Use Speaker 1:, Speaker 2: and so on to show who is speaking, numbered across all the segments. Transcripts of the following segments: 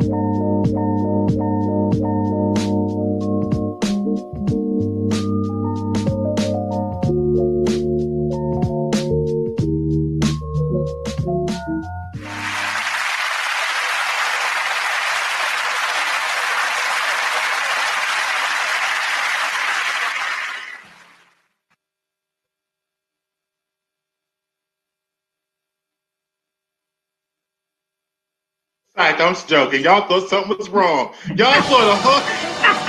Speaker 1: Thank you. Like I'm joking. Y'all thought something was wrong. Y'all thought a hook.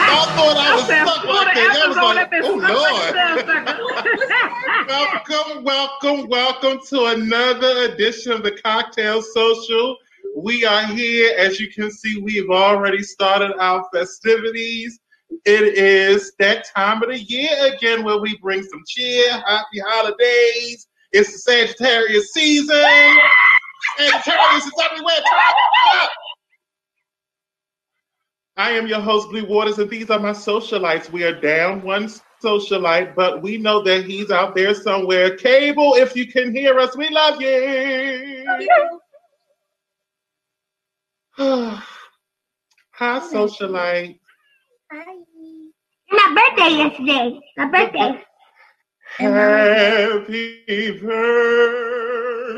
Speaker 1: Y'all thought I was stuck like that. Y'all was like, oh Lord. welcome, welcome, welcome to another edition of the Cocktail Social. We are here. As you can see, we've already started our festivities. It is that time of the year again where we bring some cheer, happy holidays. It's the Sagittarius season. Sagittarius is everywhere. I am your host, Blue Waters, and these are my socialites. We are down one socialite, but we know that he's out there somewhere. Cable, if you can hear us, we love you. Hi, socialite.
Speaker 2: Hi. My birthday yesterday. My birthday.
Speaker 1: Happy birthday.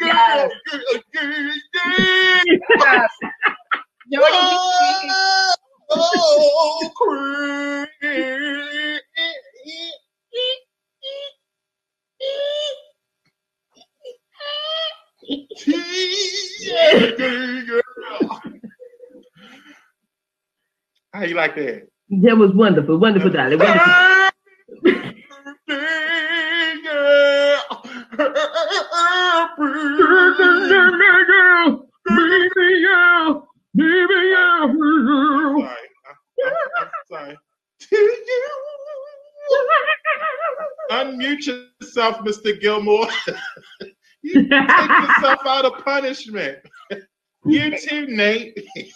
Speaker 3: Yes. Yes. Yo,
Speaker 1: Oh, queen. How you like that?
Speaker 4: That was wonderful, wonderful, darling. Wonderful.
Speaker 1: Sorry. I'm, I'm sorry. To you. Unmute yourself, Mr. Gilmore. you take yourself out of punishment. You too, Nate.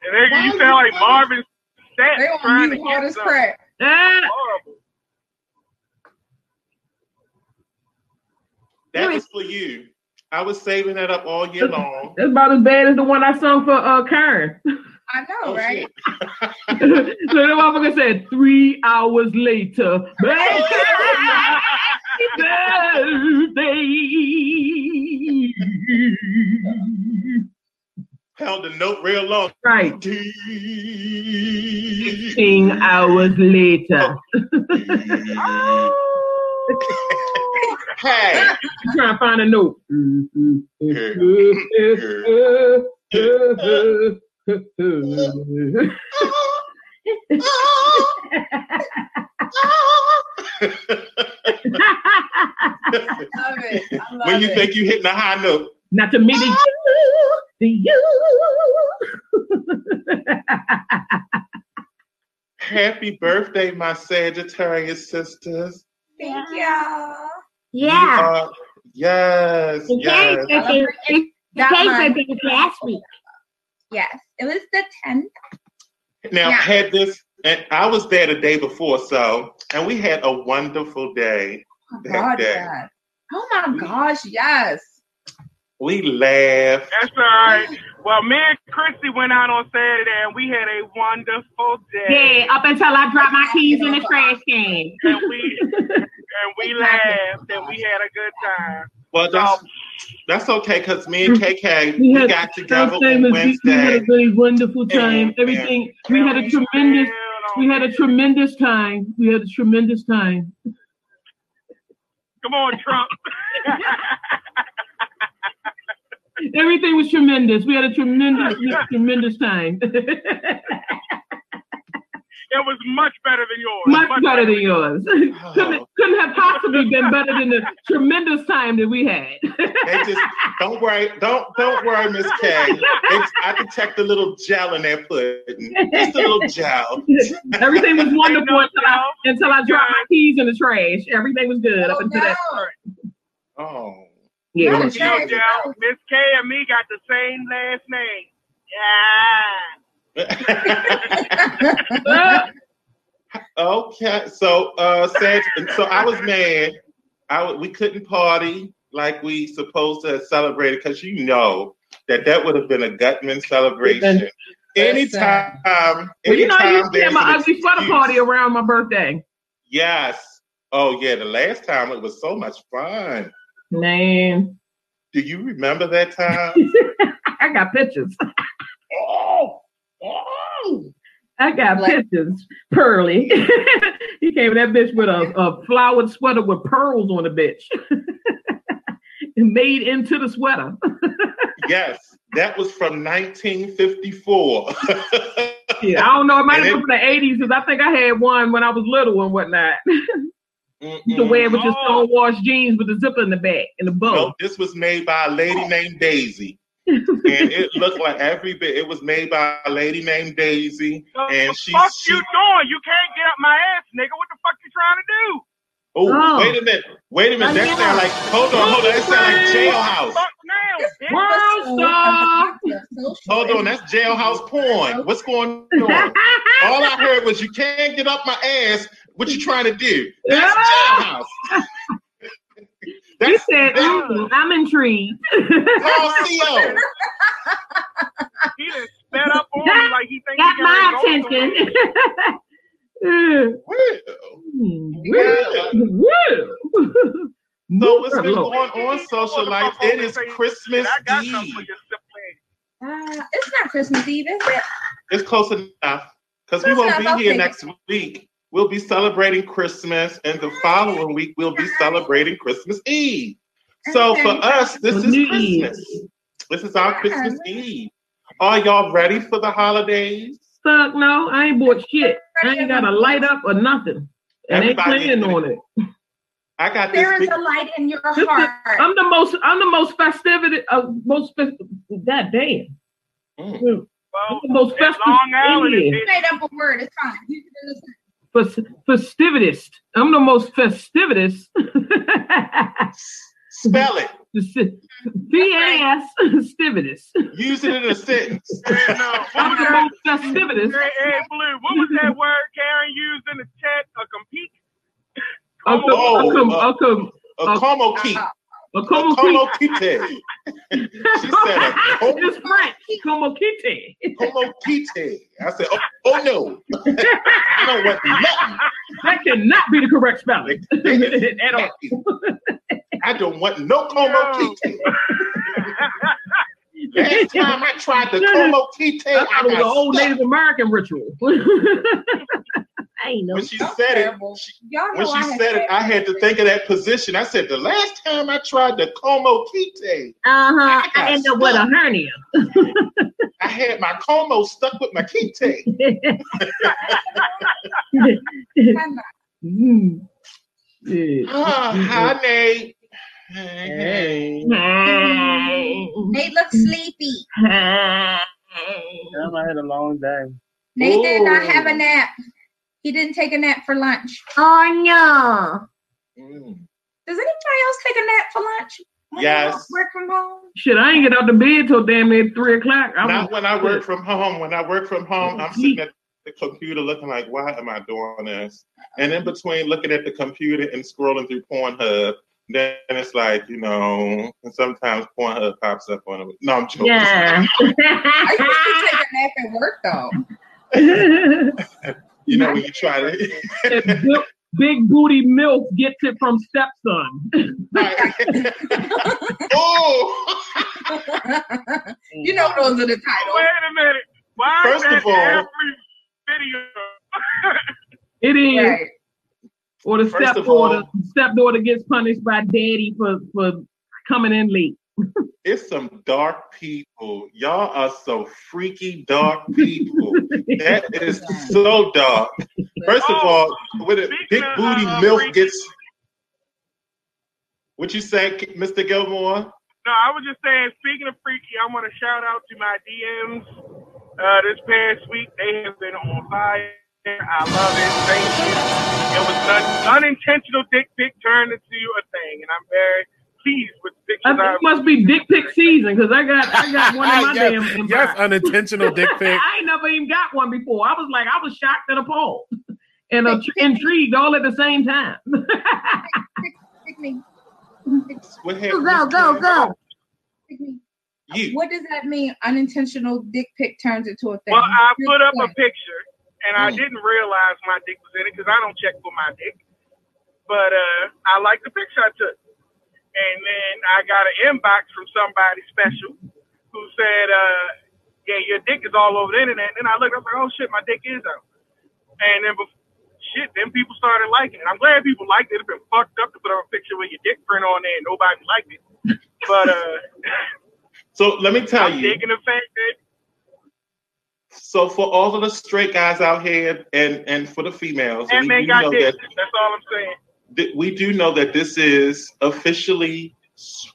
Speaker 5: And then you sound like Marvin Stat
Speaker 3: they on
Speaker 5: trying to get
Speaker 3: crap.
Speaker 4: Ah,
Speaker 5: Horrible.
Speaker 1: That was for you. I was saving that up all year long.
Speaker 4: that's about as bad as the one I sung for uh Karen.
Speaker 3: I know,
Speaker 1: Oh,
Speaker 3: right?
Speaker 4: so the motherfucker said three hours later. birthday.
Speaker 1: Held the note real long.
Speaker 4: Right.
Speaker 1: Hey.
Speaker 4: Sixteen hours later. You trying to find a note.
Speaker 3: Love it. I love
Speaker 1: when you
Speaker 3: it.
Speaker 1: think you hitting a high note.
Speaker 4: Not to me, to you, to you.
Speaker 1: Happy birthday, my Sagittarius sisters.
Speaker 3: Thank you.
Speaker 2: Yeah.
Speaker 1: Are- yes,
Speaker 2: The
Speaker 1: yes.
Speaker 2: Birthday, the
Speaker 3: That
Speaker 2: birthday was last week.
Speaker 3: Yes, it was the 10th.
Speaker 1: Now,
Speaker 3: Yeah.
Speaker 1: had this, and I was there the day before, so, and we had a wonderful day.
Speaker 3: Oh,
Speaker 1: That
Speaker 3: God,
Speaker 1: day.
Speaker 3: yes. Oh my gosh, yes.
Speaker 1: We laughed.
Speaker 5: That's all right. Well, me and Christy went out on Saturday and we had a wonderful day.
Speaker 4: Yeah, up until I dropped my keys in the trash can.
Speaker 5: And we and we laughed and we had a good time.
Speaker 1: Well, that's, that's okay, because me and KK,
Speaker 4: We
Speaker 1: we
Speaker 4: had
Speaker 1: got together
Speaker 4: Our
Speaker 1: on
Speaker 4: we, we had a
Speaker 1: Wednesday.
Speaker 4: very wonderful time.
Speaker 1: Yeah.
Speaker 4: Everything. We had a tremendous. We had a tremendous time. We had a tremendous time.
Speaker 5: Come on, Trump.
Speaker 4: Everything was tremendous. We had a tremendous, tremendous time.
Speaker 5: It was much better than yours.
Speaker 4: Much better than yours.
Speaker 1: Oh.
Speaker 4: couldn't, couldn't couldn't have possibly been better than the tremendous time that we had.
Speaker 1: they just don't worry, don't don't worry, Miss K. They, I detect a little gel in their pudding. Just a little gel.
Speaker 4: Everything was wonderful until I until I dropped my keys in the trash. Everything was good
Speaker 3: Oh,
Speaker 4: up until that
Speaker 3: no.
Speaker 4: part.
Speaker 1: Oh.
Speaker 4: Yeah.
Speaker 3: No,
Speaker 4: it was-
Speaker 5: You know, Joe, Miss K and me got the same last name. Yeah.
Speaker 1: Okay, so uh, Sag, so I was mad. I we couldn't party like we supposed to have celebrated because you know that that would have been a Gutman celebration. Anytime,
Speaker 4: Well, you know,
Speaker 1: anytime
Speaker 4: you had
Speaker 1: there's
Speaker 4: my ugly sweater party around my birthday.
Speaker 1: Yes. Oh yeah, the last time it was so much fun.
Speaker 4: Man,
Speaker 1: Do you remember that time?
Speaker 4: I got pictures. I got
Speaker 3: Like-
Speaker 4: pictures. Pearly. he came in that bitch with a, a flowered sweater with pearls on the bitch. And made into the sweater.
Speaker 1: Yes, that was from 1954.
Speaker 4: Yeah, I don't know. It might
Speaker 1: And
Speaker 4: have been from the 80s because I think I had one when I was little and whatnot. to wear it with your
Speaker 5: Oh.
Speaker 4: stonewashed jeans with the zipper in the back and the bow.
Speaker 1: No, this was made by a lady named Daisy. And it looked like every bit. It was made by a lady named Daisy,
Speaker 5: What
Speaker 1: and
Speaker 5: the
Speaker 1: she.
Speaker 5: fuck
Speaker 1: she
Speaker 5: you doing? You can't get up my ass, nigga. What the fuck you trying to do?
Speaker 1: oh,
Speaker 4: Oh.
Speaker 1: wait a minute, wait a minute.
Speaker 2: Oh,
Speaker 1: That sound like. Hold on, hold on. That sound like jailhouse.
Speaker 5: Fuck now, bitch.
Speaker 4: World star.
Speaker 1: Hold on, that's jailhouse porn. What's going on? All I heard was you can't get up my ass. What you trying to do? That's jailhouse.
Speaker 4: you said,
Speaker 1: that-
Speaker 4: "Mm, I'm intrigued.
Speaker 1: Call CO.
Speaker 5: He done sped up on me like he thinks
Speaker 2: Got
Speaker 5: he
Speaker 2: my
Speaker 5: can go
Speaker 2: attention.
Speaker 5: somewhere.
Speaker 1: Well,
Speaker 4: Woo.
Speaker 1: So what's been going on social life? It is Christmas
Speaker 5: I got something
Speaker 1: Eve.
Speaker 5: for your simple
Speaker 3: Uh, it's not Christmas Eve, is it?
Speaker 1: It's close enough because we won't be here next week. We'll be celebrating Christmas, and the following week we'll be celebrating Christmas Eve. So for us, this is Christmas. This is our Christmas Eve. Are y'all ready for the holidays?
Speaker 4: Fuck no, I ain't bought shit. I ain't got a light up or nothing. And ain't
Speaker 1: Everybody
Speaker 4: planning on it.
Speaker 1: I got this
Speaker 3: There is
Speaker 1: big.
Speaker 3: a light in your heart.
Speaker 4: I'm the most I'm the most festivity uh, most fest, god damn.
Speaker 1: Mm.
Speaker 4: I'm the most festive
Speaker 5: Long Island.
Speaker 4: Indian.
Speaker 3: Made up a word. It's fine. You can
Speaker 4: festivitist. I'm the most festivitist.
Speaker 1: Spell it.
Speaker 4: P-A-S festivitist.
Speaker 1: Use it in a sentence.
Speaker 5: yeah, no. What
Speaker 4: I'm
Speaker 5: was
Speaker 4: the most festivitist.
Speaker 5: Hey, hey, Blue, what was that word Karen used in the chat? A compete?
Speaker 4: A com-
Speaker 1: Oh,
Speaker 4: a com-
Speaker 1: uh,
Speaker 4: a com-
Speaker 1: A como keep.
Speaker 4: a
Speaker 1: A
Speaker 4: como
Speaker 1: como
Speaker 4: kite.
Speaker 1: kite. She said como uh,
Speaker 4: It's French. Como kite.
Speaker 1: como kite. I said, oh, oh no. I don't want nothing.
Speaker 4: That cannot be the correct spelling at all.
Speaker 1: I don't want no como
Speaker 5: Yo.
Speaker 1: kite. Last time I tried the como kite,
Speaker 4: I
Speaker 1: I
Speaker 4: was an old. Native American ritual.
Speaker 2: I ain't know.
Speaker 1: When she
Speaker 3: That's
Speaker 1: said it, she,
Speaker 3: Y'all know
Speaker 1: when
Speaker 3: I
Speaker 1: she
Speaker 3: had
Speaker 1: said it, I had to think of that position. I said, the last time I tried the como kite,
Speaker 2: Uh huh.
Speaker 1: I got
Speaker 2: I end up with a hernia.
Speaker 1: I had my como stuck with my kite.
Speaker 4: Mm. Yeah.
Speaker 1: Hi, Nate. Hey, hey.
Speaker 2: Hey.
Speaker 3: Nate looks sleepy.
Speaker 2: Hey.
Speaker 6: Damn, I had a long day.
Speaker 3: Nate did not have a nap. He didn't take a nap for lunch.
Speaker 2: Oh no.
Speaker 1: Mm.
Speaker 3: Does anybody else take a nap for lunch? When you
Speaker 1: Yes.
Speaker 3: Work from home.
Speaker 4: Shit, I ain't get out the bed till damn near three o'clock. I
Speaker 1: Not when I work from home. When I work from home, I'm sitting at the computer looking like, why am I doing this? And in between looking at the computer and scrolling through Pornhub, then it's like, you know, and sometimes Pornhub pops up on it. No, I'm joking.
Speaker 2: Yeah.
Speaker 3: I used to take a nap at work though.
Speaker 1: You know, when you try to.
Speaker 4: Big, big booty milk gets it from stepson.
Speaker 1: oh!
Speaker 3: you know those are the titles.
Speaker 5: Wait a minute. Why
Speaker 1: First
Speaker 5: is that
Speaker 1: of all-
Speaker 5: every video?
Speaker 4: It is.
Speaker 3: Right.
Speaker 4: Or the
Speaker 1: First of
Speaker 4: stepdaughter
Speaker 1: all-
Speaker 4: stepdaughter gets punished by daddy for, for coming in late.
Speaker 1: It's some dark people. Y'all are so freaky dark people. That is so dark. First of all, when a big booty milk
Speaker 5: freaky-
Speaker 1: gets What you say, Mr. Gilmore?
Speaker 5: No, I was just saying. Speaking of freaky, I want to shout out to my DMs. Uh, this past week, they have been on fire. I love it. Thank you. It was an unintentional dick pic turned into a thing, and I'm very pleased with pictures.
Speaker 4: I, it must be dick pic season because I got I got one in my
Speaker 7: yes,
Speaker 4: damn. Inbox.
Speaker 7: yes, unintentional dick pic.
Speaker 4: I ain't never even got one before. I was like, I was shocked and appalled and uh, intrigued all at the same time.
Speaker 3: Pick me.
Speaker 1: What
Speaker 2: Go, go, go, go.
Speaker 3: Pick me.
Speaker 1: You.
Speaker 3: What does that mean? Unintentional dick pic turns into a thing.
Speaker 5: Well, I put up a picture, and I
Speaker 1: Mm.
Speaker 5: didn't realize my dick was in it because I don't check for my dick. But uh, I like the picture I took. And then I got an inbox from somebody special who said, uh, yeah, your dick is all over the internet. And then I looked, I was like, oh shit, my dick is out. And then, bef- shit, then people started liking it. I'm glad people liked it. It's been fucked up to put up a picture with your dick print on there and nobody liked it. But uh,
Speaker 1: So let me tell
Speaker 5: I'm
Speaker 1: you.
Speaker 5: digging the fact that
Speaker 1: So for all of the straight guys out here, and and for the females,
Speaker 5: that
Speaker 1: we
Speaker 5: got
Speaker 1: know that
Speaker 5: That's all I'm saying.
Speaker 1: Th- we do know that this is officially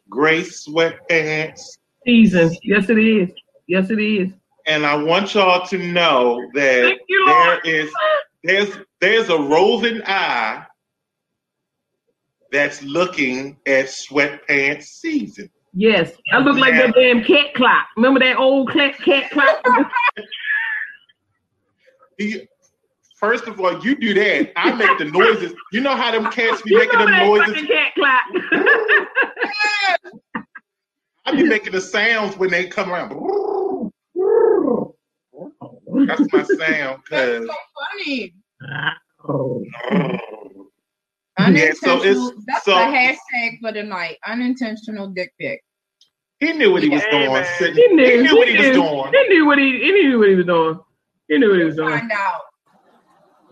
Speaker 1: gray sweatpants,
Speaker 4: season. Yes, it is. Yes, it is.
Speaker 1: and I want y'all to know that
Speaker 4: you,
Speaker 1: there is there's there's a roving eye that's looking at sweatpants season.
Speaker 4: Yes, I look like that damn cat clock. Remember that old cat cat clock?
Speaker 1: Do you- First of all, you do that. I make the noises. You know how them cats be
Speaker 4: you
Speaker 1: making them
Speaker 4: remember that
Speaker 1: noises?
Speaker 4: fucking cat clock?
Speaker 1: I be making the sounds when they come around. That's my sound,
Speaker 3: That's so funny.
Speaker 1: Yeah. So
Speaker 3: Unintentional.
Speaker 1: it's
Speaker 3: that's
Speaker 1: so
Speaker 3: the hashtag for the night. Unintentional dick pic.
Speaker 1: he knew what he was
Speaker 5: Hey,
Speaker 1: doing.
Speaker 5: man.
Speaker 1: Sitting,
Speaker 4: He knew,
Speaker 1: he knew what he was doing.
Speaker 4: He knew what he, he knew what he was doing. He knew what he was doing.
Speaker 3: Find out.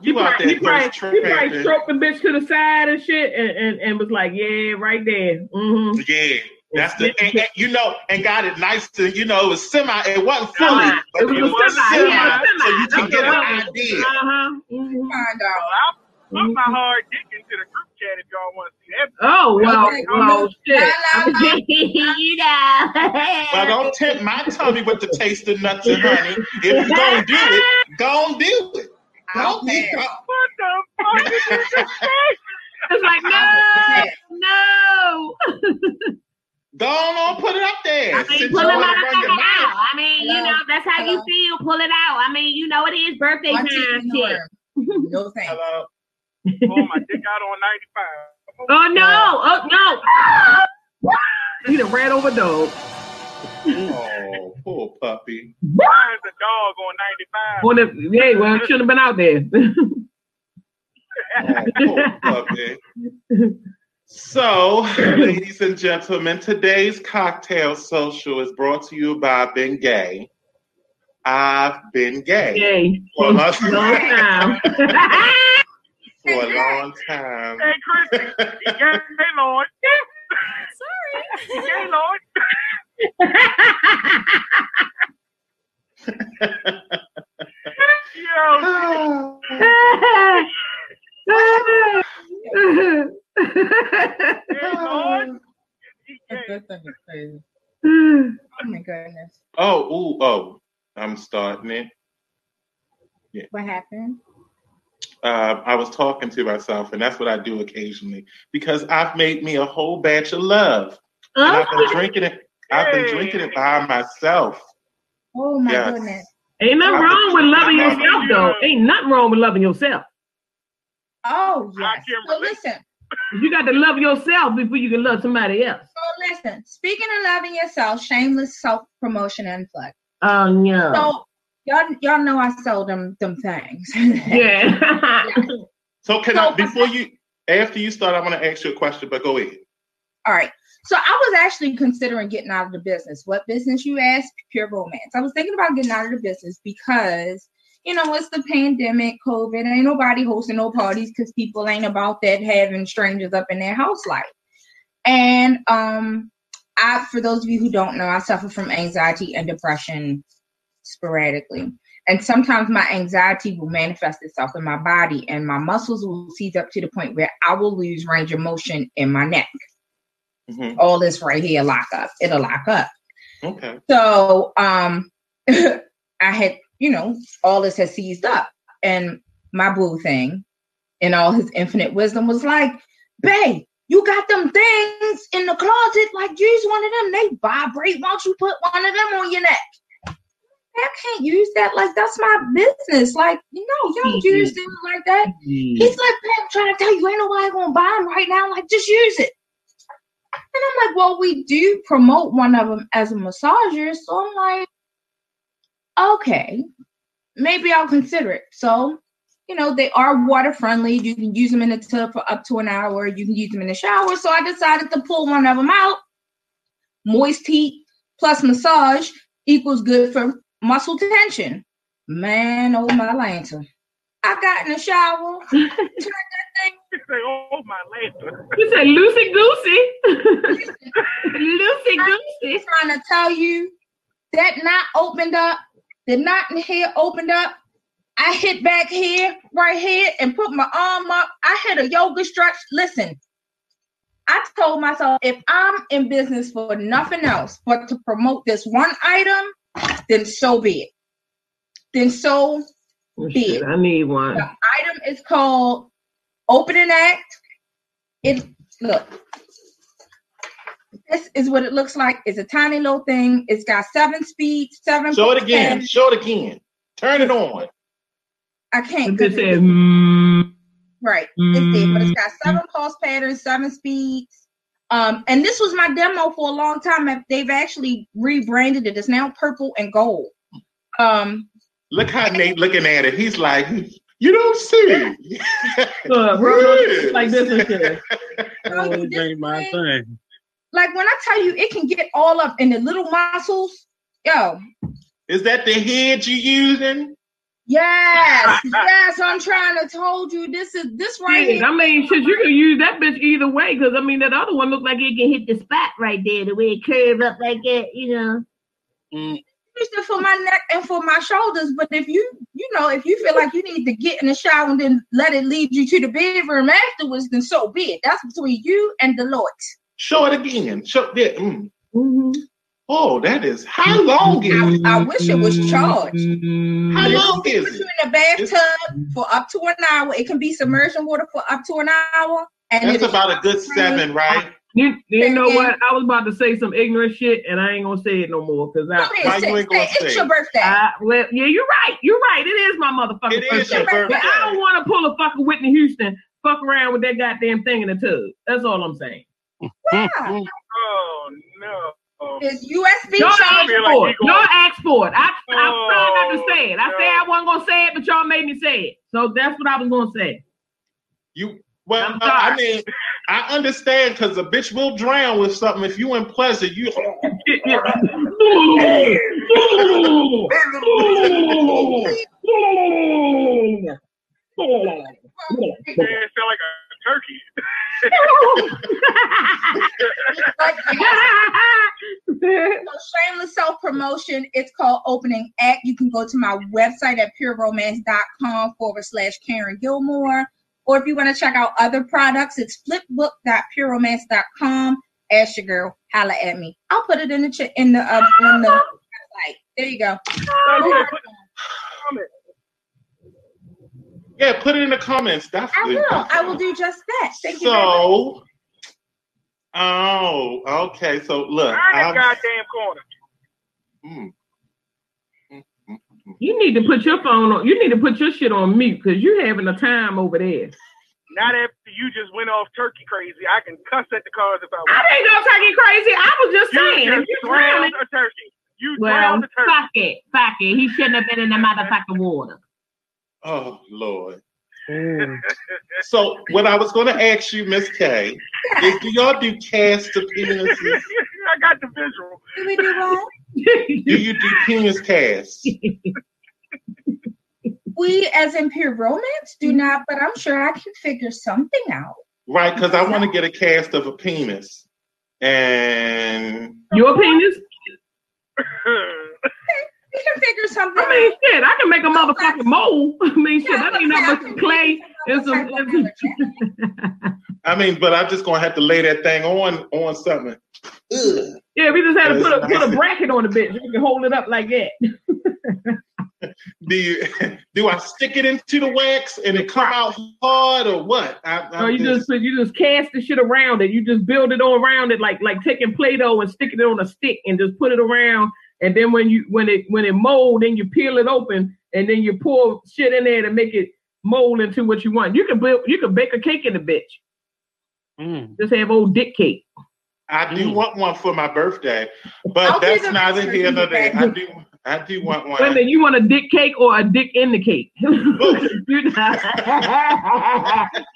Speaker 1: You out there
Speaker 4: he probably,
Speaker 1: ghost
Speaker 4: he probably stroked the bitch to the side and shit, and, and, and was like, "Yeah, right there." hmm
Speaker 1: Yeah, that's the and, and, you know, and got it nice to you know it was semi. It wasn't fully,
Speaker 4: Semi.
Speaker 1: but
Speaker 4: It was
Speaker 1: it was
Speaker 4: semi,
Speaker 1: semi,
Speaker 4: yeah,
Speaker 1: so you can get an
Speaker 4: That's
Speaker 1: idea.
Speaker 4: Uh huh. hmm
Speaker 3: Find out.
Speaker 5: I'll put my hard dick into the group chat if y'all want to see that.
Speaker 4: Oh well,
Speaker 3: Okay,
Speaker 4: well, shit.
Speaker 2: you know.
Speaker 1: Well, don't tempt my tummy with the taste of nuts and honey. If you gonna do it, go do it.
Speaker 3: I'll
Speaker 1: Don't be
Speaker 3: pass.
Speaker 5: What the fuck did you just say?
Speaker 4: It's like no, no.
Speaker 1: go on, put it up there.
Speaker 2: I mean,
Speaker 1: Since
Speaker 2: pull
Speaker 1: you
Speaker 2: it out.
Speaker 1: run your mouth.
Speaker 2: I mean, you know, that's how you feel. Pull it out. I mean, you know, it is birthday time.
Speaker 3: teeth in the
Speaker 2: Shit.
Speaker 3: No thanks.
Speaker 1: Hello.
Speaker 5: Pull my dick out on 95.
Speaker 4: Oh no! Oh no! He done ran over dog.
Speaker 1: Oh, poor puppy.
Speaker 5: Why is the dog on 95?
Speaker 4: On the, yeah, well, it shouldn't have been out there.
Speaker 1: Oh, poor puppy. So, ladies and gentlemen, today's cocktail social is brought to you by Ben Gay. I've been gay
Speaker 4: Yay.
Speaker 1: for a,
Speaker 4: Long time.
Speaker 1: for a long time.
Speaker 5: Hey, Chrissy. Hey, Lord. Sorry. Hey, Lord. Yo.
Speaker 3: That thing is crazy.
Speaker 4: oh,
Speaker 3: Oh my goodness.
Speaker 1: oh, ooh, oh, I'm starting it. Yeah.
Speaker 3: What happened?
Speaker 1: Uh, I was talking to myself, and that's what I do occasionally because I've made me a whole batch of love, and I've been drinking it. I've been drinking it by myself.
Speaker 3: Oh my
Speaker 1: Yes.
Speaker 3: goodness.
Speaker 4: Ain't nothing wrong with loving yourself, though. Ain't nothing wrong with loving yourself.
Speaker 3: Oh
Speaker 5: I
Speaker 3: yes. So listen.
Speaker 4: You got to love yourself before you can love somebody else.
Speaker 3: So listen. Speaking of loving yourself, shameless self promotion and plug.
Speaker 4: Oh yeah.
Speaker 3: So y'all y'all know I sold them them things.
Speaker 4: Yeah.
Speaker 1: So, can
Speaker 3: So-
Speaker 1: I before you after you start, I want to ask you a question, but go ahead.
Speaker 3: All right. So I was actually considering getting out of the business. What business you asked? Pure romance. I was thinking about getting out of the business because, you know, it's the pandemic, COVID, ain't nobody hosting no parties because people ain't about that having strangers up in their house life. And um I for those of you who don't know, I suffer from anxiety and depression sporadically. And sometimes my anxiety will manifest itself in my body and my muscles will seize up to the point where I will lose range of motion in my neck mm-hmm. all this right here lock up. It'll lock up.
Speaker 1: Okay.
Speaker 3: So um I had, you know, all this has seized up. And my boo thing in all his infinite wisdom was like, babe, you got them things in the closet, like use one of them. They vibrate. Why don't you put one of them on your neck? I can't use that. Like that's my business. Like you know, you don't mm-hmm. use things like that. Mm-hmm. He's like, I'm trying to tell you, ain't nobody gonna buy them right now. Like just use it. And I'm like, well, we do promote one of them as a massager, so I'm like, okay, maybe I'll consider it. So you know, they are water friendly. You can use them in the tub for up to an hour. You can use them in the shower. So I decided to pull one of them out. Moist heat plus massage equals good for muscle tension. Man, oh my lantern. I got in the shower, turned.
Speaker 5: Say, oh my lantern.
Speaker 4: You said loosey goosey. loosey goosey.
Speaker 3: Trying to tell you that knot opened up. The knot in here opened up. I hit back here, right here, and put my arm up. I hit a yoga stretch. Listen, I told myself if I'm in business for nothing else but to promote this one item, then so be it. Then so oh, be shit,
Speaker 4: it. I need one.
Speaker 3: The item is called Opening Act. It look. This is what it looks like. It's a tiny little thing. It's got seven speeds, seven.
Speaker 1: Show it again. Show it again. Turn it on.
Speaker 3: I can't.
Speaker 4: It says, mm,
Speaker 3: right. Mm, it's there, but it's got seven pulse patterns, seven speeds. Um, and this was my demo for a long time. They've actually rebranded it. It's now purple and gold. Um,
Speaker 1: Look how Nate looking at it. He's like, you don't see.
Speaker 4: uh, like this and shit.
Speaker 6: oh, this my thing.
Speaker 3: Like when I tell you, it can get all up in the little muscles. Yo.
Speaker 1: Is that the head you using?
Speaker 3: Yes, yes. I'm trying to told you this is this right yeah, here. I
Speaker 4: mean, shit, you can use that bitch either way because I mean that other one looked like it can hit the spot right there, the way it curved up like that, you know.
Speaker 3: Mm. Used it for my neck and for my shoulders, but if you, you know, if you feel like you need to get in the shower and then let it lead you to the bedroom afterwards, then so be it. That's between you and the Lord.
Speaker 1: Show it again. Show it. Mm. Mm-hmm. Oh, that is how long is
Speaker 3: it? I, I wish it was charged.
Speaker 1: How long is
Speaker 3: it? You in a bathtub for up to an hour. It can be submersion water for up to an hour.
Speaker 1: And that's about a good seven, right?
Speaker 4: You, you know what? I was about to say some ignorant shit, and I ain't gonna say it no more because I.
Speaker 1: Why you ain't gonna
Speaker 3: it's your birthday.
Speaker 4: I, well, yeah, you're right. You're right. It is my motherfucking it birthday. Your birthday. But I don't want to pull a fucking Whitney Houston, fuck around with that goddamn thing in the tub. That's all I'm saying.
Speaker 3: Yeah.
Speaker 5: oh no.
Speaker 3: It's USB
Speaker 4: Y'all ask for it. Y'all ask for it. I, oh, I tried not to say it. I no. said I wasn't gonna say it, but y'all made me say it. So that's what I was gonna say.
Speaker 1: You well, uh, I mean, I understand because a bitch will drown with something if you in pleasure. You.
Speaker 5: sound like a turkey.
Speaker 3: shameless self promotion. It's called Opening Act. You can go to my website at pureromance.com forward slash Karen Gilmore. Or if you want to check out other products, it's flipbook.pureromance.com. Ask your girl, holla at me. I'll put it in the ch- in the uh, on the website. There you go.
Speaker 1: Yeah, put it in the comments. That's
Speaker 3: I will. I will do just that. Thank
Speaker 1: so, you. oh, okay. So look,
Speaker 5: I goddamn corner. Mm.
Speaker 4: You need to put your phone on. You need to put your shit on mute because you're having a time over there.
Speaker 5: Not after you just went off turkey crazy. I can cuss at the cars if I want.
Speaker 4: I didn't go turkey crazy. I was just you saying. Just
Speaker 5: you drowned a turkey. You
Speaker 4: well,
Speaker 5: drowned a turkey.
Speaker 4: Fuck it. Fuck it. He shouldn't have been in the motherfucking water.
Speaker 1: Oh Lord. Mm. so what I was going to ask you, Miss K, is do y'all do cast of penises?
Speaker 5: I got the visual.
Speaker 3: Do we do what?
Speaker 1: do you do penis cast?
Speaker 3: we, as in pure romance, do not, but I'm sure I can figure something out.
Speaker 1: Right, because I want to get a cast of a penis. And
Speaker 4: your penis?
Speaker 3: We can figure something.
Speaker 4: I mean, shit, I can make a motherfucking mold. I mean, shit, that ain't nothing but clay, It's a, it's a,
Speaker 1: I mean, but I'm just gonna have to lay that thing on on something. Ugh.
Speaker 4: Yeah, we just had to put a put a bracket on the bitch. You can hold it up like that.
Speaker 1: Do you do I stick it into the wax and it come out hard or what? I,
Speaker 4: Or Oh, you just you just cast the shit around it. You just build it all around it, like like taking Play-Doh and sticking it on a stick and just put it around. And then when you when it when it mold, then you peel it open and then you pour shit in there to make it mold into what you want. You can build you can bake a cake in the bitch.
Speaker 6: Mm.
Speaker 4: Just have old dick cake.
Speaker 1: I do want one for my birthday, but
Speaker 3: I'll
Speaker 1: that's
Speaker 3: them
Speaker 1: neither here nor there. I do I do want one.
Speaker 4: Wait a
Speaker 1: one.
Speaker 4: minute, you want a dick cake or a dick in the cake? You know-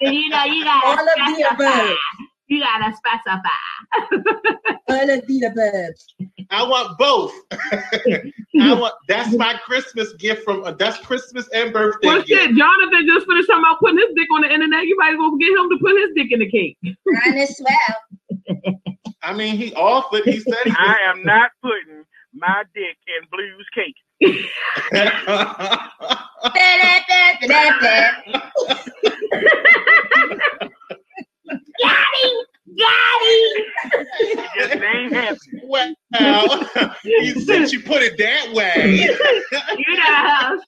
Speaker 2: you know, you gotta
Speaker 3: All of the
Speaker 2: specify.
Speaker 3: above.
Speaker 2: You gotta specify.
Speaker 3: All of the above.
Speaker 1: I want both. I want that's my Christmas gift from uh, that's Christmas and birthday
Speaker 4: well,
Speaker 1: gift.
Speaker 4: shit, Jonathan just finished talking about putting his dick on the internet. You might as well get him to put his dick in the cake.
Speaker 3: Mine as well.
Speaker 1: I mean, he offered. He said he
Speaker 5: I am not putting my dick in Blue's cake. Daddy, Daddy. Just ain't happening.
Speaker 1: well, uh, he said you put it that way.
Speaker 2: You know,
Speaker 1: I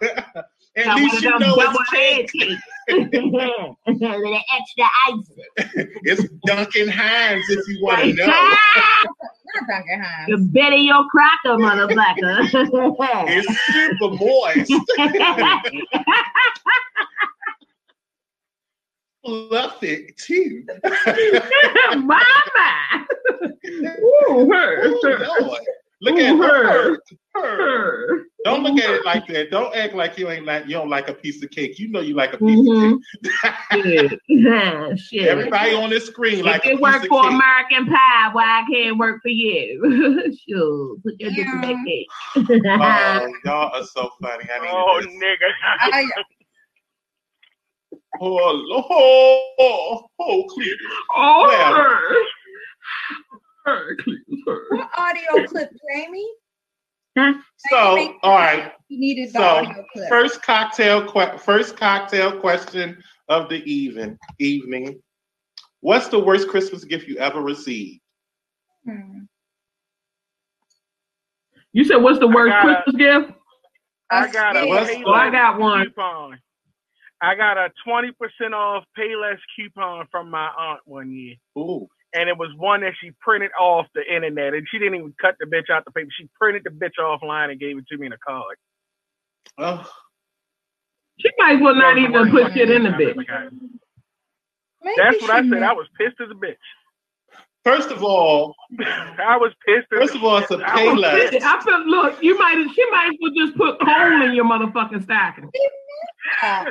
Speaker 2: shit.
Speaker 1: don't mind. At
Speaker 2: Got
Speaker 1: least you know
Speaker 2: double
Speaker 1: it's
Speaker 2: head
Speaker 1: cake.
Speaker 2: the extra ice.
Speaker 1: It's Duncan Hines if you want to know.
Speaker 3: Not Duncan Hines.
Speaker 2: The Betty Crocker, motherfucker.
Speaker 1: It's super moist. Fluff it too.
Speaker 4: Mama. Ooh, her.
Speaker 1: Oh, Lord. Look
Speaker 4: Ooh,
Speaker 1: at her.
Speaker 4: her.
Speaker 1: her.
Speaker 4: her.
Speaker 1: Don't look at it like that. Don't act like you ain't like you don't like a piece of cake. You know you like a piece
Speaker 4: Mhm.
Speaker 1: of cake.
Speaker 4: Shit. Shit.
Speaker 1: Everybody on this screen like
Speaker 4: if
Speaker 1: a
Speaker 4: it
Speaker 1: piece
Speaker 4: work for
Speaker 1: cake.
Speaker 4: American Pie, why I can't work for you? sure, put your dick in that cake.
Speaker 1: Oh, y'all are so funny. I need
Speaker 5: Oh,
Speaker 1: this.
Speaker 5: nigga.
Speaker 3: I,
Speaker 1: Oh, oh, oh, oh, Cletus.
Speaker 4: oh,
Speaker 1: Well.
Speaker 4: her. Her, please, her.
Speaker 3: what audio clip, Jamie?
Speaker 1: So, all right.
Speaker 3: You needed the
Speaker 1: So,
Speaker 3: audio clip.
Speaker 1: First cocktail, que- first cocktail question of the even evening. What's the worst Christmas gift you ever received?
Speaker 3: Hmm.
Speaker 4: You said what's the worst
Speaker 5: got a-
Speaker 4: Christmas gift?
Speaker 5: I got a
Speaker 1: What's-
Speaker 4: Oh, I got one.
Speaker 5: coupon. I got a 20% off Payless coupon from my aunt one year.
Speaker 1: Ooh,
Speaker 5: And it was one that she printed off the internet. And she didn't even cut the bitch out the paper. She printed the bitch offline and gave it to me in a card.
Speaker 1: oh,
Speaker 4: She might as well not even put shit in the bitch.
Speaker 5: That's what I said. I was pissed as a bitch.
Speaker 1: First of all,
Speaker 5: I was pissed
Speaker 1: first of all, it's a
Speaker 5: I was
Speaker 1: Payless.
Speaker 5: pissed.
Speaker 4: I feel look, you might she might as well just put coal in your motherfucking stocking.
Speaker 3: Uh,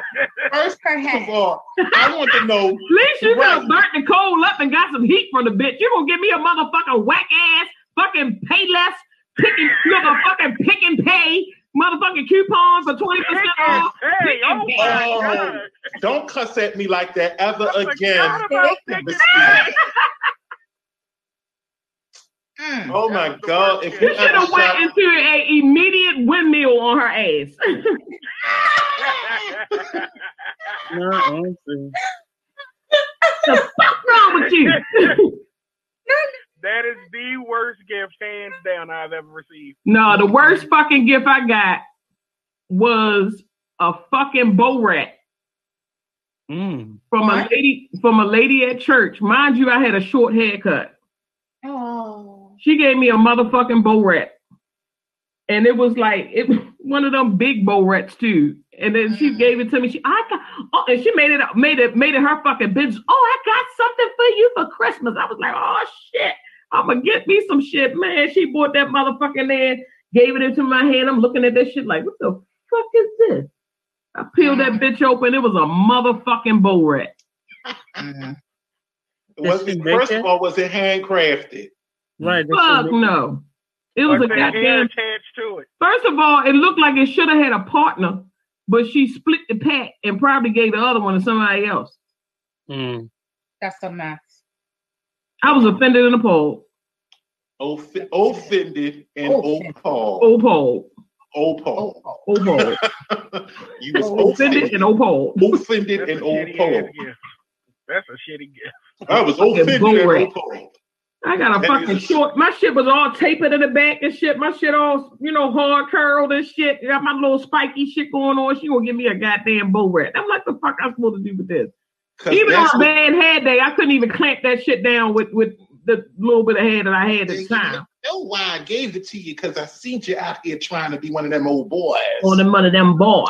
Speaker 1: First of all, I want to know.
Speaker 4: At least you could
Speaker 1: Right.
Speaker 4: have burnt the coal up and got some heat from the bitch. You gonna give me a motherfucking whack ass fucking pay less picking motherfucking pick and pay motherfucking coupon for twenty percent off.
Speaker 5: Hey, oh my
Speaker 1: Oh, don't cuss at me like that ever
Speaker 5: I
Speaker 1: again.
Speaker 5: forgot about
Speaker 1: Miss
Speaker 5: Pick
Speaker 1: Steve.
Speaker 3: Mm.
Speaker 1: Oh my God! If you
Speaker 4: You should have went
Speaker 1: shop,
Speaker 4: into a immediate windmill on her ass.
Speaker 6: No, I don't see.
Speaker 4: What's wrong with you?
Speaker 5: that is the worst gift, hands down, I've ever received.
Speaker 4: no, the worst fucking gift I got was a fucking bow rat
Speaker 6: Mm.
Speaker 4: from a lady from a lady at church. Mind you, I had a short haircut.
Speaker 3: Oh.
Speaker 4: She gave me a motherfucking bow rat. And it was like it was one of them big bow rats too. And then she
Speaker 3: Mm.
Speaker 4: gave it to me. She I got oh, and she made it made it made it her fucking business. Oh, I got something for you for Christmas. I was like, oh shit. I'm gonna get me some shit, man. She bought that motherfucking in, gave it into my hand. I'm looking at that shit like, what the fuck is this? I peeled that bitch open. It was a motherfucking bow rat.
Speaker 3: Mm.
Speaker 1: was it, first of all, was it handcrafted?
Speaker 6: Right.
Speaker 4: Fuck no. It was a
Speaker 5: With the hair
Speaker 4: goddamn
Speaker 5: attached to it.
Speaker 4: First of all, it looked like it should have had a partner, but she split the pack and probably gave the other one to somebody else.
Speaker 6: Mm.
Speaker 3: That's a mess.
Speaker 4: I was offended and appalled.
Speaker 1: Off- offended and
Speaker 3: Offended.
Speaker 1: appalled.
Speaker 4: Appalled.
Speaker 1: Opal.
Speaker 4: Opal.
Speaker 1: you was
Speaker 4: offended and Opal.
Speaker 1: Offended and Opal.
Speaker 5: That's a shitty gift.
Speaker 1: I was offended
Speaker 4: bull
Speaker 1: and
Speaker 4: rat.
Speaker 1: Opal.
Speaker 4: I got a fucking short. My shit was all tapered in the back and shit. My shit all, you know, hard curled and shit. Got my little spiky shit going on. She gonna give me a goddamn bow rat. I'm like, the fuck I'm supposed to do with this? Even on a bad hair day, I couldn't even clamp that shit down with with the little bit of hair that I had at the
Speaker 1: You
Speaker 4: time.
Speaker 1: know why I gave it to you? Because I seen you out here trying to be one of them old boys.
Speaker 4: On them, one of them boys.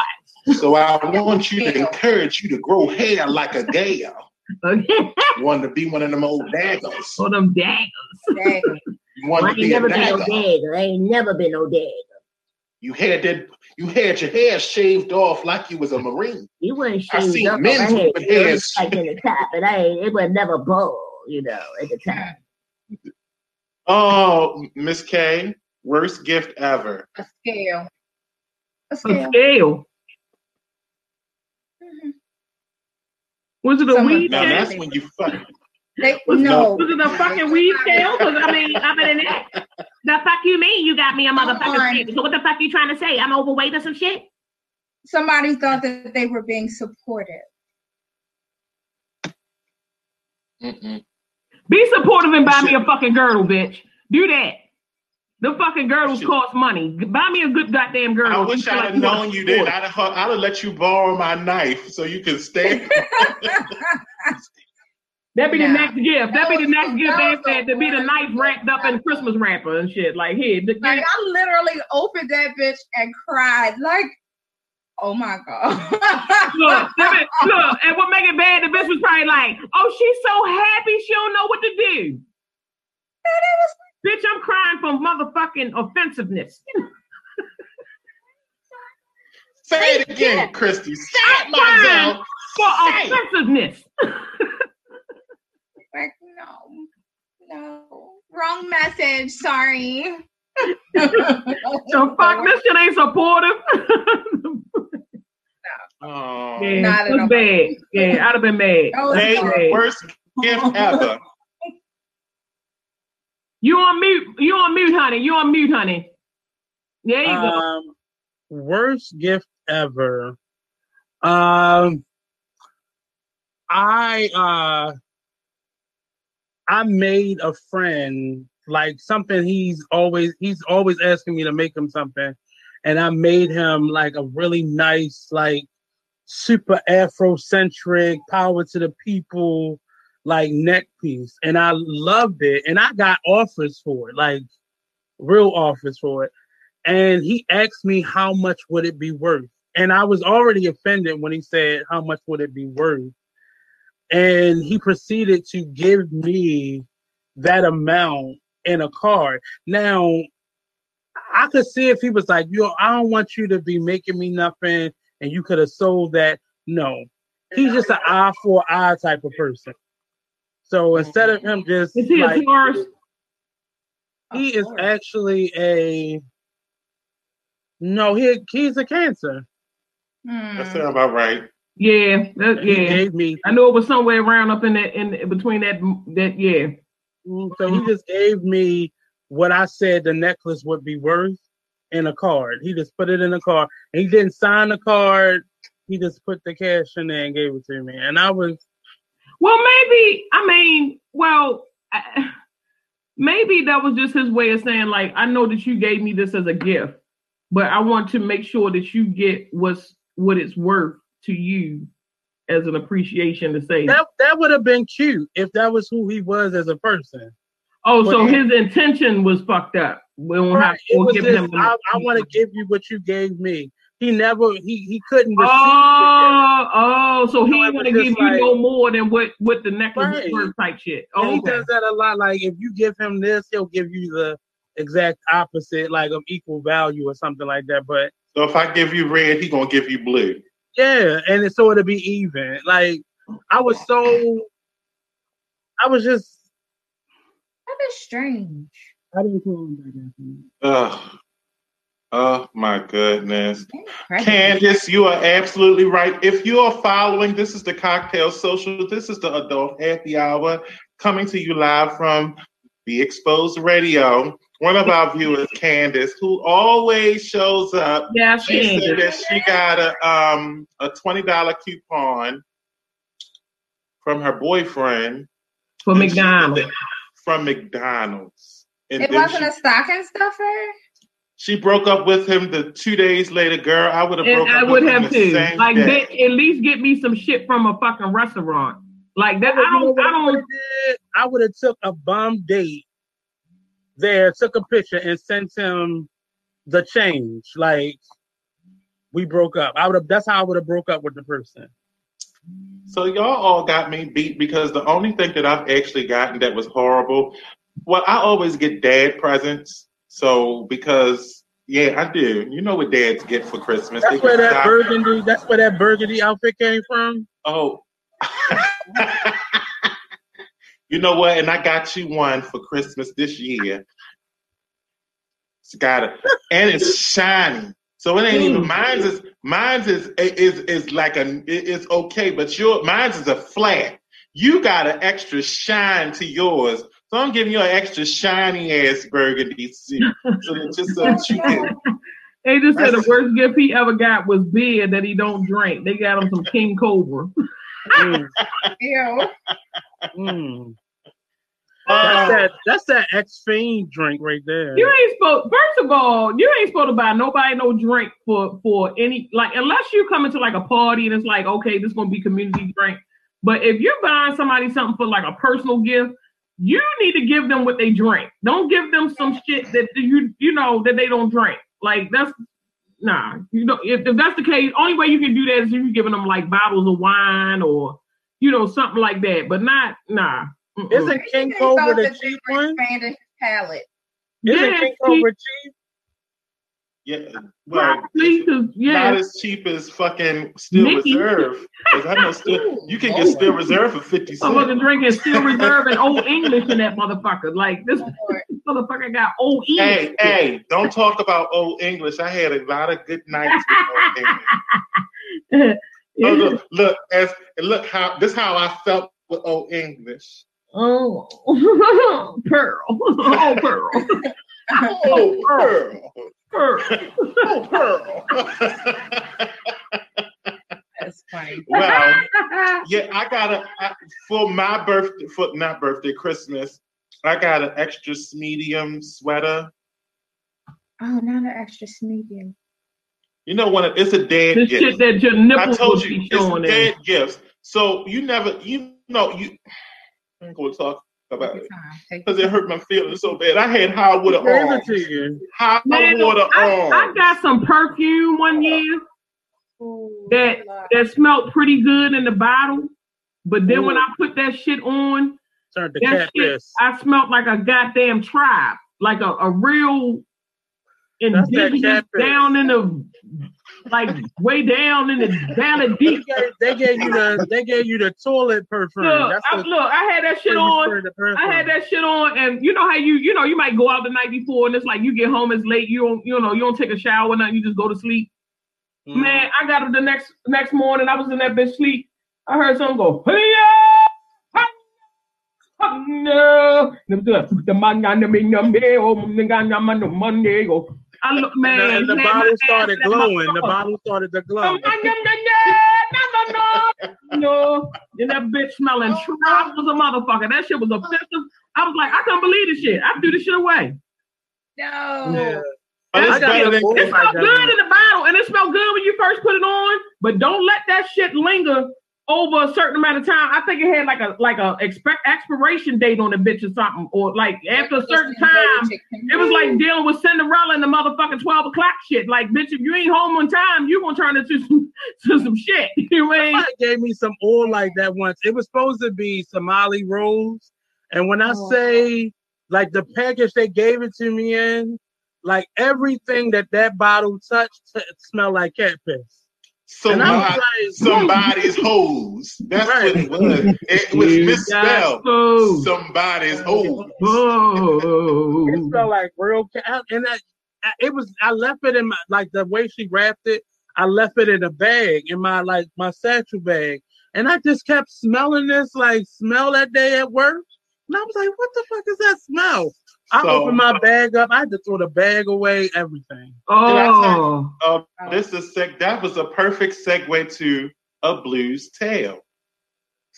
Speaker 1: So I want you to encourage you to grow hair like a gal.
Speaker 4: Okay.
Speaker 1: You want to be one of them old daggers.
Speaker 4: On them daggers.
Speaker 3: Dang.
Speaker 1: You want
Speaker 2: I
Speaker 1: to
Speaker 2: ain't
Speaker 1: be a
Speaker 2: never been no
Speaker 1: dagger.
Speaker 2: dagger. I ain't never been no dagger.
Speaker 1: You had that. You had your hair shaved off like you was a marine.
Speaker 2: You wasn't
Speaker 1: I
Speaker 2: shaved
Speaker 1: seen
Speaker 2: up.
Speaker 1: men
Speaker 2: I had
Speaker 1: with
Speaker 2: it
Speaker 1: hairs.
Speaker 2: like in the top, but I ain't, it was never bald, you know, at the time.
Speaker 1: Oh, Miss K, worst gift ever.
Speaker 3: A scale. A
Speaker 4: A
Speaker 3: scale.
Speaker 4: scale.
Speaker 3: Mhm.
Speaker 4: Was it a
Speaker 3: Someone-
Speaker 4: weed
Speaker 1: Now
Speaker 4: scale?
Speaker 1: that's when you fuck.
Speaker 3: They,
Speaker 4: Was,
Speaker 3: no.
Speaker 4: was it a fucking weed scale? Because I mean, other than that, the fuck you mean? You got me a
Speaker 3: Come on.
Speaker 4: motherfucking scale. So what the fuck you trying to say? I'm overweight or some shit?
Speaker 3: Somebody thought that they were being supportive.
Speaker 1: Mm-mm.
Speaker 4: Be supportive and buy me a fucking girdle, bitch. Do that. The fucking girdles
Speaker 1: Shit.
Speaker 4: cost money. Buy me a good goddamn girdle.
Speaker 1: I wish I'd
Speaker 4: like
Speaker 1: have
Speaker 4: you
Speaker 1: known you then. I'd have, I'd have let you borrow my knife so you could stay.
Speaker 4: That'd be the next gift. That'd be the next gift.
Speaker 3: that
Speaker 4: They said to be the knife wrapped up in Christmas wrapper and shit. Like here, the,
Speaker 3: Like I literally opened that bitch and cried. Like, oh my god.
Speaker 4: look, that bitch- look, and what make it bad? The bitch was probably like, "Oh, she's so happy she don't know what to do." Bitch, I'm crying from motherfucking offensiveness.
Speaker 1: Say it again, Christy. Say it,
Speaker 4: I'm crying
Speaker 1: Marzel.
Speaker 4: for
Speaker 1: Say
Speaker 4: offensiveness.
Speaker 3: like, no, no, wrong message. Sorry.
Speaker 4: So fuck this shit ain't supportive.
Speaker 1: Oh.
Speaker 4: yeah,
Speaker 3: Not at all.
Speaker 4: bad. Yeah, I'd have been mad.
Speaker 3: That was
Speaker 1: Hey, worst gift ever.
Speaker 4: You on mute? You on mute, honey? You on mute, honey? There you go.
Speaker 6: Um, worst gift ever. Um, I uh, I made a friend like something he's always he's always asking me to make him something, and I made him like a really nice like super Afrocentric power to the people like neck piece, and I loved it, and I got offers for it, like real offers for it. And he asked me how much would it be worth and i was already offended when he said how much would it be worth? And he proceeded to give me that amount in a card. Now i could see if he was like yo i don't want you to be making me nothing and you could have sold that. No he's just an eye for eye type of person so instead of him just
Speaker 4: Is he
Speaker 6: like,
Speaker 4: a Taurus?
Speaker 6: he is actually a no. He he's a cancer.
Speaker 3: Hmm.
Speaker 1: That sounds about right.
Speaker 4: Yeah, that,
Speaker 6: He
Speaker 4: yeah.
Speaker 6: gave me
Speaker 4: I know it was somewhere around up in that in between that that yeah.
Speaker 6: so he just gave me what I said the necklace would be worth in a card. He just put it in a card. And he didn't sign the card. He just put the cash in there and gave it to me. And I was
Speaker 4: Well, maybe I mean, well, I, maybe that was just his way of saying like, I know that you gave me this as a gift, but I want to make sure that you get what's what it's worth to you as an appreciation to say.
Speaker 6: that that would have been cute if that was who he was as a person.
Speaker 4: oh, so
Speaker 6: but-
Speaker 4: his intention was fucked up. We don't have
Speaker 6: Right. It
Speaker 4: we'll give him.
Speaker 6: I, I want to give you what you gave me. He never he he couldn't oh, receive.
Speaker 4: Oh, oh, so he
Speaker 6: So it
Speaker 4: want to give
Speaker 6: just
Speaker 4: you
Speaker 6: like-
Speaker 4: no more than what what the necklace
Speaker 6: Right.
Speaker 4: is worth type shit.
Speaker 6: And
Speaker 4: Oh,
Speaker 6: he
Speaker 4: okay.
Speaker 6: does that a lot. Like if you give him this, he'll give you the exact opposite, like of equal value or something like that. But
Speaker 1: So if I give you red, he gonna give you blue.
Speaker 6: yeah, and it's so it'll be even. Like I was so, I was just.
Speaker 3: That is strange.
Speaker 6: I didn't call him back after that.
Speaker 1: Ugh. Oh my goodness.
Speaker 3: Incredible.
Speaker 1: Candace, you are absolutely right. If you are following, this is the Cocktail Social. This is the Adult Happy Hour coming to you live from Be Exposed Radio. One of our viewers, Candace, who always shows up.
Speaker 4: Yeah,
Speaker 1: she said that she got a um a twenty dollar coupon from her boyfriend
Speaker 4: for McDonald's.
Speaker 1: From McDonald's.
Speaker 3: And it wasn't she, a stocking stuffer.
Speaker 1: She broke up with him the two days later, girl. I would have broke
Speaker 4: I
Speaker 1: up
Speaker 4: would
Speaker 1: with
Speaker 4: have
Speaker 1: him
Speaker 4: too.
Speaker 1: the same
Speaker 4: like,
Speaker 1: day.
Speaker 4: They, at least get me some shit from a fucking restaurant. Like that, I don't. I don't.
Speaker 6: I would have took a bomb date there, took a picture, and sent him the change. Like we broke up. I would have. That's how I would have broke up with the person.
Speaker 1: So y'all all got me beat because the only thing that I've actually gotten that was horrible. Well, I always get dad presents so because yeah, I do. You know what dads get for Christmas?
Speaker 6: That's where that burgundy. That's where that burgundy outfit came from.
Speaker 1: Oh. you know what? And I got you one for Christmas this year. It's got it, and it's shiny. So it ain't even mine's is mine's is is is like a it's okay, but your mine's is a flat. You got an extra shine to yours. So I'm giving you an extra shiny ass burgundy suit. so that just so that you can.
Speaker 4: They just said the worst gift he ever got was beer that he don't drink. They got him some King Cobra.
Speaker 3: mm. Ew.
Speaker 6: Mm. That's that. That's that X Fiend drink right there.
Speaker 4: You ain't supposed. First of all, you ain't supposed to buy nobody no drink for for any like unless you come into like a party and it's like okay, this gonna be community drink. But if you're buying somebody something for like a personal gift, you need to give them what they drink. Don't give them some shit that you you know that they don't drink. Like that's nah. You know if, if that's the case, only way you can do that is if you're giving them like bottles of wine or you know something like that. But not nah.
Speaker 6: Mm-mm. Isn't King Cobra the cheap one?
Speaker 3: Expanded his palate.
Speaker 6: Isn't yes, King Cobra cheap?
Speaker 1: Yeah, well,
Speaker 4: yeah.
Speaker 1: not as cheap as fucking Steel Mickey. Reserve. Because I know still you can get Steel oh. Reserve for fifty cents.
Speaker 4: I wasn't drinking Steel Reserve and Old English in that motherfucker. Like this motherfucker got Old English.
Speaker 1: Hey, hey, don't talk about Old English. I had a lot of good nights with Old English. oh, look, look, as look how this how I felt with Old English.
Speaker 4: Oh, Pearl. Oh, Pearl.
Speaker 1: oh, Pearl. Pearl. Oh, Pearl.
Speaker 3: That's funny.
Speaker 1: Well, yeah, I got a I, for my birthday, for not birthday, Christmas. I got an extra medium sweater.
Speaker 3: Oh, not an extra medium.
Speaker 1: You know what? It's a dead
Speaker 4: this
Speaker 1: gift.
Speaker 4: Shit that your nipples
Speaker 1: I told you,
Speaker 4: it's a
Speaker 1: dead gifts. So you never, you know, you. I'm going to talk about it because it hurt my feelings so bad. I had high water on. Hot water
Speaker 4: I, I got some perfume one year that that smelled pretty good in the bottle, but then Ooh. when I put that shit on,
Speaker 6: that shit,
Speaker 4: I smelled like a goddamn tribe, like a, a real indigenous down in the like way down in the down the deep.
Speaker 6: They gave, they gave you the they gave you the toilet perfume.
Speaker 4: Look, I, look, I had that shit on. I had that shit on, and you know how you you know you might go out the night before, and it's like you get home, it's late. You don't you know you don't take a shower, nothing. You just go to sleep. Mm. Man, I got up the next next morning. I was in that bitch sleep. I heard someone go, no, the man I look, man.
Speaker 6: And the, and the bottle started glowing. The bottle started to glow.
Speaker 4: no, and that bitch smelling trap was a motherfucker. That shit was offensive. I was like, I couldn't believe this shit. I threw this shit away.
Speaker 3: No. Yeah.
Speaker 1: Oh, it,
Speaker 4: smelled good in the bottle, and it smelled good when you first put it on. But don't let that shit linger over a certain amount of time. I think it had like a like a expect expiration date on the bitch or something, or like after a certain time, it was like dealing with Cinderella and the motherfucking twelve o'clock shit. Like, bitch, if you ain't home on time, you gonna turn into some to some shit. You
Speaker 6: know gave me some oil like that once. It was supposed to be Somali rose, and when I oh. say like the package they gave it to me in, like everything that that bottle touched t- smelled like cat piss.
Speaker 1: Somebody, like, somebody's hose. That's right. what it was. It was misspelled. Somebody's hose.
Speaker 6: it smelled like real cat. And that, it was. I left it in my like the way she wrapped it. I left it in a bag in my like my satchel bag, and I just kept smelling this. Like smell that day at work. And I was like, what the fuck is that smell? I
Speaker 1: So-
Speaker 6: opened my bag up. I had to throw the bag away, everything.
Speaker 4: Oh,
Speaker 1: Uh, this is seg- that was a perfect segue to a blues tale.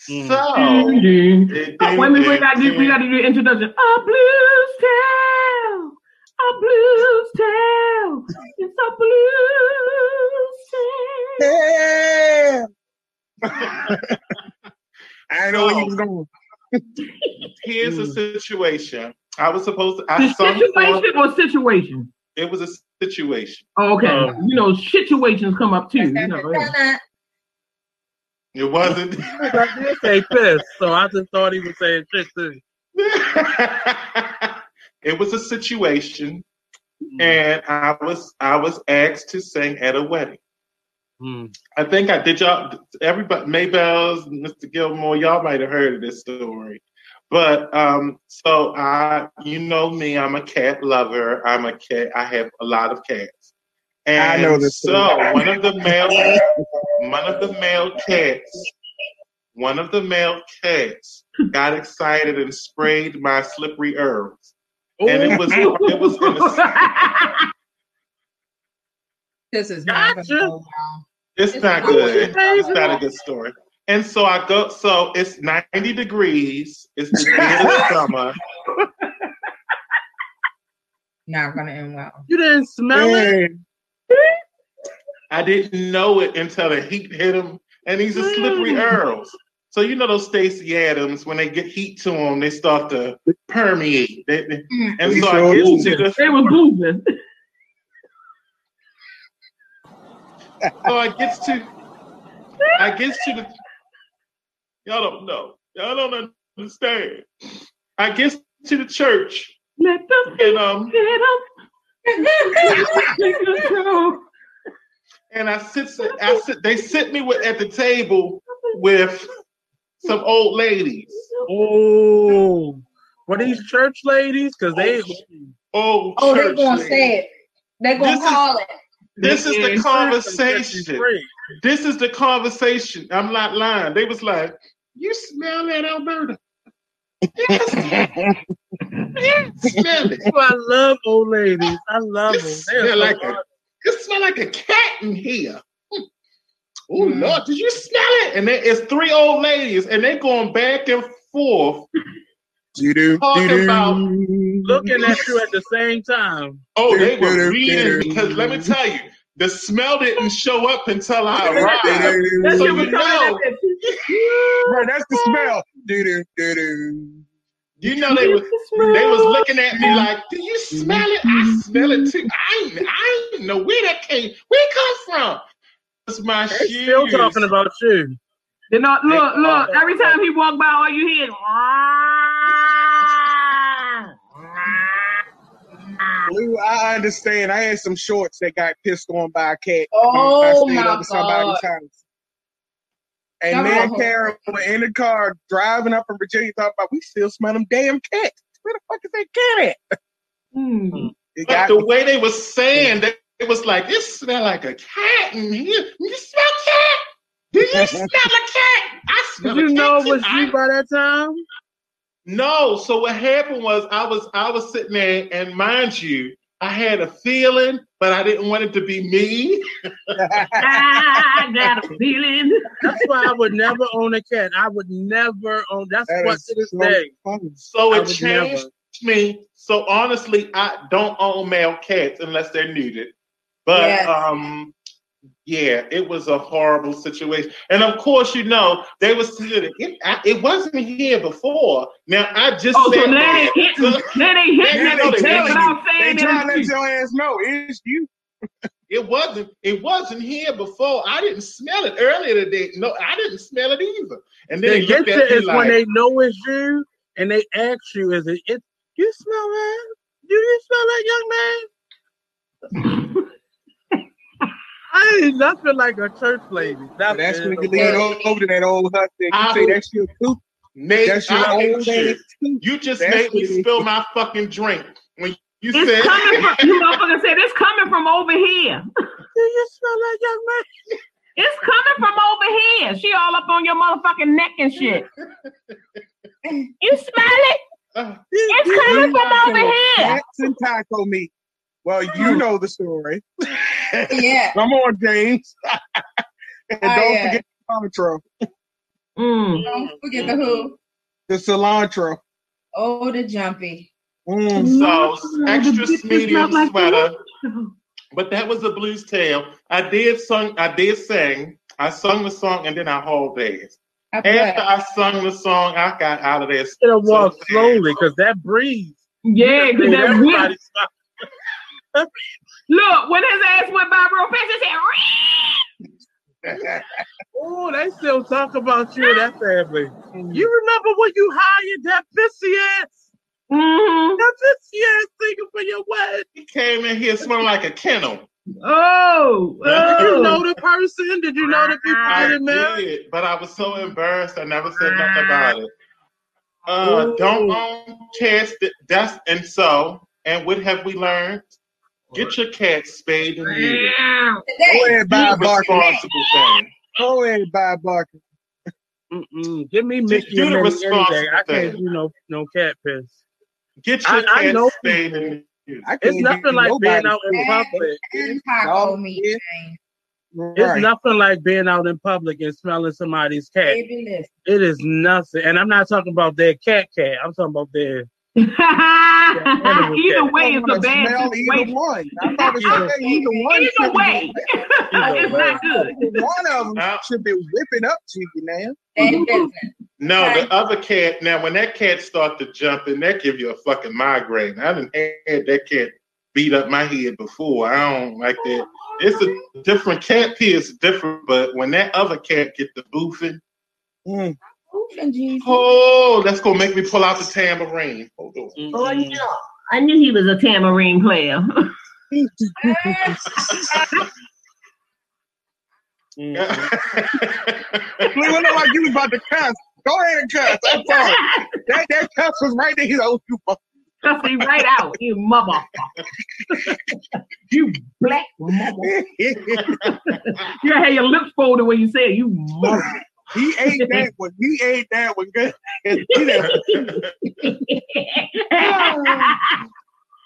Speaker 6: Mm.
Speaker 1: So
Speaker 4: Mhm.
Speaker 1: it-
Speaker 4: Oh, wait a minute, we
Speaker 1: it-
Speaker 4: gotta do we gotta do the introduction. A blues tale, a blues tale, it's a blues tale.
Speaker 8: I didn't know where he was going.
Speaker 1: Here's the
Speaker 6: Mm.
Speaker 1: situation. I was supposed to. I
Speaker 4: The
Speaker 1: sung
Speaker 4: situation or situation?
Speaker 1: it was a situation.
Speaker 4: Oh, okay.
Speaker 6: Oh.
Speaker 4: you know, situations come up too. You know, yeah.
Speaker 1: It wasn't.
Speaker 6: I did say piss, so I just thought he was saying shit too.
Speaker 1: it was a situation,
Speaker 6: Mm.
Speaker 1: and I was I was asked to sing at a wedding.
Speaker 6: Mm.
Speaker 1: I think I did y'all everybody Maybell's, Mr. Gilmore, y'all might have heard of this story. But um, so I you know me, I'm a cat lover. I'm a cat, I have a lot of cats. And
Speaker 8: I know this
Speaker 1: so
Speaker 8: story.
Speaker 1: one of the male one of the male cats, one of the male cats got excited and sprayed my slippery herbs. And it was it was in the,
Speaker 3: This is not
Speaker 6: Gotcha.
Speaker 3: gonna go well.
Speaker 1: It's
Speaker 3: It's
Speaker 1: not
Speaker 3: not
Speaker 1: good.
Speaker 6: good.
Speaker 1: It's not a good story. And so I go. So it's ninety degrees. It's the end of the summer.
Speaker 3: Not gonna end well.
Speaker 6: You didn't smell it?
Speaker 1: I didn't know it until the heat hit him, and these are slippery earls. So you know those Stacy Adams when they get heat to them, they start to permeate. They- they-
Speaker 3: Mm.
Speaker 1: and
Speaker 8: You
Speaker 1: so
Speaker 8: sure
Speaker 1: I get to the
Speaker 4: They was boozing.
Speaker 1: so I gets to I gets to the y'all don't know. Y'all don't understand. I get to the church
Speaker 4: Let them
Speaker 1: and um
Speaker 4: get up.
Speaker 1: and I sit I sit they sit me with at the table with some old ladies.
Speaker 6: Oh, were these church ladies? Because they.
Speaker 1: Oh,
Speaker 3: Oh, they're gonna
Speaker 1: ladies.
Speaker 3: say it. They're gonna
Speaker 1: This is-
Speaker 3: call it.
Speaker 1: This is the conversation. This is the conversation. I'm not lying. They was like, "You smell that, Alberta? Yes, yes, smell it.
Speaker 6: Oh, I love old ladies. I love
Speaker 1: You
Speaker 6: them.
Speaker 1: smell like a, you smell like a cat in here. Oh
Speaker 3: Mm.
Speaker 1: Lord, did you smell it? And there is three old ladies, and they're going back and forth
Speaker 8: Doo-doo,
Speaker 1: Talking
Speaker 8: doo-doo.
Speaker 1: about-
Speaker 6: looking at you at the same time.
Speaker 1: Oh, they were reading because let me tell you, the smell didn't show up until I arrived.
Speaker 4: That
Speaker 1: So
Speaker 4: shit was
Speaker 1: you know-
Speaker 4: at that
Speaker 8: Bro, that's the smell. Doo-doo, doo-doo.
Speaker 1: You know they was they was looking at me like, "Do you smell it? I smell it too. I ain't, I ain't know where that came. Where it come from? It's my
Speaker 6: They
Speaker 1: shoes.
Speaker 6: still talking about you.
Speaker 4: Uh, you know, look, look. Every time he walked by, all you hear is.
Speaker 8: Blue, I understand. I had some shorts that got pissed on by a cat.
Speaker 3: Oh,
Speaker 8: I stayed
Speaker 3: my
Speaker 8: over somebody's
Speaker 3: God.
Speaker 8: house. And
Speaker 3: Come
Speaker 8: me and
Speaker 3: on.
Speaker 8: Karen were in the car driving up in Virginia talking about we still smell them damn cats. Where the fuck is that cat at?
Speaker 4: Hmm.
Speaker 8: It
Speaker 1: But
Speaker 8: got
Speaker 1: the way they was saying that it was like, it smell like a cat in here. You smell cat? Do you smell a cat? I smell
Speaker 6: Did you know
Speaker 1: cat
Speaker 6: it was
Speaker 1: too.
Speaker 6: you by that time?
Speaker 1: No. So what happened was I was I was sitting there, and mind you, I had a feeling, but I didn't want it to be me.
Speaker 4: I got a feeling.
Speaker 6: That's why I would never own a cat. I would never own. That's
Speaker 8: that
Speaker 6: what
Speaker 8: is
Speaker 6: to this
Speaker 8: so
Speaker 6: day.
Speaker 8: funny.
Speaker 1: So it changed
Speaker 6: never.
Speaker 1: me. So honestly, I don't own male cats unless they're neutered. But
Speaker 3: Yes.
Speaker 1: um, yeah, it was a horrible situation. And of course, you know they was it. I- It wasn't here before. Now I just
Speaker 4: Oh, so
Speaker 1: said
Speaker 4: now they
Speaker 1: that.
Speaker 4: hitting,
Speaker 1: So
Speaker 4: now they hitting
Speaker 1: Yeah,
Speaker 4: the
Speaker 1: they
Speaker 4: shit
Speaker 1: telling
Speaker 4: without
Speaker 8: They trying to let your ass know it's you.
Speaker 1: it wasn't. It wasn't here before. I didn't smell it earlier today. No, I didn't smell it either. And then
Speaker 6: They
Speaker 1: they
Speaker 6: get
Speaker 1: looked
Speaker 6: you
Speaker 1: at me
Speaker 6: is
Speaker 1: like,
Speaker 6: when they know it's you and they ask you, "Is it? it you smell that? Do you smell that, young man?" I ain't nothing like a church lady.
Speaker 8: That's when you lean o- over to that old hut there. You
Speaker 1: I
Speaker 8: say that's your tooth.
Speaker 1: Nate,
Speaker 8: That's your
Speaker 1: I hate
Speaker 8: old
Speaker 1: you. You just
Speaker 8: That's
Speaker 1: made me
Speaker 8: what
Speaker 1: spill my fucking drink when you
Speaker 4: It's
Speaker 1: said.
Speaker 4: coming from you motherfucker said it's coming from over here.
Speaker 6: Do you smell that, young man?
Speaker 4: It's coming from over here. She all up on your motherfucking neck and shit. You smell it?
Speaker 1: Uh,
Speaker 4: It's coming from over here.
Speaker 8: Cats and taco meat. Well, you know the story.
Speaker 3: Yeah.
Speaker 8: Come on, James. and
Speaker 3: Oh,
Speaker 8: don't
Speaker 3: yeah.
Speaker 8: forget cilantro.
Speaker 4: Mm.
Speaker 3: Don't forget the who.
Speaker 8: The cilantro.
Speaker 3: Oh, the jumpy.
Speaker 8: Mm.
Speaker 1: So extra
Speaker 4: the
Speaker 1: medium
Speaker 4: like
Speaker 1: sweater. But that was a blues tale. I did sung. I did sing. I sung the song and then I hauled ass.
Speaker 3: I
Speaker 1: After. I sung the song, I got out of there.
Speaker 6: Gotta walk slowly because that breeze.
Speaker 4: Yeah, because that
Speaker 6: everybody
Speaker 4: whip.
Speaker 6: stop.
Speaker 4: Look, when his ass went by real fast, it said,
Speaker 6: Oh, they still talk about you and that family. You remember when you hired that pissy ass?
Speaker 4: mm-hmm.
Speaker 6: That pissy ass singing for your wedding.
Speaker 1: He came in here smelling like a kennel.
Speaker 4: Oh,
Speaker 6: Did you
Speaker 4: oh.
Speaker 6: know the person? Did you know the people
Speaker 1: I
Speaker 6: getting married?
Speaker 1: did, but I was so embarrassed. I never said nothing about it. Uh,
Speaker 6: Ooh.
Speaker 1: don't own cats. that- That's and so. And what have we learned? Get your cat spayed and neutered.
Speaker 8: Go ahead, buy a
Speaker 1: Do
Speaker 8: bucket.
Speaker 1: responsible thing.
Speaker 8: Go ahead, buy a bucket.
Speaker 6: Mm-mm. Give me
Speaker 1: Just
Speaker 6: Mickey
Speaker 1: do the
Speaker 6: Minnie any
Speaker 1: responsible
Speaker 6: I can't do no no cat piss.
Speaker 1: Get your
Speaker 6: I- I
Speaker 1: cat
Speaker 6: know
Speaker 1: spayed and neutered.
Speaker 6: It's nothing like being out in public.
Speaker 3: And taco
Speaker 8: Dog
Speaker 3: meat,
Speaker 8: shit.
Speaker 3: James.
Speaker 6: It's
Speaker 8: Right.
Speaker 6: nothing like being out in public and smelling somebody's cat. It is nothing. And I'm not talking about their cat cat. I'm talking about their
Speaker 4: Either way, it's a
Speaker 8: wanna
Speaker 4: bad
Speaker 8: smell
Speaker 4: situation.
Speaker 8: Either one. I thought it said either one.
Speaker 4: Either way, it's not good.
Speaker 8: One of them
Speaker 1: Now-
Speaker 8: should be whipping up to you now.
Speaker 1: No,
Speaker 3: Okay.
Speaker 1: the other cat. Now, when that cat start to jumping, that give you a fucking migraine. I didn't had that cat beat up my head before. I don't like that. It's a different cat pee is different, but when that other cat get the boofing,
Speaker 8: Mm.
Speaker 3: Oof and Jesus.
Speaker 1: oh, that's gonna make me pull out the tambourine. Hold on. Mm-hmm.
Speaker 4: Oh, no. I knew he was a tambourine player.
Speaker 8: It looked like you was about to cuss. Go ahead and cuss. I'm sorry. That that cuss was right there. He's like, oh, you fuck.
Speaker 4: Cuss me right out, you motherfucker. you black motherfucker. You had your lips folded when you said you mother.
Speaker 8: He ate that one. He ate that one good.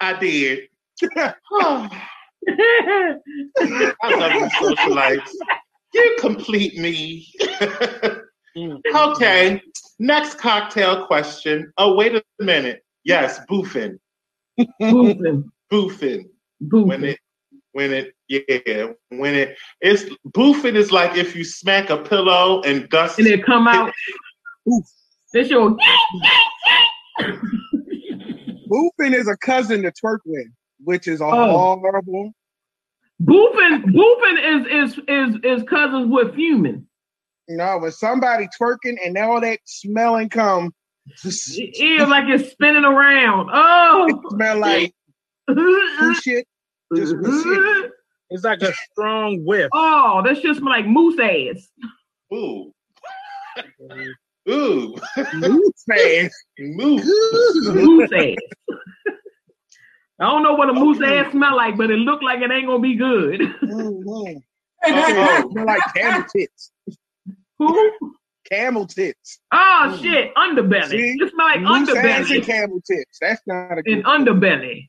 Speaker 1: I did. I love you, socialites. You complete me. Mm-hmm. okay. Next cocktail question. Oh, wait a minute. Yes, boofing.
Speaker 4: Boofing.
Speaker 1: Boofing.
Speaker 4: Boofing.
Speaker 1: When it when it yeah, when it it's boofing is like if you smack a pillow and dust
Speaker 4: and it come out.
Speaker 8: Oof.
Speaker 4: This your
Speaker 8: Boofing is a cousin to twerk with, which is a
Speaker 4: Oh.
Speaker 8: horrible.
Speaker 4: boofing. Boofing is is is is cousins with fuming.
Speaker 8: No, know, when somebody twerking and all that smelling come, just
Speaker 4: It is like it's spinning around. Oh.
Speaker 8: it smell like who shit. Just who.
Speaker 6: It's like a strong whiff.
Speaker 4: Oh, that's just like moose ass.
Speaker 1: Ooh. Ooh.
Speaker 8: Moose ass.
Speaker 1: Moose.
Speaker 4: Moose ass. I don't know what a moose ass smell like, but it looked like it ain't gonna be good.
Speaker 8: Mhm.
Speaker 1: Oh.
Speaker 8: Smell like camel tits.
Speaker 4: Who?
Speaker 8: Camel tits.
Speaker 4: Oh shit, underbelly.
Speaker 8: See?
Speaker 4: It smell like
Speaker 8: Moose ass and
Speaker 4: underbelly.
Speaker 8: camel tits. That's not a
Speaker 4: And
Speaker 8: good.
Speaker 4: underbelly.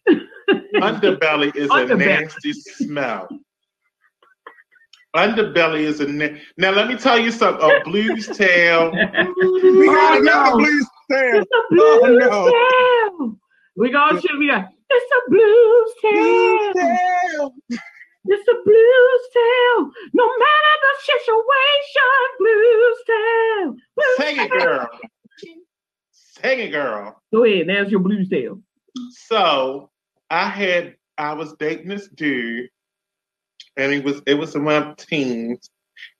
Speaker 1: Underbelly is a nasty smell. Underbelly is a na- now. Let me tell you something. A blues tail.
Speaker 8: We got
Speaker 4: Oh,
Speaker 8: another
Speaker 4: no.
Speaker 8: blues tale.
Speaker 4: It's a blues
Speaker 8: Oh,
Speaker 4: tale. We gonna shoot me like it's a blues
Speaker 8: Blues
Speaker 4: tale.
Speaker 8: tale.
Speaker 4: It's a blues tale. No matter the situation, blues tale. Blues
Speaker 1: Sing it, girl. Sing it, girl.
Speaker 4: Go ahead, there's your blues tale.
Speaker 1: So I had I was dating this dude, and he was it was in my teens,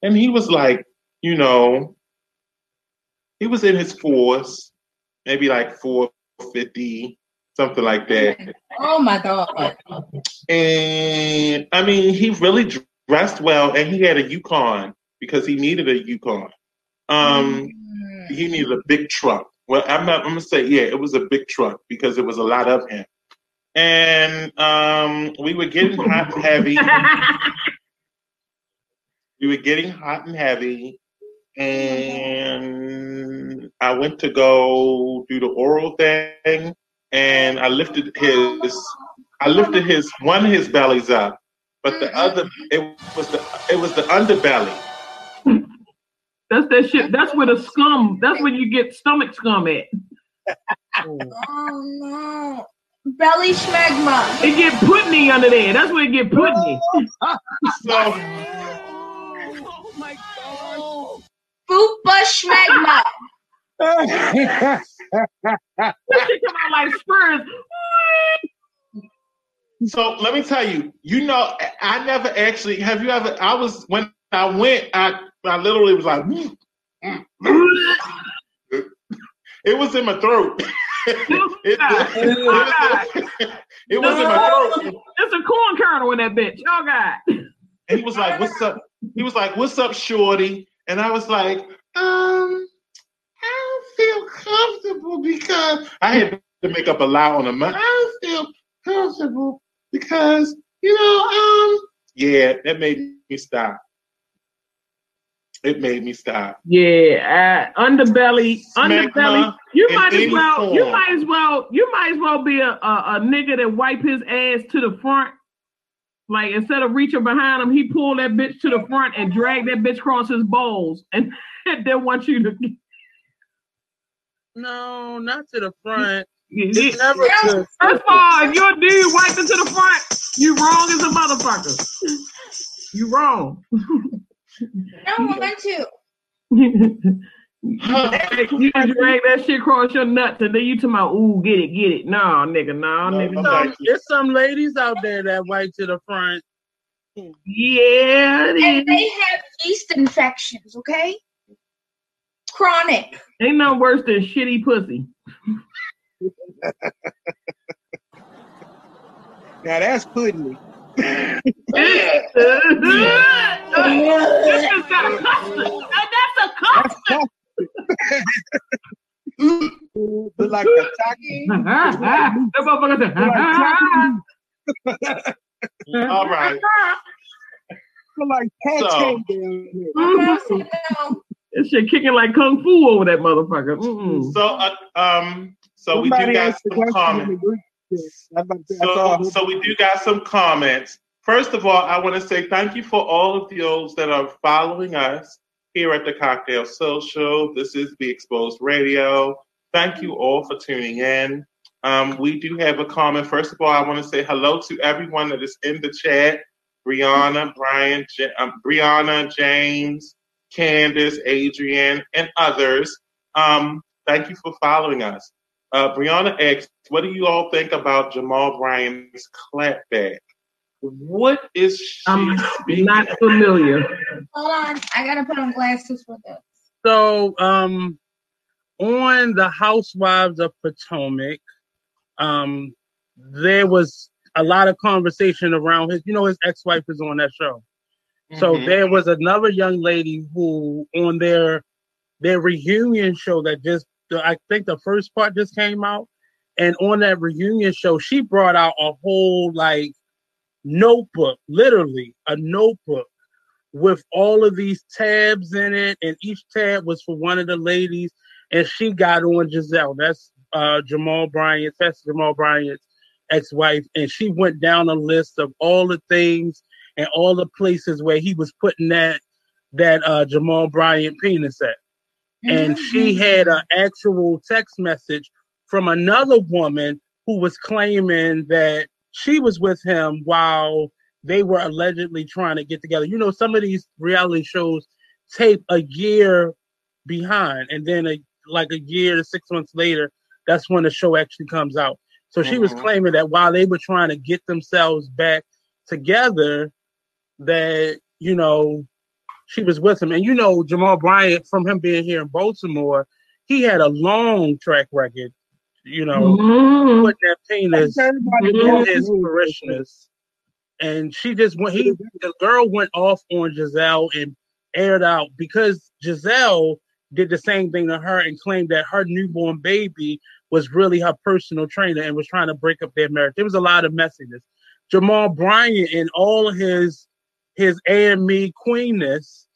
Speaker 1: and he was like, you know, he was in his fours, maybe like four fifty, something like that.
Speaker 3: Oh my god.
Speaker 1: And I mean, he really dressed well, and he had a Yukon because he needed a Yukon. Um,
Speaker 3: Mm.
Speaker 1: he needed a big truck. Well, I'm not. I'm gonna say, yeah, it was a big truck because it was a lot of him. And um, we were getting hot and heavy. We were getting hot and heavy, and I went to go do the oral thing, and I lifted his I lifted his one of his bellies up, but the other it was the it was the underbelly.
Speaker 4: That's that shit. That's where the scum. That's where you get stomach scum at.
Speaker 3: Oh no. Belly schmegma.
Speaker 4: It get putney under there. That's where it get putney.
Speaker 1: So oh
Speaker 3: Fupa schmegma.
Speaker 4: That shit come out like spurs.
Speaker 1: So let me tell you, you know, I never actually have you ever I was when I went, I I literally was like it was in my throat. it, it, was in my throat.
Speaker 4: There's a corn kernel in that bitch. Oh god.
Speaker 1: And he was like, What's up? He was like, What's up, Shorty? And I was like, um, I don't feel comfortable because I had to make up a lie on him. I don't feel comfortable because, you know, um, yeah, that made me stop. It made me stop.
Speaker 4: Yeah, uh, underbelly, underbelly.
Speaker 1: Smegma
Speaker 4: You might as
Speaker 1: any
Speaker 4: well. You might as well. You might as well be a, a a nigga that wipe his ass to the front. Like instead of reaching behind him, he pull that bitch to the front and drag that bitch across his balls, and, and then want you to.
Speaker 6: No, not to the front.
Speaker 4: It's
Speaker 6: It's never to.
Speaker 4: First of all, if your dude wiped it to the front, you wrong as a motherfucker. You wrong.
Speaker 3: No want to.
Speaker 4: you can drag that shit across your nuts and then you talking my ooh, get it, get it. No, nigga, no,
Speaker 1: No,
Speaker 4: nigga.
Speaker 1: no.
Speaker 4: no.
Speaker 6: Some, there's some ladies out there that wipe to the front.
Speaker 4: Yeah, it
Speaker 3: And they have yeast infections, okay? Chronic.
Speaker 4: Ain't no worse than shitty pussy.
Speaker 8: Now that's pudding.
Speaker 4: This is got a custard. That's a custard.
Speaker 8: Look like a taki.
Speaker 4: that motherfucker said,
Speaker 1: All right.
Speaker 8: Look like cat
Speaker 1: So-
Speaker 8: down there.
Speaker 3: I said.
Speaker 4: This shit kicking like kung fu over that motherfucker. Mm-mm.
Speaker 1: So uh, um so we do
Speaker 8: Somebody
Speaker 1: got some comments.
Speaker 8: The group chat. I about to- I
Speaker 1: So, so we do got some comments. First of all, I want to say thank you for all of those that are following us here at the Cocktail Social. This is Be Exposed Radio. Thank you all for tuning in. Um, we do have a comment. First of all, I want to say hello to everyone that is in the chat: Brianna, Brian, J- um, Brianna, James, Candace, Adrian, and others. Um, thank you for following us. Uh, Brianna asks, "What do you all think about Jamal Bryant's clapback? What is she
Speaker 4: I'm
Speaker 1: speaking
Speaker 4: not familiar.
Speaker 3: Hold on. I gotta put on glasses for this.
Speaker 6: So, um, on the Housewives of Potomac, um, there was a lot of conversation around his. You know, his ex-wife is on that show. So
Speaker 1: Mhm.
Speaker 6: there was another young lady who, on their their reunion show that just, I think the first part just came out, and on that reunion show, she brought out a whole like notebook, literally a notebook with all of these tabs in it, and each tab was for one of the ladies, and she got on Gizelle. That's uh, Jamal Bryant. That's Jamal Bryant's ex-wife, and she went down a list of all the things and all the places where he was putting that that uh, Jamal Bryant penis at. And she had an actual text message from another woman who was claiming that she was with him while they were allegedly trying to get together. You know, some of these reality shows tape a year behind, and then a, like a year to six months later, that's when the show actually comes out. So she was
Speaker 1: Mhm.
Speaker 6: claiming that while they were trying to get themselves back together, that you know she was with him. And you know, Jamal Bryant, from him being here in Baltimore, he had a long track record. You know,
Speaker 4: Mhm.
Speaker 6: putting that penis in his parishioners. And she just went. He the girl went off on Gizelle and aired out because Gizelle did the same thing to her and claimed that her newborn baby was really her personal trainer and was trying to break up their marriage. There was a lot of messiness. Jamal Bryant and all his his AME queenness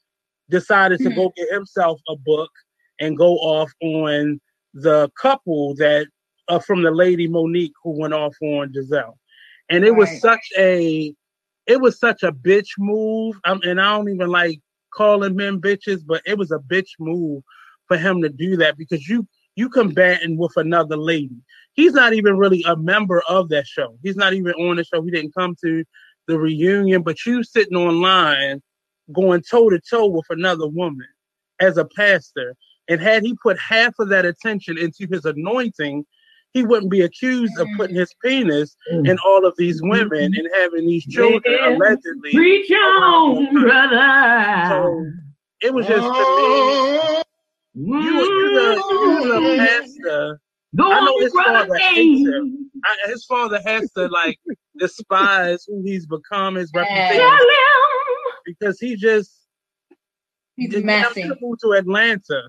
Speaker 6: decided to go get himself a book and go off on the couple that uh, from the lady Monique who went off on Gizelle, and it was such a it was such a bitch move. Um, and I don't even like calling men bitches, but it was a bitch move for him to do that because you you combating with another lady. He's not even really a member of that show. He's not even on the show. He didn't come to the reunion, but you sitting online going toe to toe with another woman as a pastor. And had he put half of that attention into his anointing, he wouldn't be accused of putting his penis mm. in all of these mm-hmm. women and having these children
Speaker 4: Yeah.
Speaker 6: allegedly.
Speaker 4: Preach on, brother.
Speaker 6: So it was just to me, you, you, the, you the mm. pastor.
Speaker 4: Go
Speaker 6: I know his
Speaker 4: brother.
Speaker 6: father hates him. I, his father has to like despise who he's become, his reputation, because he just
Speaker 3: He's
Speaker 6: Just
Speaker 3: messy.
Speaker 6: have to move to Atlanta,